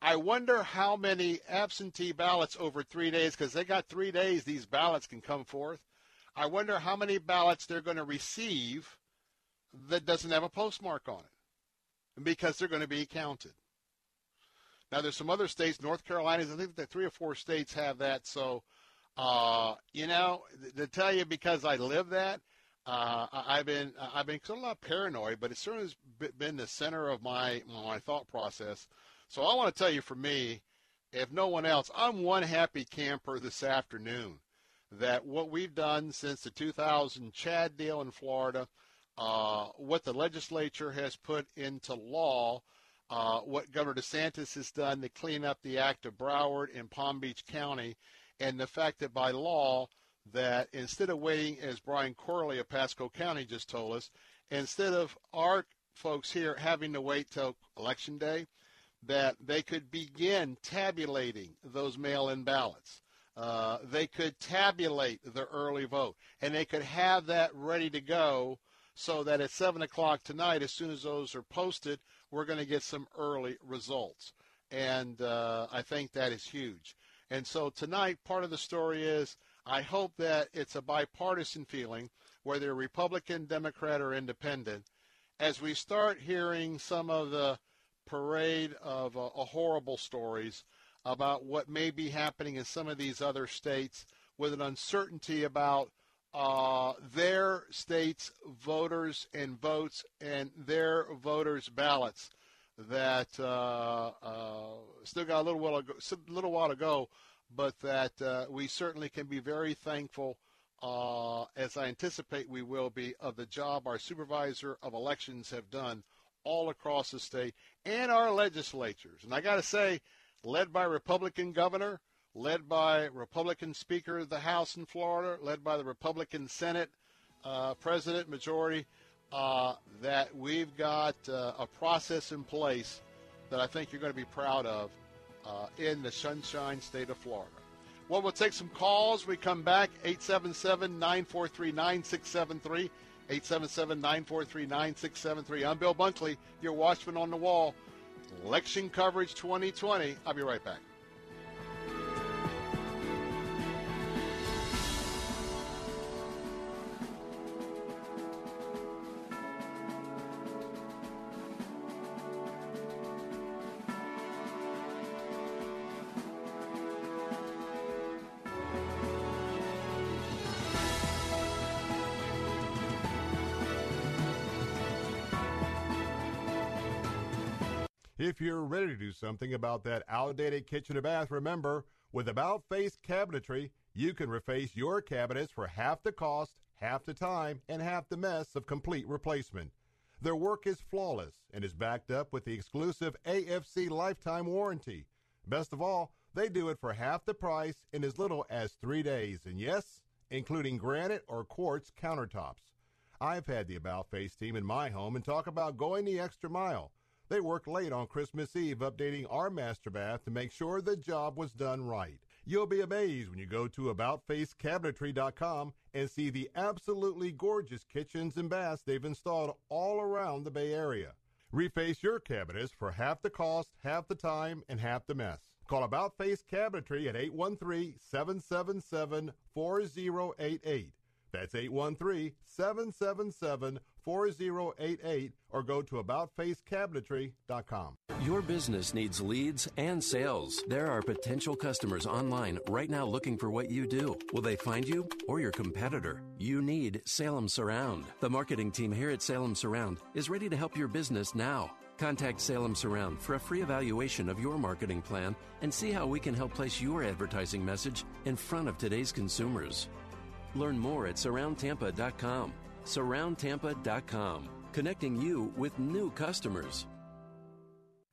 I wonder how many absentee ballots over three days, because they got three days these ballots can come forth. I wonder how many ballots they're going to receive that doesn't have a postmark on it, because they're going to be counted. Now there's some other states, North Carolina, I think that three or four states have that. So uh, you know, to tell you because I live that, uh, I've been I've been a lot paranoid, but it certainly has been the center of my my thought process. So I want to tell you, for me, if no one else, I'm one happy camper this afternoon. That what we've done since the 2000 chad deal in Florida, uh, what the legislature has put into law, uh, what Governor DeSantis has done to clean up the act of Broward in Palm Beach County, and the fact that by law that instead of waiting, as Brian Corley of Pasco County just told us, instead of our folks here having to wait till election day, that they could begin tabulating those mail-in ballots. Uh, they could tabulate the early vote, and they could have that ready to go so that at 7 o'clock tonight, as soon as those are posted, we're going to get some early results. And uh, I think that is huge. And so tonight, part of the story is I hope that it's a bipartisan feeling, whether Republican, Democrat, or Independent, as we start hearing some of the parade of uh, horrible stories about what may be happening in some of these other states with an uncertainty about uh, their states' voters and votes and their voters' ballots that uh, uh, still got a little while, ago, little while to go, but that uh, we certainly can be very thankful uh, as I anticipate we will be, of the job our supervisor of elections have done all across the state and our legislatures. And I got to say, led by Republican governor, led by Republican Speaker of the House in Florida, led by the Republican Senate uh, President majority, uh, that we've got uh, a process in place that I think you're going to be proud of uh, in the Sunshine State of Florida. Well, we'll take some calls. We come back 877 943 9673. 877 943 9673. I'm Bill Bunkley, your watchman on the wall. Election coverage 2020. I'll be right back. Ready to do something about that outdated kitchen or bath, remember, with About Face Cabinetry, you can reface your cabinets for half the cost, half the time, and half the mess of complete replacement. Their work is flawless and is backed up with the exclusive AFC lifetime warranty. Best of all, they do it for half the price in as little as three days, and yes, including granite or quartz countertops. I've had the About Face team in my home and talk about going the extra mile. They worked late on Christmas Eve updating our master bath to make sure the job was done right. You'll be amazed when you go to AboutFaceCabinetry.com and see the absolutely gorgeous kitchens and baths they've installed all around the Bay Area. Reface your cabinets for half the cost, half the time, and half the mess. Call About Face Cabinetry at 813-777-4088. That's 813-777-4088 or go to aboutfacecabinetry.com. Your business needs leads and sales. There are potential customers online right now looking for what you do. Will they find you or your competitor? You need Salem Surround. The marketing team here at Salem Surround is ready to help your business now. Contact Salem Surround for a free evaluation of your marketing plan and see how we can help place your advertising message in front of today's consumers. Learn more at surroundtampa.com. Surroundtampa.com, connecting you with new customers.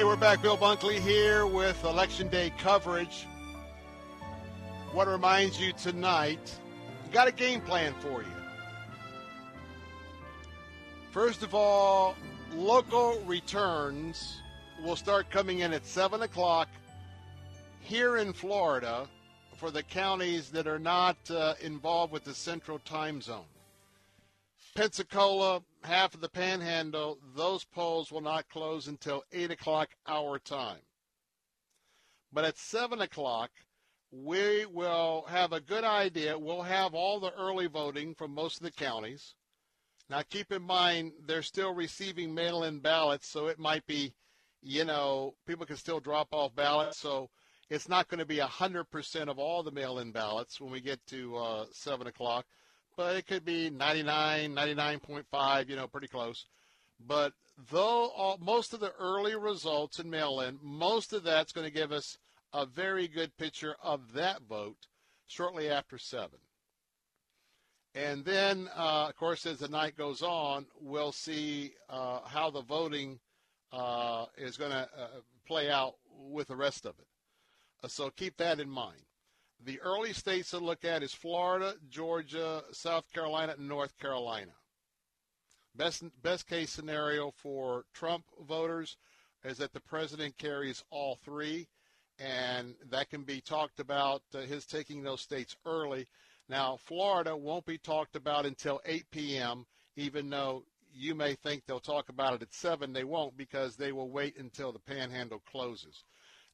Hey, we're back. Bill Bunkley here with Election Day coverage. What reminds you tonight, got a game plan for you. First of all, local returns will start coming in at 7 o'clock here in Florida for the counties that are not uh, involved with the central time zone. Pensacola, half of the panhandle, those polls will not close until 8 o'clock our time. But at 7 o'clock, we will have a good idea. We'll have all the early voting from most of the counties. Now, keep in mind, they're still receiving mail in ballots, so it might be, you know, people can still drop off ballots. So it's not going to be 100% of all the mail in ballots when we get to uh, 7 o'clock but it could be 99, 99.5, you know, pretty close. But though all, most of the early results in mail-in, most of that's going to give us a very good picture of that vote shortly after 7. And then, uh, of course, as the night goes on, we'll see uh, how the voting uh, is going to uh, play out with the rest of it. Uh, so keep that in mind. The early states to look at is Florida, Georgia, South Carolina, and North Carolina. Best best case scenario for Trump voters is that the president carries all three, and that can be talked about uh, his taking those states early. Now, Florida won't be talked about until 8 p.m., even though you may think they'll talk about it at 7. They won't because they will wait until the panhandle closes.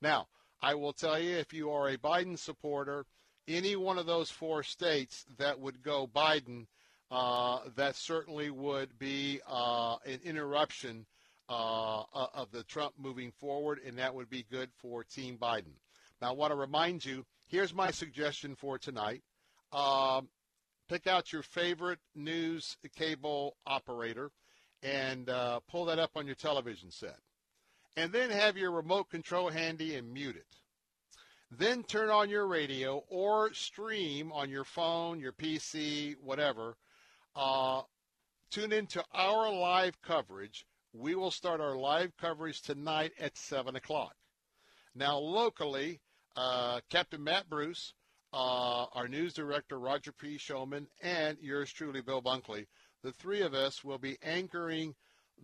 Now, I will tell you if you are a Biden supporter, any one of those four states that would go Biden, uh, that certainly would be uh, an interruption uh, of the Trump moving forward, and that would be good for Team Biden. Now, I want to remind you here's my suggestion for tonight. Um, pick out your favorite news cable operator and uh, pull that up on your television set. And then have your remote control handy and mute it. Then turn on your radio or stream on your phone, your PC, whatever. Uh, tune into our live coverage. We will start our live coverage tonight at 7 o'clock. Now, locally, uh, Captain Matt Bruce uh, our news director, Roger P. Showman, and yours truly, Bill Bunkley. The three of us will be anchoring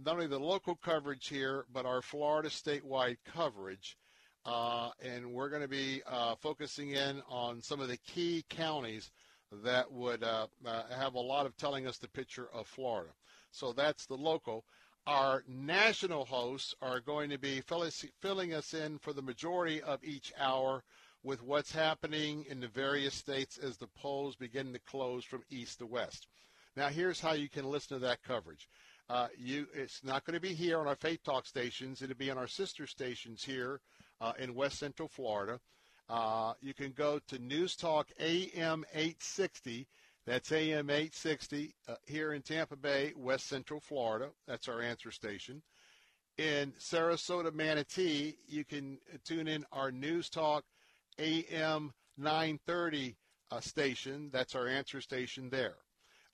not only the local coverage here, but our Florida statewide coverage. Uh, and we're going to be uh, focusing in on some of the key counties that would uh, uh, have a lot of telling us the picture of Florida. So that's the local. Our national hosts are going to be filling us in for the majority of each hour with what's happening in the various states as the polls begin to close from east to west. Now, here's how you can listen to that coverage. Uh, you, it's not going to be here on our Faith Talk stations. It'll be on our sister stations here uh, in West Central Florida. Uh, you can go to News Talk AM 860. That's AM 860 uh, here in Tampa Bay, West Central Florida. That's our answer station. In Sarasota, Manatee, you can tune in our News Talk AM 930 uh, station. That's our answer station there.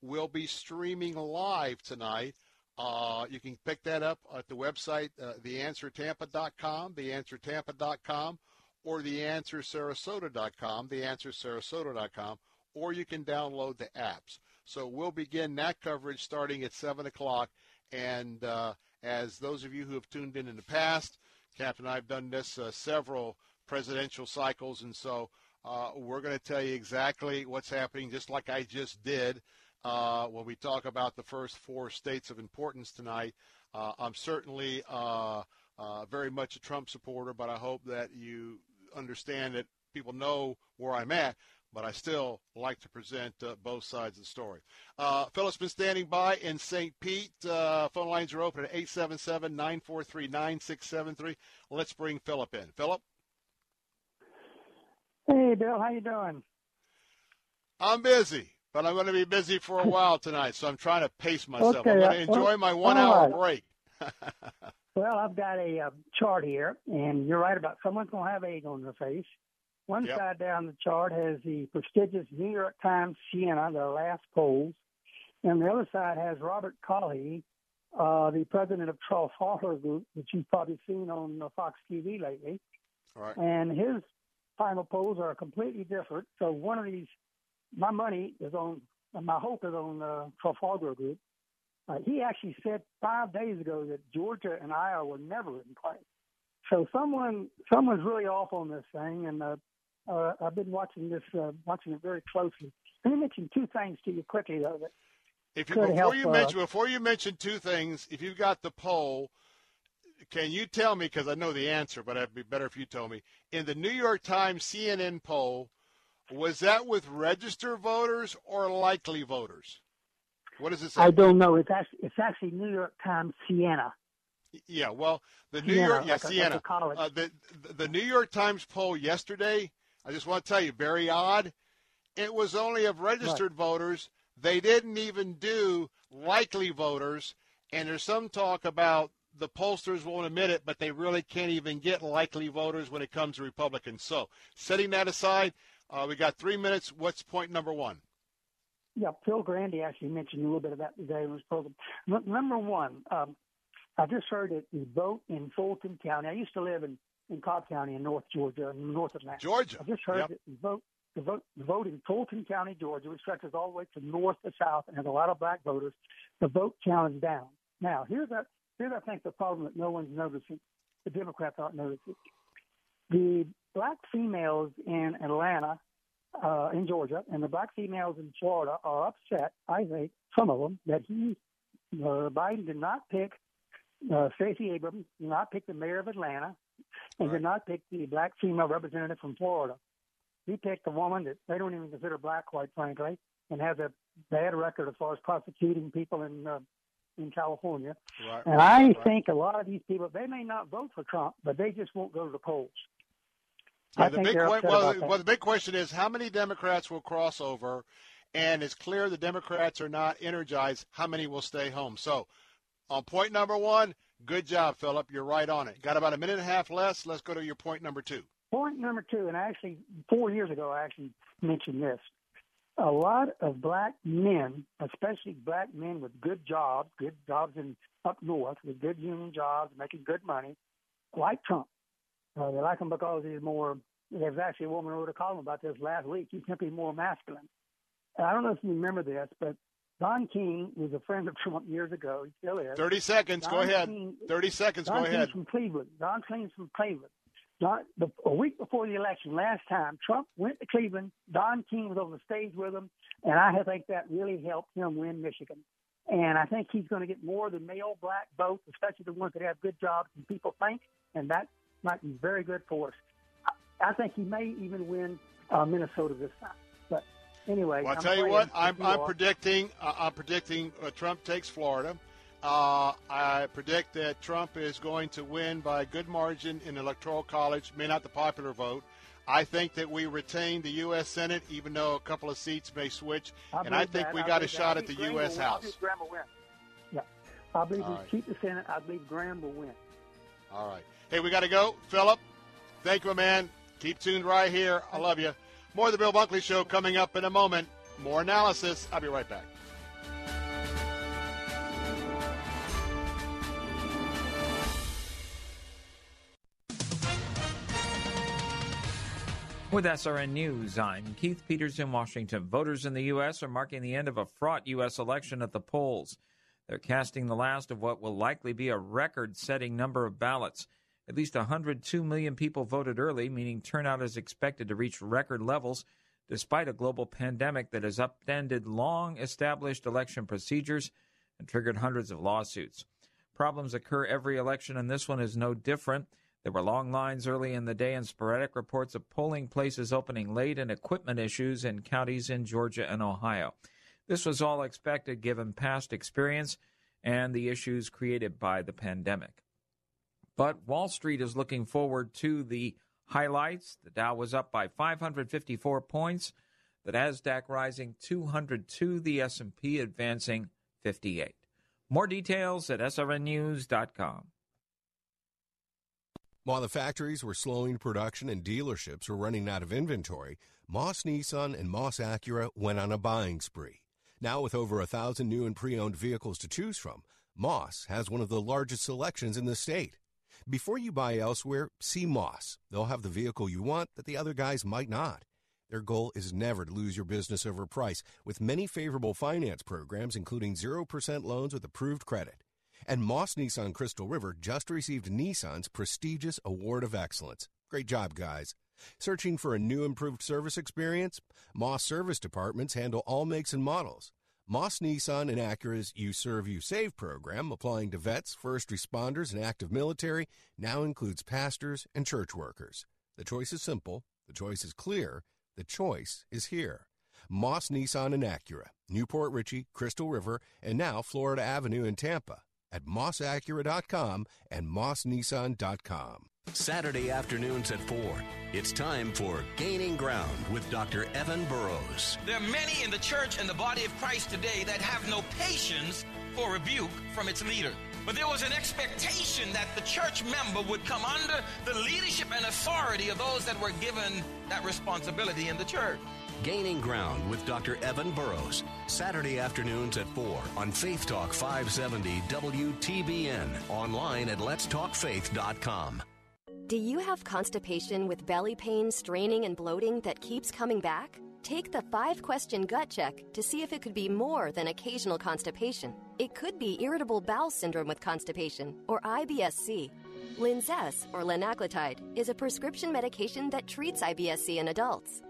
We'll be streaming live tonight. Uh, you can pick that up at the website, uh, theanswertampa.com, theanswertampa.com, or theanswersarasota.com, theanswersarasota.com, or you can download the apps. So we'll begin that coverage starting at 7 o'clock. And uh, as those of you who have tuned in in the past, Captain, I've done this uh, several presidential cycles. And so uh, we're going to tell you exactly what's happening, just like I just did uh, when we talk about the first four states of importance tonight. Uh, I'm certainly uh, uh, very much a Trump supporter, but I hope that you understand that people know where I'm at but I still like to present uh, both sides of the story. Uh, Philip's been standing by in St. Pete. Uh, phone lines are open at 877 943 9673. Let's bring Philip in. Philip? Hey, Bill, how you doing? I'm busy, but I'm going to be busy for a while tonight, so I'm trying to pace myself. Okay, I'm going to enjoy well, my one-hour right. break. [LAUGHS] well, I've got a uh, chart here, and you're right about someone's going to have egg on their face. One Yep. side down the chart has the prestigious New York Times Siena, the last polls, and the other side has Robert Cahaly, uh, the president of Charles Trafalgar Group, which you've probably seen on uh, Fox TV lately. All right. And his final polls are completely different. So one of these, my money is on, my hope is on uh, Trafalgar Group. Uh, he actually said five days ago that Georgia and Iowa were never in play. So someone, someone's really off on this thing, and uh, uh, I've been watching this, uh, watching it very closely. Let me mention two things to you quickly, though. That If you, before help, you uh, mention before you mention two things, if you've got the poll, can you tell me? Because I know the answer, but it'd be better if you told me. In the New York Times CNN poll, was that with registered voters or likely voters? What does it say? I don't know. It's actually, it's actually New York Times Siena. Yeah, well, the New Siena, York, yeah, like like Siena, a college. uh, the the New York Times poll yesterday. I just want to tell you, very odd. It was only of registered voters. They didn't even do likely voters, and there's some talk about the pollsters won't admit it, but they really can't even get likely voters when it comes to Republicans. So, setting that aside, uh, we got three minutes. What's point number one? Yeah, Phil Grandy actually mentioned a little bit of that today in his program. N- number one, um, I just heard that the vote in Fulton County. I used to live in, in Cobb County in North Georgia, in North Atlanta. Georgia. I just heard Yep. that the vote, the vote, the vote in Fulton County, Georgia, which stretches all the way from north to south and has a lot of black voters. The vote count is down. Now, here's a, here's I think the problem that no one's noticing. The Democrats aren't noticing. The black females in Atlanta uh, in Georgia, and the black females in Florida are upset. I think some of them that he uh, Biden did not pick uh, Stacey Abrams, did not pick the mayor of Atlanta, and did not pick the black female representative from Florida. He picked a woman that they don't even consider black, quite frankly, and has a bad record as far as prosecuting people in uh, in California. Right, And right, I right. think a lot of these people, they may not vote for Trump, but they just won't go to the polls. Yeah, the big que- well, well, the big question is how many Democrats will cross over, and it's clear the Democrats are not energized. How many will stay home? So, on point number one, good job, Philip. You're right on it. Got about a minute and a half less. Let's go to your point number two. Point number two, and actually four years ago, I actually mentioned this. A lot of black men, especially black men with good jobs, good jobs in up north, with good union jobs, making good money, like Trump. Uh, they like him because he's more. There was actually a woman who wrote a column about this last week. He's simply more masculine. And I don't know if you remember this, but Don King was a friend of Trump years ago. He still is. 30 seconds. Go Don ahead. 30 seconds. Don Go King's ahead. from Cleveland. Don King's from Cleveland. Don, the, a week before the election, last time, Trump went to Cleveland. Don King was on the stage with him, and I think that really helped him win Michigan. And I think he's going to get more of the male black vote, especially the ones that have good jobs and people think, and that might be very good for us. I, I think he may even win uh, Minnesota this time. But anyway, Well, I'll I'm tell you what. I'm- I'm, predicting. Uh, I'm predicting uh, Trump takes Florida. Uh, I predict that Trump is going to win by a good margin in the electoral college. May not the popular vote. I think that we retain the U.S. Senate, even though a couple of seats may switch. I and I think that. we got a that. shot at the Graham U.S. will win. I House. believe Graham will win. Yeah, I believe All we right. keep the Senate. I believe Graham will win. All right. Hey, we got to go. Philip, thank you, man. Keep tuned right here. I love you. More of the Bill Bunkley Show coming up in a moment. More analysis. I'll be right back. With SRN News, I'm Keith Peters in Washington. Voters in the U.S. are marking the end of a fraught U.S. election at the polls. They're casting the last of what will likely be a record setting number of ballots. At least 102 million people voted early, meaning turnout is expected to reach record levels despite a global pandemic that has upended long established election procedures and triggered hundreds of lawsuits. Problems occur every election, and this one is no different. There were long lines early in the day and sporadic reports of polling places opening late and equipment issues in counties in Georgia and Ohio. This was all expected given past experience and the issues created by the pandemic. But Wall Street is looking forward to the highlights. The Dow was up by 554 points, the Nasdaq rising 202, the S&P advancing 58. More details at srnnews.com. While the factories were slowing production and dealerships were running out of inventory, Moss Nissan and Moss Acura went on a buying spree. Now, with over a thousand new and pre owned vehicles to choose from, Moss has one of the largest selections in the state. Before you buy elsewhere, see Moss. They'll have the vehicle you want that the other guys might not. Their goal is never to lose your business over price, with many favorable finance programs, including 0% loans with approved credit. And Moss Nissan Crystal River just received Nissan's prestigious Award of Excellence. Great job, guys. Searching for a new improved service experience? Moss service departments handle all makes and models. Moss Nissan and Acura's You Serve, You Save program, applying to vets, first responders, and active military, now includes pastors and church workers. The choice is simple, the choice is clear, the choice is here. Moss Nissan and Acura, New Port Richey, Crystal River, and now Florida Avenue in Tampa at mossacura.com and mossnissan.com. Saturday afternoons at 4. It's time for Gaining Ground with Dr. Evan Burrows. There are many in the church and the body of Christ today that have no patience for rebuke from its leader. But there was an expectation that the church member would come under the leadership and authority of those that were given that responsibility in the church. Gaining Ground with Dr. Evan Burrows. Saturday afternoons at 4 on Faith Talk 570 WTBN. Online at letstalkfaith.com. Do you have constipation with belly pain, straining, and bloating that keeps coming back? Take the five question gut check to see if it could be more than occasional constipation. It could be irritable bowel syndrome with constipation, or IBSC. Linzess, or linaclotide, is a prescription medication that treats IBSC in adults.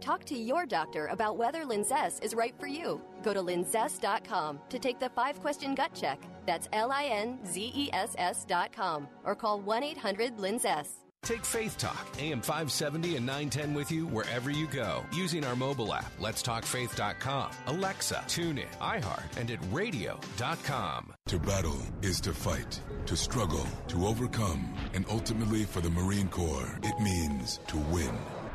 Talk to your doctor about whether Linzess is right for you. Go to linzess.com to take the five question gut check. That's L I N Z E S S.com or call 1 800 Linzess. Take Faith Talk, AM 570 and 910 with you wherever you go using our mobile app, letstalkfaith.com, Alexa, tune in, iHeart, and at radio.com. To battle is to fight, to struggle, to overcome, and ultimately for the Marine Corps, it means to win.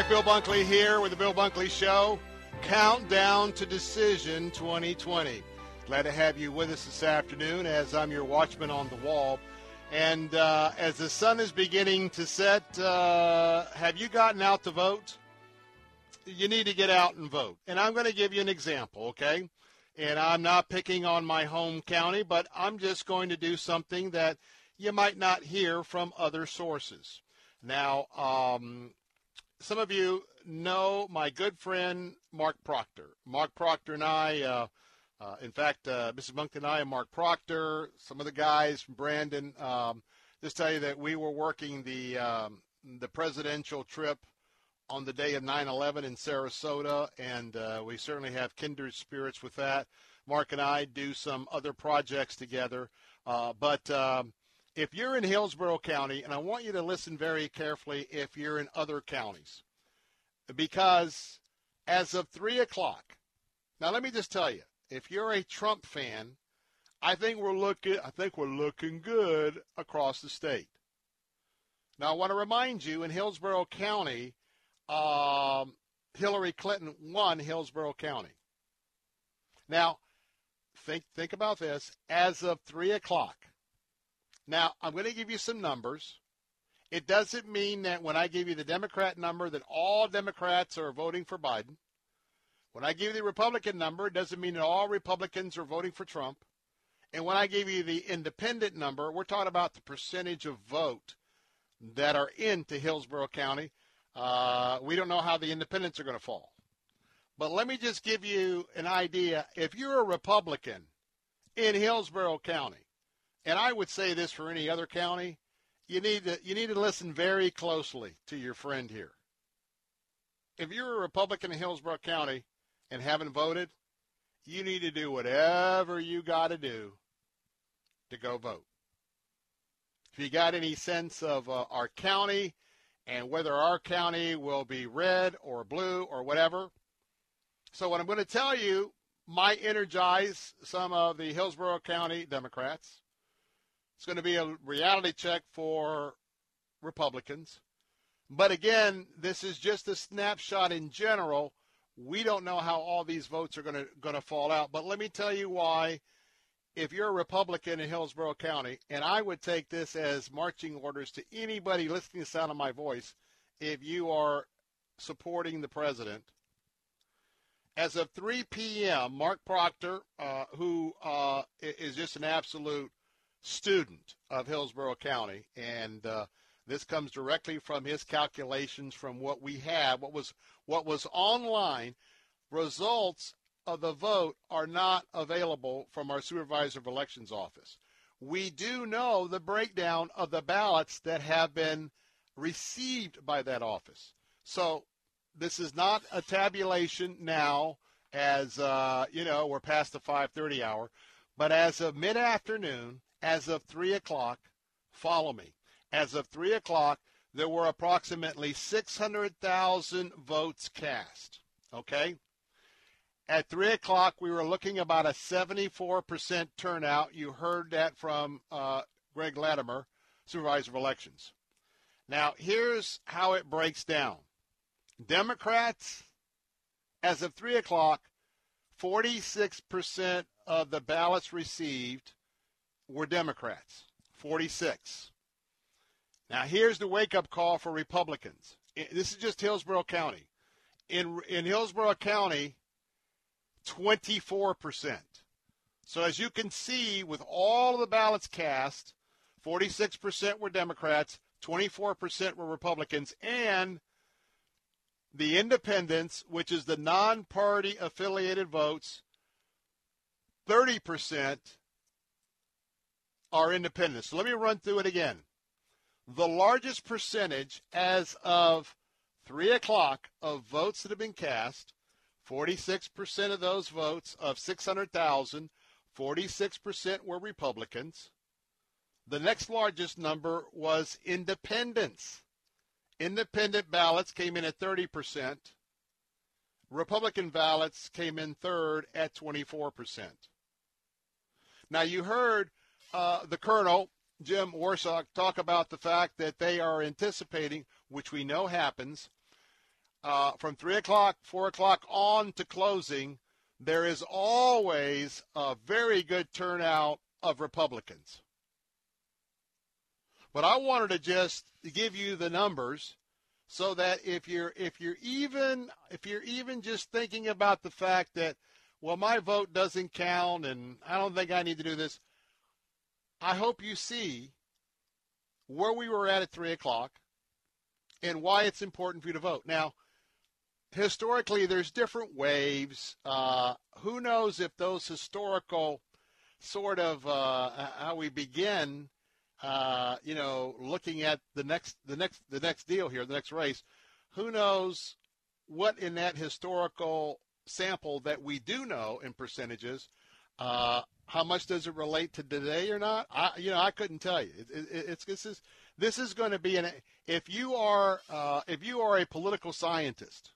Back. Bill Bunkley here with the Bill Bunkley Show. Countdown to Decision 2020. Glad to have you with us this afternoon as I'm your watchman on the wall. And uh, as the sun is beginning to set, uh, have you gotten out to vote? You need to get out and vote. And I'm going to give you an example, okay? And I'm not picking on my home county, but I'm just going to do something that you might not hear from other sources. Now, um, some of you know my good friend Mark Proctor. Mark Proctor and I, uh, uh, in fact, uh, Mrs. Monk and I and Mark Proctor, some of the guys from Brandon, um, just tell you that we were working the um, the presidential trip on the day of 9/11 in Sarasota, and uh, we certainly have kindred spirits with that. Mark and I do some other projects together, uh, but. Um, if you're in Hillsborough County, and I want you to listen very carefully if you're in other counties, because as of 3 o'clock, now let me just tell you, if you're a Trump fan, I think we're looking, I think we're looking good across the state. Now I want to remind you, in Hillsborough County, um, Hillary Clinton won Hillsborough County. Now, think think about this. As of 3 o'clock, now, I'm going to give you some numbers. It doesn't mean that when I give you the Democrat number that all Democrats are voting for Biden. When I give you the Republican number, it doesn't mean that all Republicans are voting for Trump. And when I give you the independent number, we're talking about the percentage of vote that are into Hillsborough County. Uh, we don't know how the independents are going to fall. But let me just give you an idea. If you're a Republican in Hillsborough County, and I would say this for any other county, you need to you need to listen very closely to your friend here. If you're a Republican in Hillsborough County and haven't voted, you need to do whatever you got to do to go vote. If you got any sense of uh, our county and whether our county will be red or blue or whatever. So what I'm going to tell you might energize some of the Hillsborough County Democrats. It's going to be a reality check for Republicans. But again, this is just a snapshot in general. We don't know how all these votes are going to going to fall out. But let me tell you why. If you're a Republican in Hillsborough County, and I would take this as marching orders to anybody listening to the sound of my voice, if you are supporting the president, as of 3 p.m., Mark Proctor, uh, who uh, is just an absolute student of Hillsborough County, and uh, this comes directly from his calculations from what we have, what was what was online. Results of the vote are not available from our supervisor of elections office. We do know the breakdown of the ballots that have been received by that office. So this is not a tabulation now, as uh, you know, we're past the 5:30 hour But as of mid afternoon, as of 3 o'clock, follow me. As of 3 o'clock, there were approximately 600,000 votes cast. Okay? At 3 o'clock, we were looking about a 74% turnout. You heard that from uh, Craig Latimer, Supervisor of Elections. Now, here's how it breaks down Democrats, as of 3 o'clock, 46% of the ballots received were Democrats. 46. Now, here's the wake up call for Republicans. This is just Hillsborough County. In, in Hillsborough County, 24%. So, as you can see, with all of the ballots cast, 46% were Democrats, 24% were Republicans, and the independents, which is the non party affiliated votes, 30% are independents. So let me run through it again. The largest percentage as of 3 o'clock of votes that have been cast, 46% of those votes of 600,000, 46% were Republicans. The next largest number was independents. Independent ballots came in at 30%. Republican ballots came in third at 24%. Now, you heard uh, the colonel, Jim Waurishuk, talk about the fact that they are anticipating, which we know happens, uh, from 3 o'clock, 4 o'clock on to closing, there is always a very good turnout of Republicans. But I wanted to just give you the numbers so that if you're if you're even if you're even just thinking about the fact that well my vote doesn't count and I don't think I need to do this, I hope you see where we were at at three o'clock and why it's important for you to vote. Now, historically, there's different waves. Uh, who knows if those historical sort of uh, how we begin uh, you know, looking at the next, the next, the next deal here, the next race, who knows what in that historical sample that we do know in percentages, uh, how much does it relate to today or not? I, you know, I couldn't tell you. It, it, it's this is this is going to be an if you are uh, if you are a political scientist,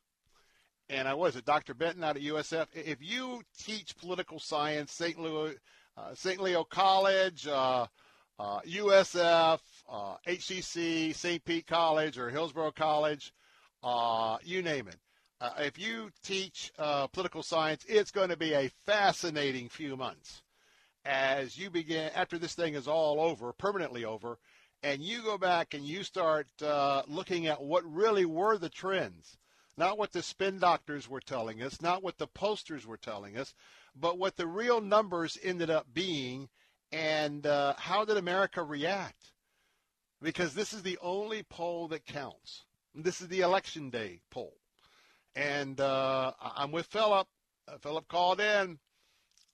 and I was it Dr. Benton out at USF. If you teach political science, St. Louis, uh, St. Leo College, uh, uh, USF, uh, HCC, St. Pete College, or Hillsborough College, uh, you name it. Uh, if you teach uh, political science, it's going to be a fascinating few months as you begin, after this thing is all over, permanently over, and you go back and you start uh, looking at what really were the trends. Not what the spin doctors were telling us, not what the posters were telling us, but what the real numbers ended up being and uh, how did America react? Because this is the only poll that counts. This is the election day poll. And uh, I'm with Philip. Uh, Philip called in.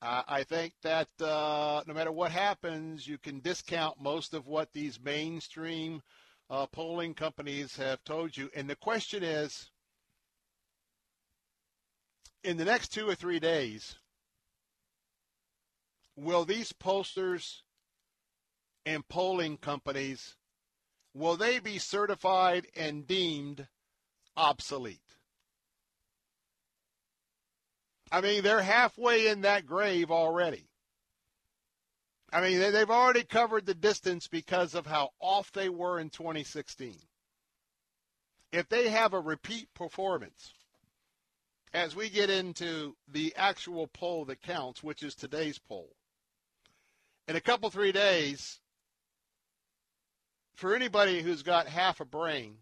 I think that uh, no matter what happens, you can discount most of what these mainstream uh, polling companies have told you. And the question is in the next two or three days, will these pollsters and polling companies will they be certified and deemed obsolete? I mean, they're halfway in that grave already. I mean, they've already covered the distance because of how off they were in 2016. If they have a repeat performance, as we get into the actual poll that counts, which is today's poll, in a couple three days, for anybody who's got half a brain,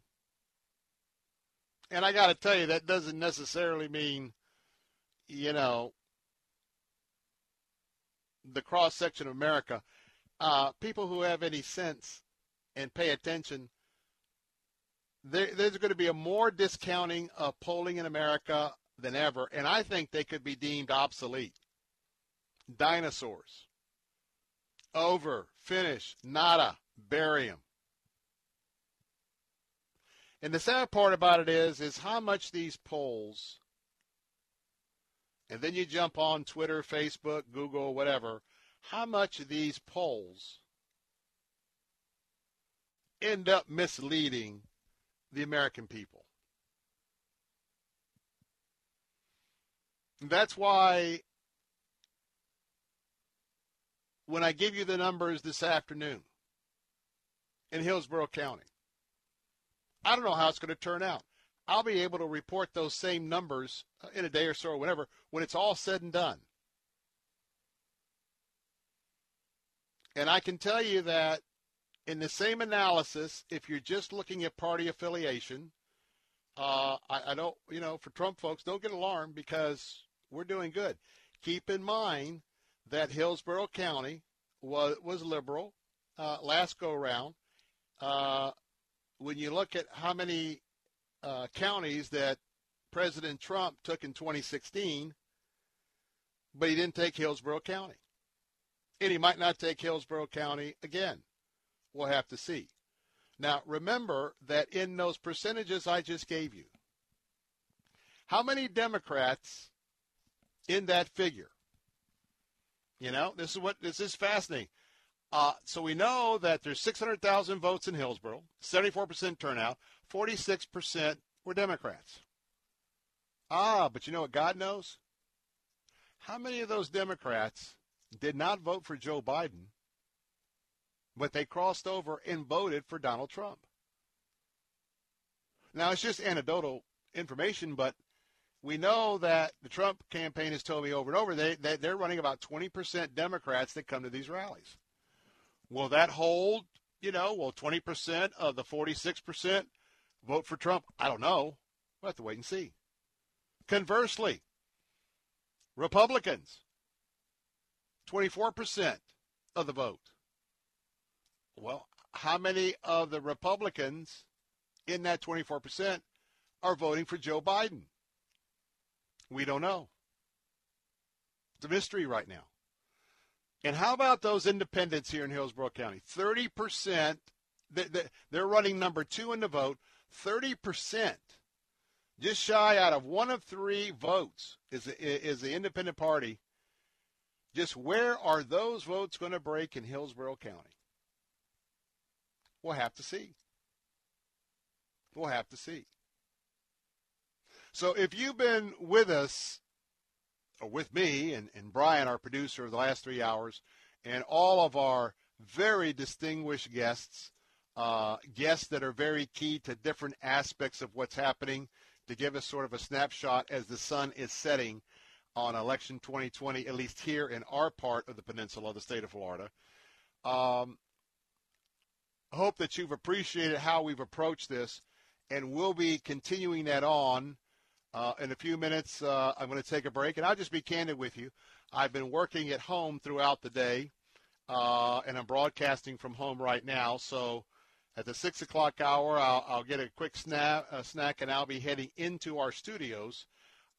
and I got to tell you, that doesn't necessarily mean, you know, the cross section of America. Uh, people who have any sense and pay attention, there, there's going to be a more discounting of polling in America than ever, and I think they could be deemed obsolete. Dinosaurs. Over. Finish. Nada. Bury him. And the sad part about it is, is how much these polls, and then you jump on Twitter, Facebook, Google, whatever, how much of these polls end up misleading the American people. That's why when I give you the numbers this afternoon in Hillsborough County, I don't know how it's going to turn out. I'll be able to report those same numbers uh, in a day or so or whatever when it's all said and done. And I can tell you that in the same analysis, if you're just looking at party affiliation, uh, I, I don't, you know, for Trump folks, don't get alarmed because we're doing good. Keep in mind that Hillsborough County was was liberal uh, last go round. Uh, when you look at how many uh, counties that President Trump took in 2016, but he didn't take Hillsborough County, and he might not take Hillsborough County again. We'll have to see. Now, remember that in those percentages I just gave you, how many Democrats in that figure? You know, this is what this is fascinating. Uh, so we know that there's 600,000 votes in Hillsborough, 74% turnout, 46% were Democrats. Ah, but you know what God knows? How many of those Democrats did not vote for Joe Biden but they crossed over and voted for Donald Trump. Now, it's just anecdotal information, but we know that the Trump campaign has told me over and over they, they, they're running about 20% Democrats that come to these rallies. Will that hold? You know, will 20% of the 46% vote for Trump? I don't know. We'll have to wait and see. Conversely, Republicans, 24% of the vote. Well, how many of the Republicans in that 24% are voting for Joe Biden? We don't know. It's a mystery right now. And how about those independents here in Hillsborough County? 30%, they're running number two in the vote. 30%, just shy out of one of three votes is, is the independent party. Just where are those votes going to break in Hillsborough County? We'll have to see. We'll have to see. So if you've been with us, or with me and, and Brian, our producer of the last three hours, and all of our very distinguished guests, uh, guests that are very key to different aspects of what's happening to give us sort of a snapshot as the sun is setting on election 2020, at least here in our part of the peninsula, the state of Florida. Um, hope that you've appreciated how we've approached this, and we'll be continuing that on. Uh, in a few minutes, uh, I'm going to take a break, and I'll just be candid with you. I've been working at home throughout the day, uh, and I'm broadcasting from home right now. So at the 6 o'clock hour, I'll, I'll get a quick snap, a snack, and I'll be heading into our studios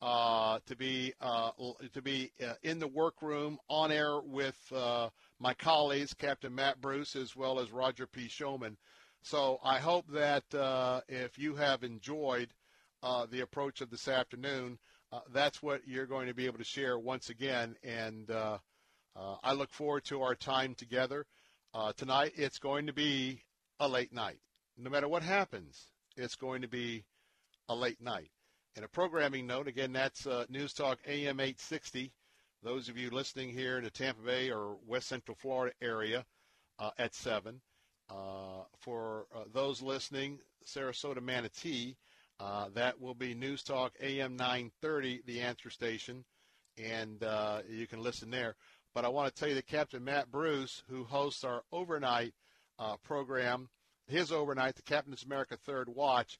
uh, to be uh, to be uh, in the workroom on air with uh, my colleagues, Captain Matt Bruce, as well as Roger P. Showman. So I hope that uh, if you have enjoyed uh, the approach of this afternoon, that's what you're going to be able to share once again. And I look forward to our time together tonight. It's going to be a late night. No matter what happens, it's going to be a late night. And a programming note, again, that's uh, News Talk AM 860. Those of you listening here in the Tampa Bay or West Central Florida area uh, at 7. Uh, for uh, those listening, Sarasota Manatee, uh, that will be News Talk AM 930, the answer station, and uh, you can listen there. But I want to tell you that Captain Matt Bruce, who hosts our overnight program, his overnight, the Captain's America Third Watch,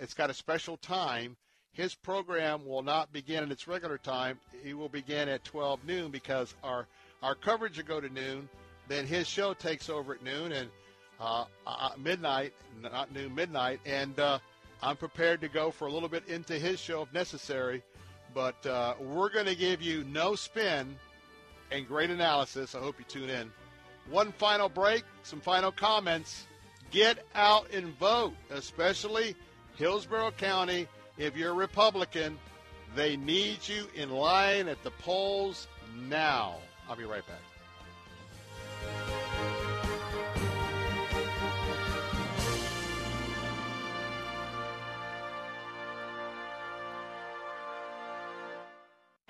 it's got a special time his program will not begin at its regular time. He will begin at 12 noon because our our coverage will go to noon. Then his show takes over at noon and uh, uh, midnight, not noon, midnight. And uh, I'm prepared to go for a little bit into his show if necessary. But uh, we're going to give you no spin and great analysis. I hope you tune in. One final break, some final comments. Get out and vote, especially Hillsborough County if you're a Republican, they need you in line at the polls now. I'll be right back.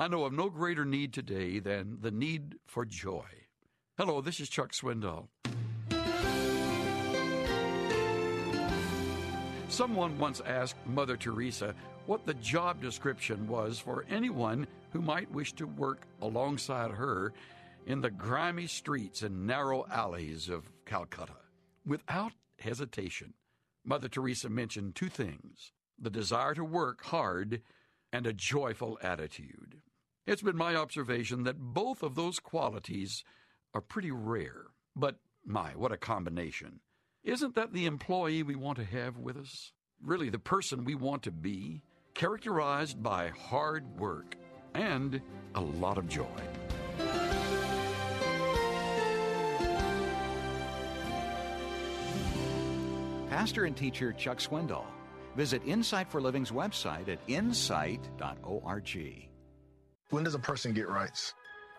I know of no greater need today than the need for joy. Hello, this is Chuck Swindoll. Someone once asked Mother Teresa what the job description was for anyone who might wish to work alongside her in the grimy streets and narrow alleys of Calcutta. Without hesitation, Mother Teresa mentioned two things the desire to work hard and a joyful attitude. It's been my observation that both of those qualities are pretty rare. But my, what a combination. Isn't that the employee we want to have with us? Really, the person we want to be? Characterized by hard work and a lot of joy. Pastor and teacher Chuck Swindoll. Visit Insight for Living's website at insight.org. When does a person get rights?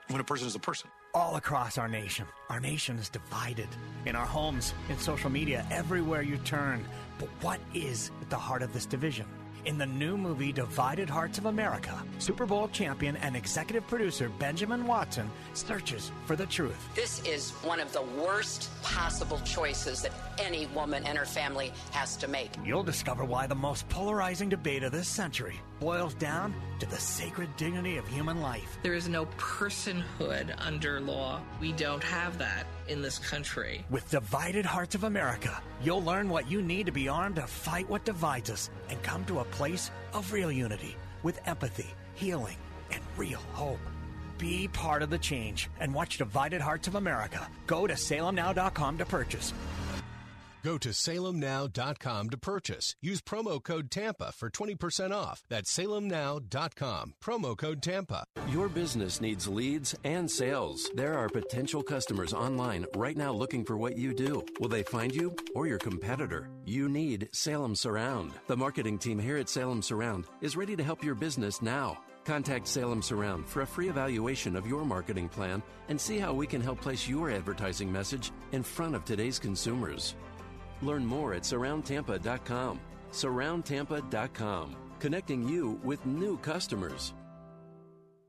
When a person is a person. All across our nation, our nation is divided. In our homes, in social media, everywhere you turn. But what is at the heart of this division? In the new movie Divided Hearts of America, Super Bowl champion and executive producer Benjamin Watson searches for the truth. This is one of the worst possible choices that any woman and her family has to make. You'll discover why the most polarizing debate of this century boils down to the sacred dignity of human life. There is no personhood under law. We don't have that in this country. With Divided Hearts of America, you'll learn what you need to be armed to fight what divides us and come to a place of real unity with empathy, healing, and real hope. Be part of the change and watch Divided Hearts of America. Go to salemnow.com to purchase. Go to salemnow.com to purchase. Use promo code TAMPA for 20% off. That's salemnow.com. Promo code TAMPA. Your business needs leads and sales. There are potential customers online right now looking for what you do. Will they find you or your competitor? You need Salem Surround. The marketing team here at Salem Surround is ready to help your business now. Contact Salem Surround for a free evaluation of your marketing plan and see how we can help place your advertising message in front of today's consumers. Learn more at surroundtampa.com. Surroundtampa.com, connecting you with new customers.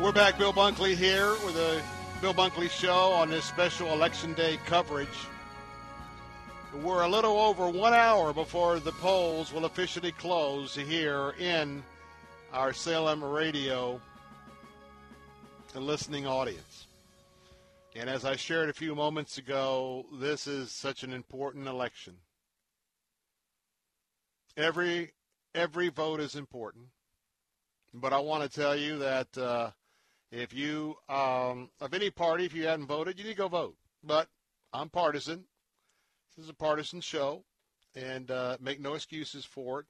We're back, Bill Bunkley here with the Bill Bunkley Show on this special Election Day coverage. We're a little over one hour before the polls will officially close here in our Salem radio listening audience. And as I shared a few moments ago, this is such an important election. Every every vote is important, but I want to tell you that uh, if you um, of any party, if you hadn't voted, you need to go vote. But I'm partisan. This is a partisan show, and uh, make no excuses for it.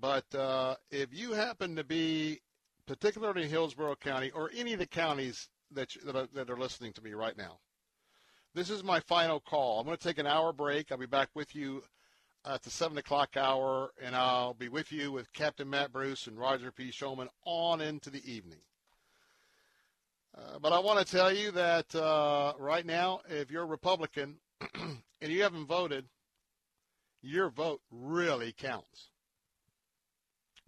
But uh, if you happen to be particularly Hillsborough County or any of the counties that, that, are, that are listening to me right now. This is my final call. I'm going to take an hour break. I'll be back with you at the 7 o'clock hour, and I'll be with you with Captain Matt Bruce and Roger P. Showman on into the evening. Uh, but I want to tell you that uh, right now, if you're a Republican [CLEARS THROAT] and you haven't voted, your vote really counts.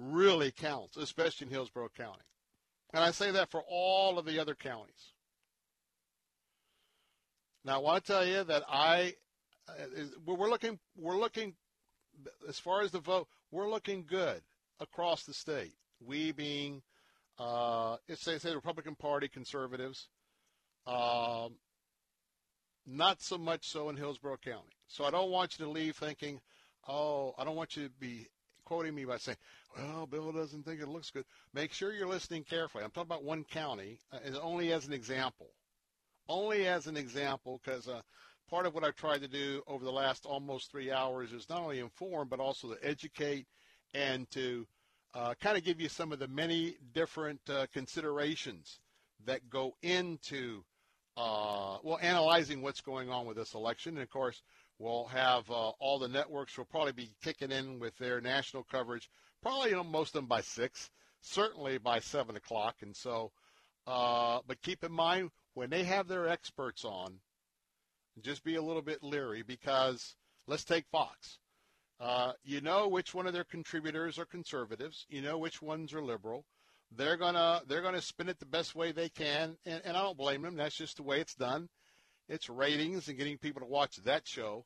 Really counts, especially in Hillsborough County. And I say that for all of the other counties. Now, I want to tell you that I, uh, we're looking, we're looking, as far as the vote, we're looking good across the state. We being, uh, it's say, say the Republican Party, conservatives, um, not so much so in Hillsborough County. So I don't want you to leave thinking, oh, I don't want you to be quoting me by saying, well, Bill doesn't think it looks good. Make sure you're listening carefully. I'm talking about one county, uh, only as an example only as an example because uh, part of what I've tried to do over the last almost three hours is not only inform but also to educate and to uh, kind of give you some of the many different uh, considerations that go into uh, well analyzing what's going on with this election. And of course, we'll have uh, all the networks will probably be kicking in with their national coverage. Probably you know, most of them by six, certainly by seven o'clock. And so, uh, but keep in mind when they have their experts on, just be a little bit leery because let's take Fox. Uh, you know which one of their contributors are conservatives. You know which ones are liberal. They're gonna they're gonna spin it the best way they can, and, and I don't blame them. That's just the way it's done. It's ratings and getting people to watch that show.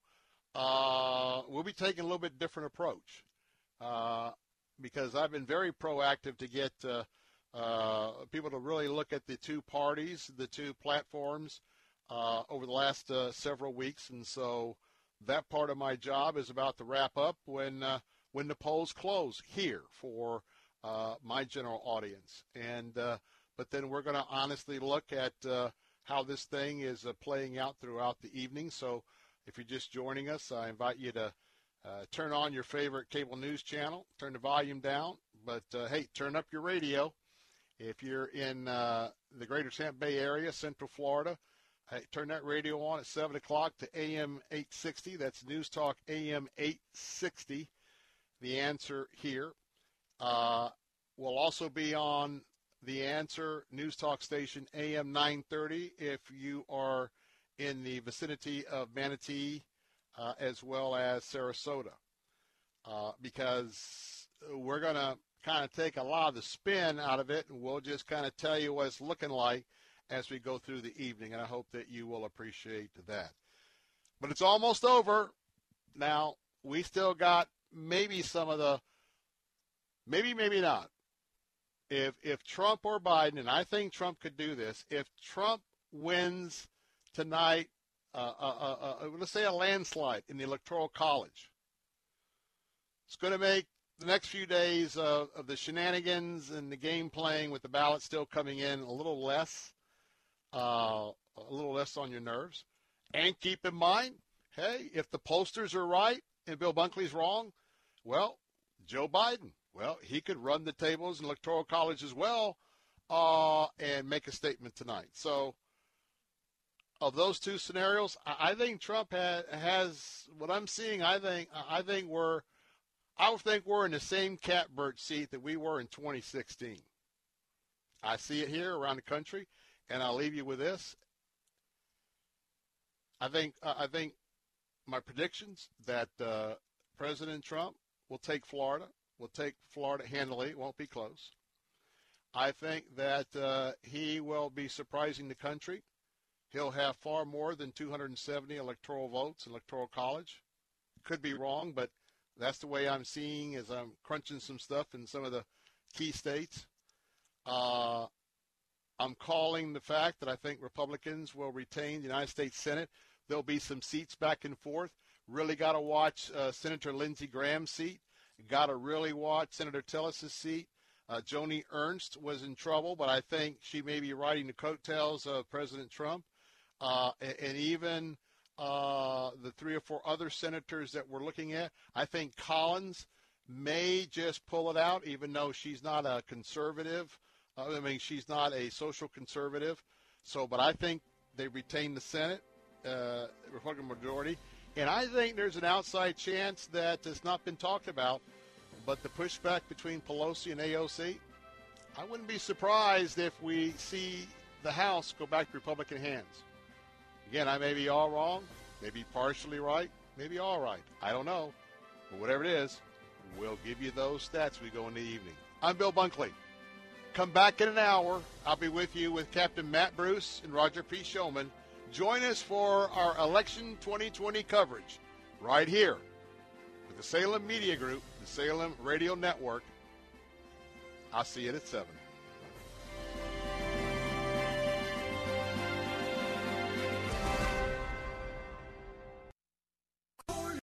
Uh, we'll be taking a little bit different approach uh, because I've been very proactive to get uh, uh, people to really look at the two parties, the two platforms uh, over the last uh, several weeks, and so that part of my job is about to wrap up when when the polls close here for my general audience, and but then we're going to honestly look at how this thing is playing out throughout the evening. So if you're just joining us, I invite you to. turn on your favorite cable news channel, turn the volume down, but hey, turn up your radio if you're in uh, the greater Tampa Bay area, Central Florida, hey, turn that radio on at 7 o'clock to AM 860. That's News Talk AM 860. The answer here. Uh, will also be on the answer News Talk station AM 930 if you are in the vicinity of Manatee uh, as well as Sarasota. Uh, because we're going to kind of take a lot of the spin out of it, and we'll just kind of tell you what it's looking like as we go through the evening. And I hope that you will appreciate that. But it's almost over. Now, we still got maybe some of the, maybe, maybe not. If, if Trump or Biden, and I think Trump could do this, if Trump wins tonight, uh, uh, uh, uh let's say a landslide in the Electoral College, it's going to make the next few days of, of the shenanigans and the game playing with the ballot still coming in a little less, uh, a little less on your nerves. And keep in mind, hey, if the posters are right and Bill Bunkley's wrong, well, Joe Biden, well, he could run the tables in electoral college as well uh, and make a statement tonight. So, of those two scenarios, I think Trump has, has what I'm seeing. I think I think we're I think we're in the same catbird seat that we were in 2016. I see it here around the country, and I'll leave you with this. I think I think my predictions that uh, President Trump will take Florida, will take Florida handily, it won't be close. I think that uh, he will be surprising the country. He'll have far more than 270 electoral votes, in electoral college. Could be wrong, but – that's the way I'm seeing as I'm crunching some stuff in some of the key states. Uh, I'm calling the fact that I think Republicans will retain the United States Senate. There'll be some seats back and forth. Really got to watch uh, Senator Lindsey Graham's seat. Got to really watch Senator Tillis's seat. Uh, Joni Ernst was in trouble, but I think she may be riding the coattails of President Trump. Uh, and, and even uh, the three or four other senators that we're looking at. I think Collins may just pull it out, even though she's not a conservative I mean, she's not a social conservative. So, but I think they retain the Senate, uh, Republican majority. And I think there's an outside chance that has not been talked about, but the pushback between Pelosi and AOC, I wouldn't be surprised if we see the House go back to Republican hands. Again, I may be all wrong, maybe partially right, maybe all right. I don't know. But whatever it is, we'll give you those stats we go in the evening. I'm Bill Bunkley. Come back in an hour. I'll be with you with Captain Matt Bruce and Roger P. Showman. Join us for our election 2020 coverage right here with the Salem Media Group, the Salem Radio Network. I'll see you at 7.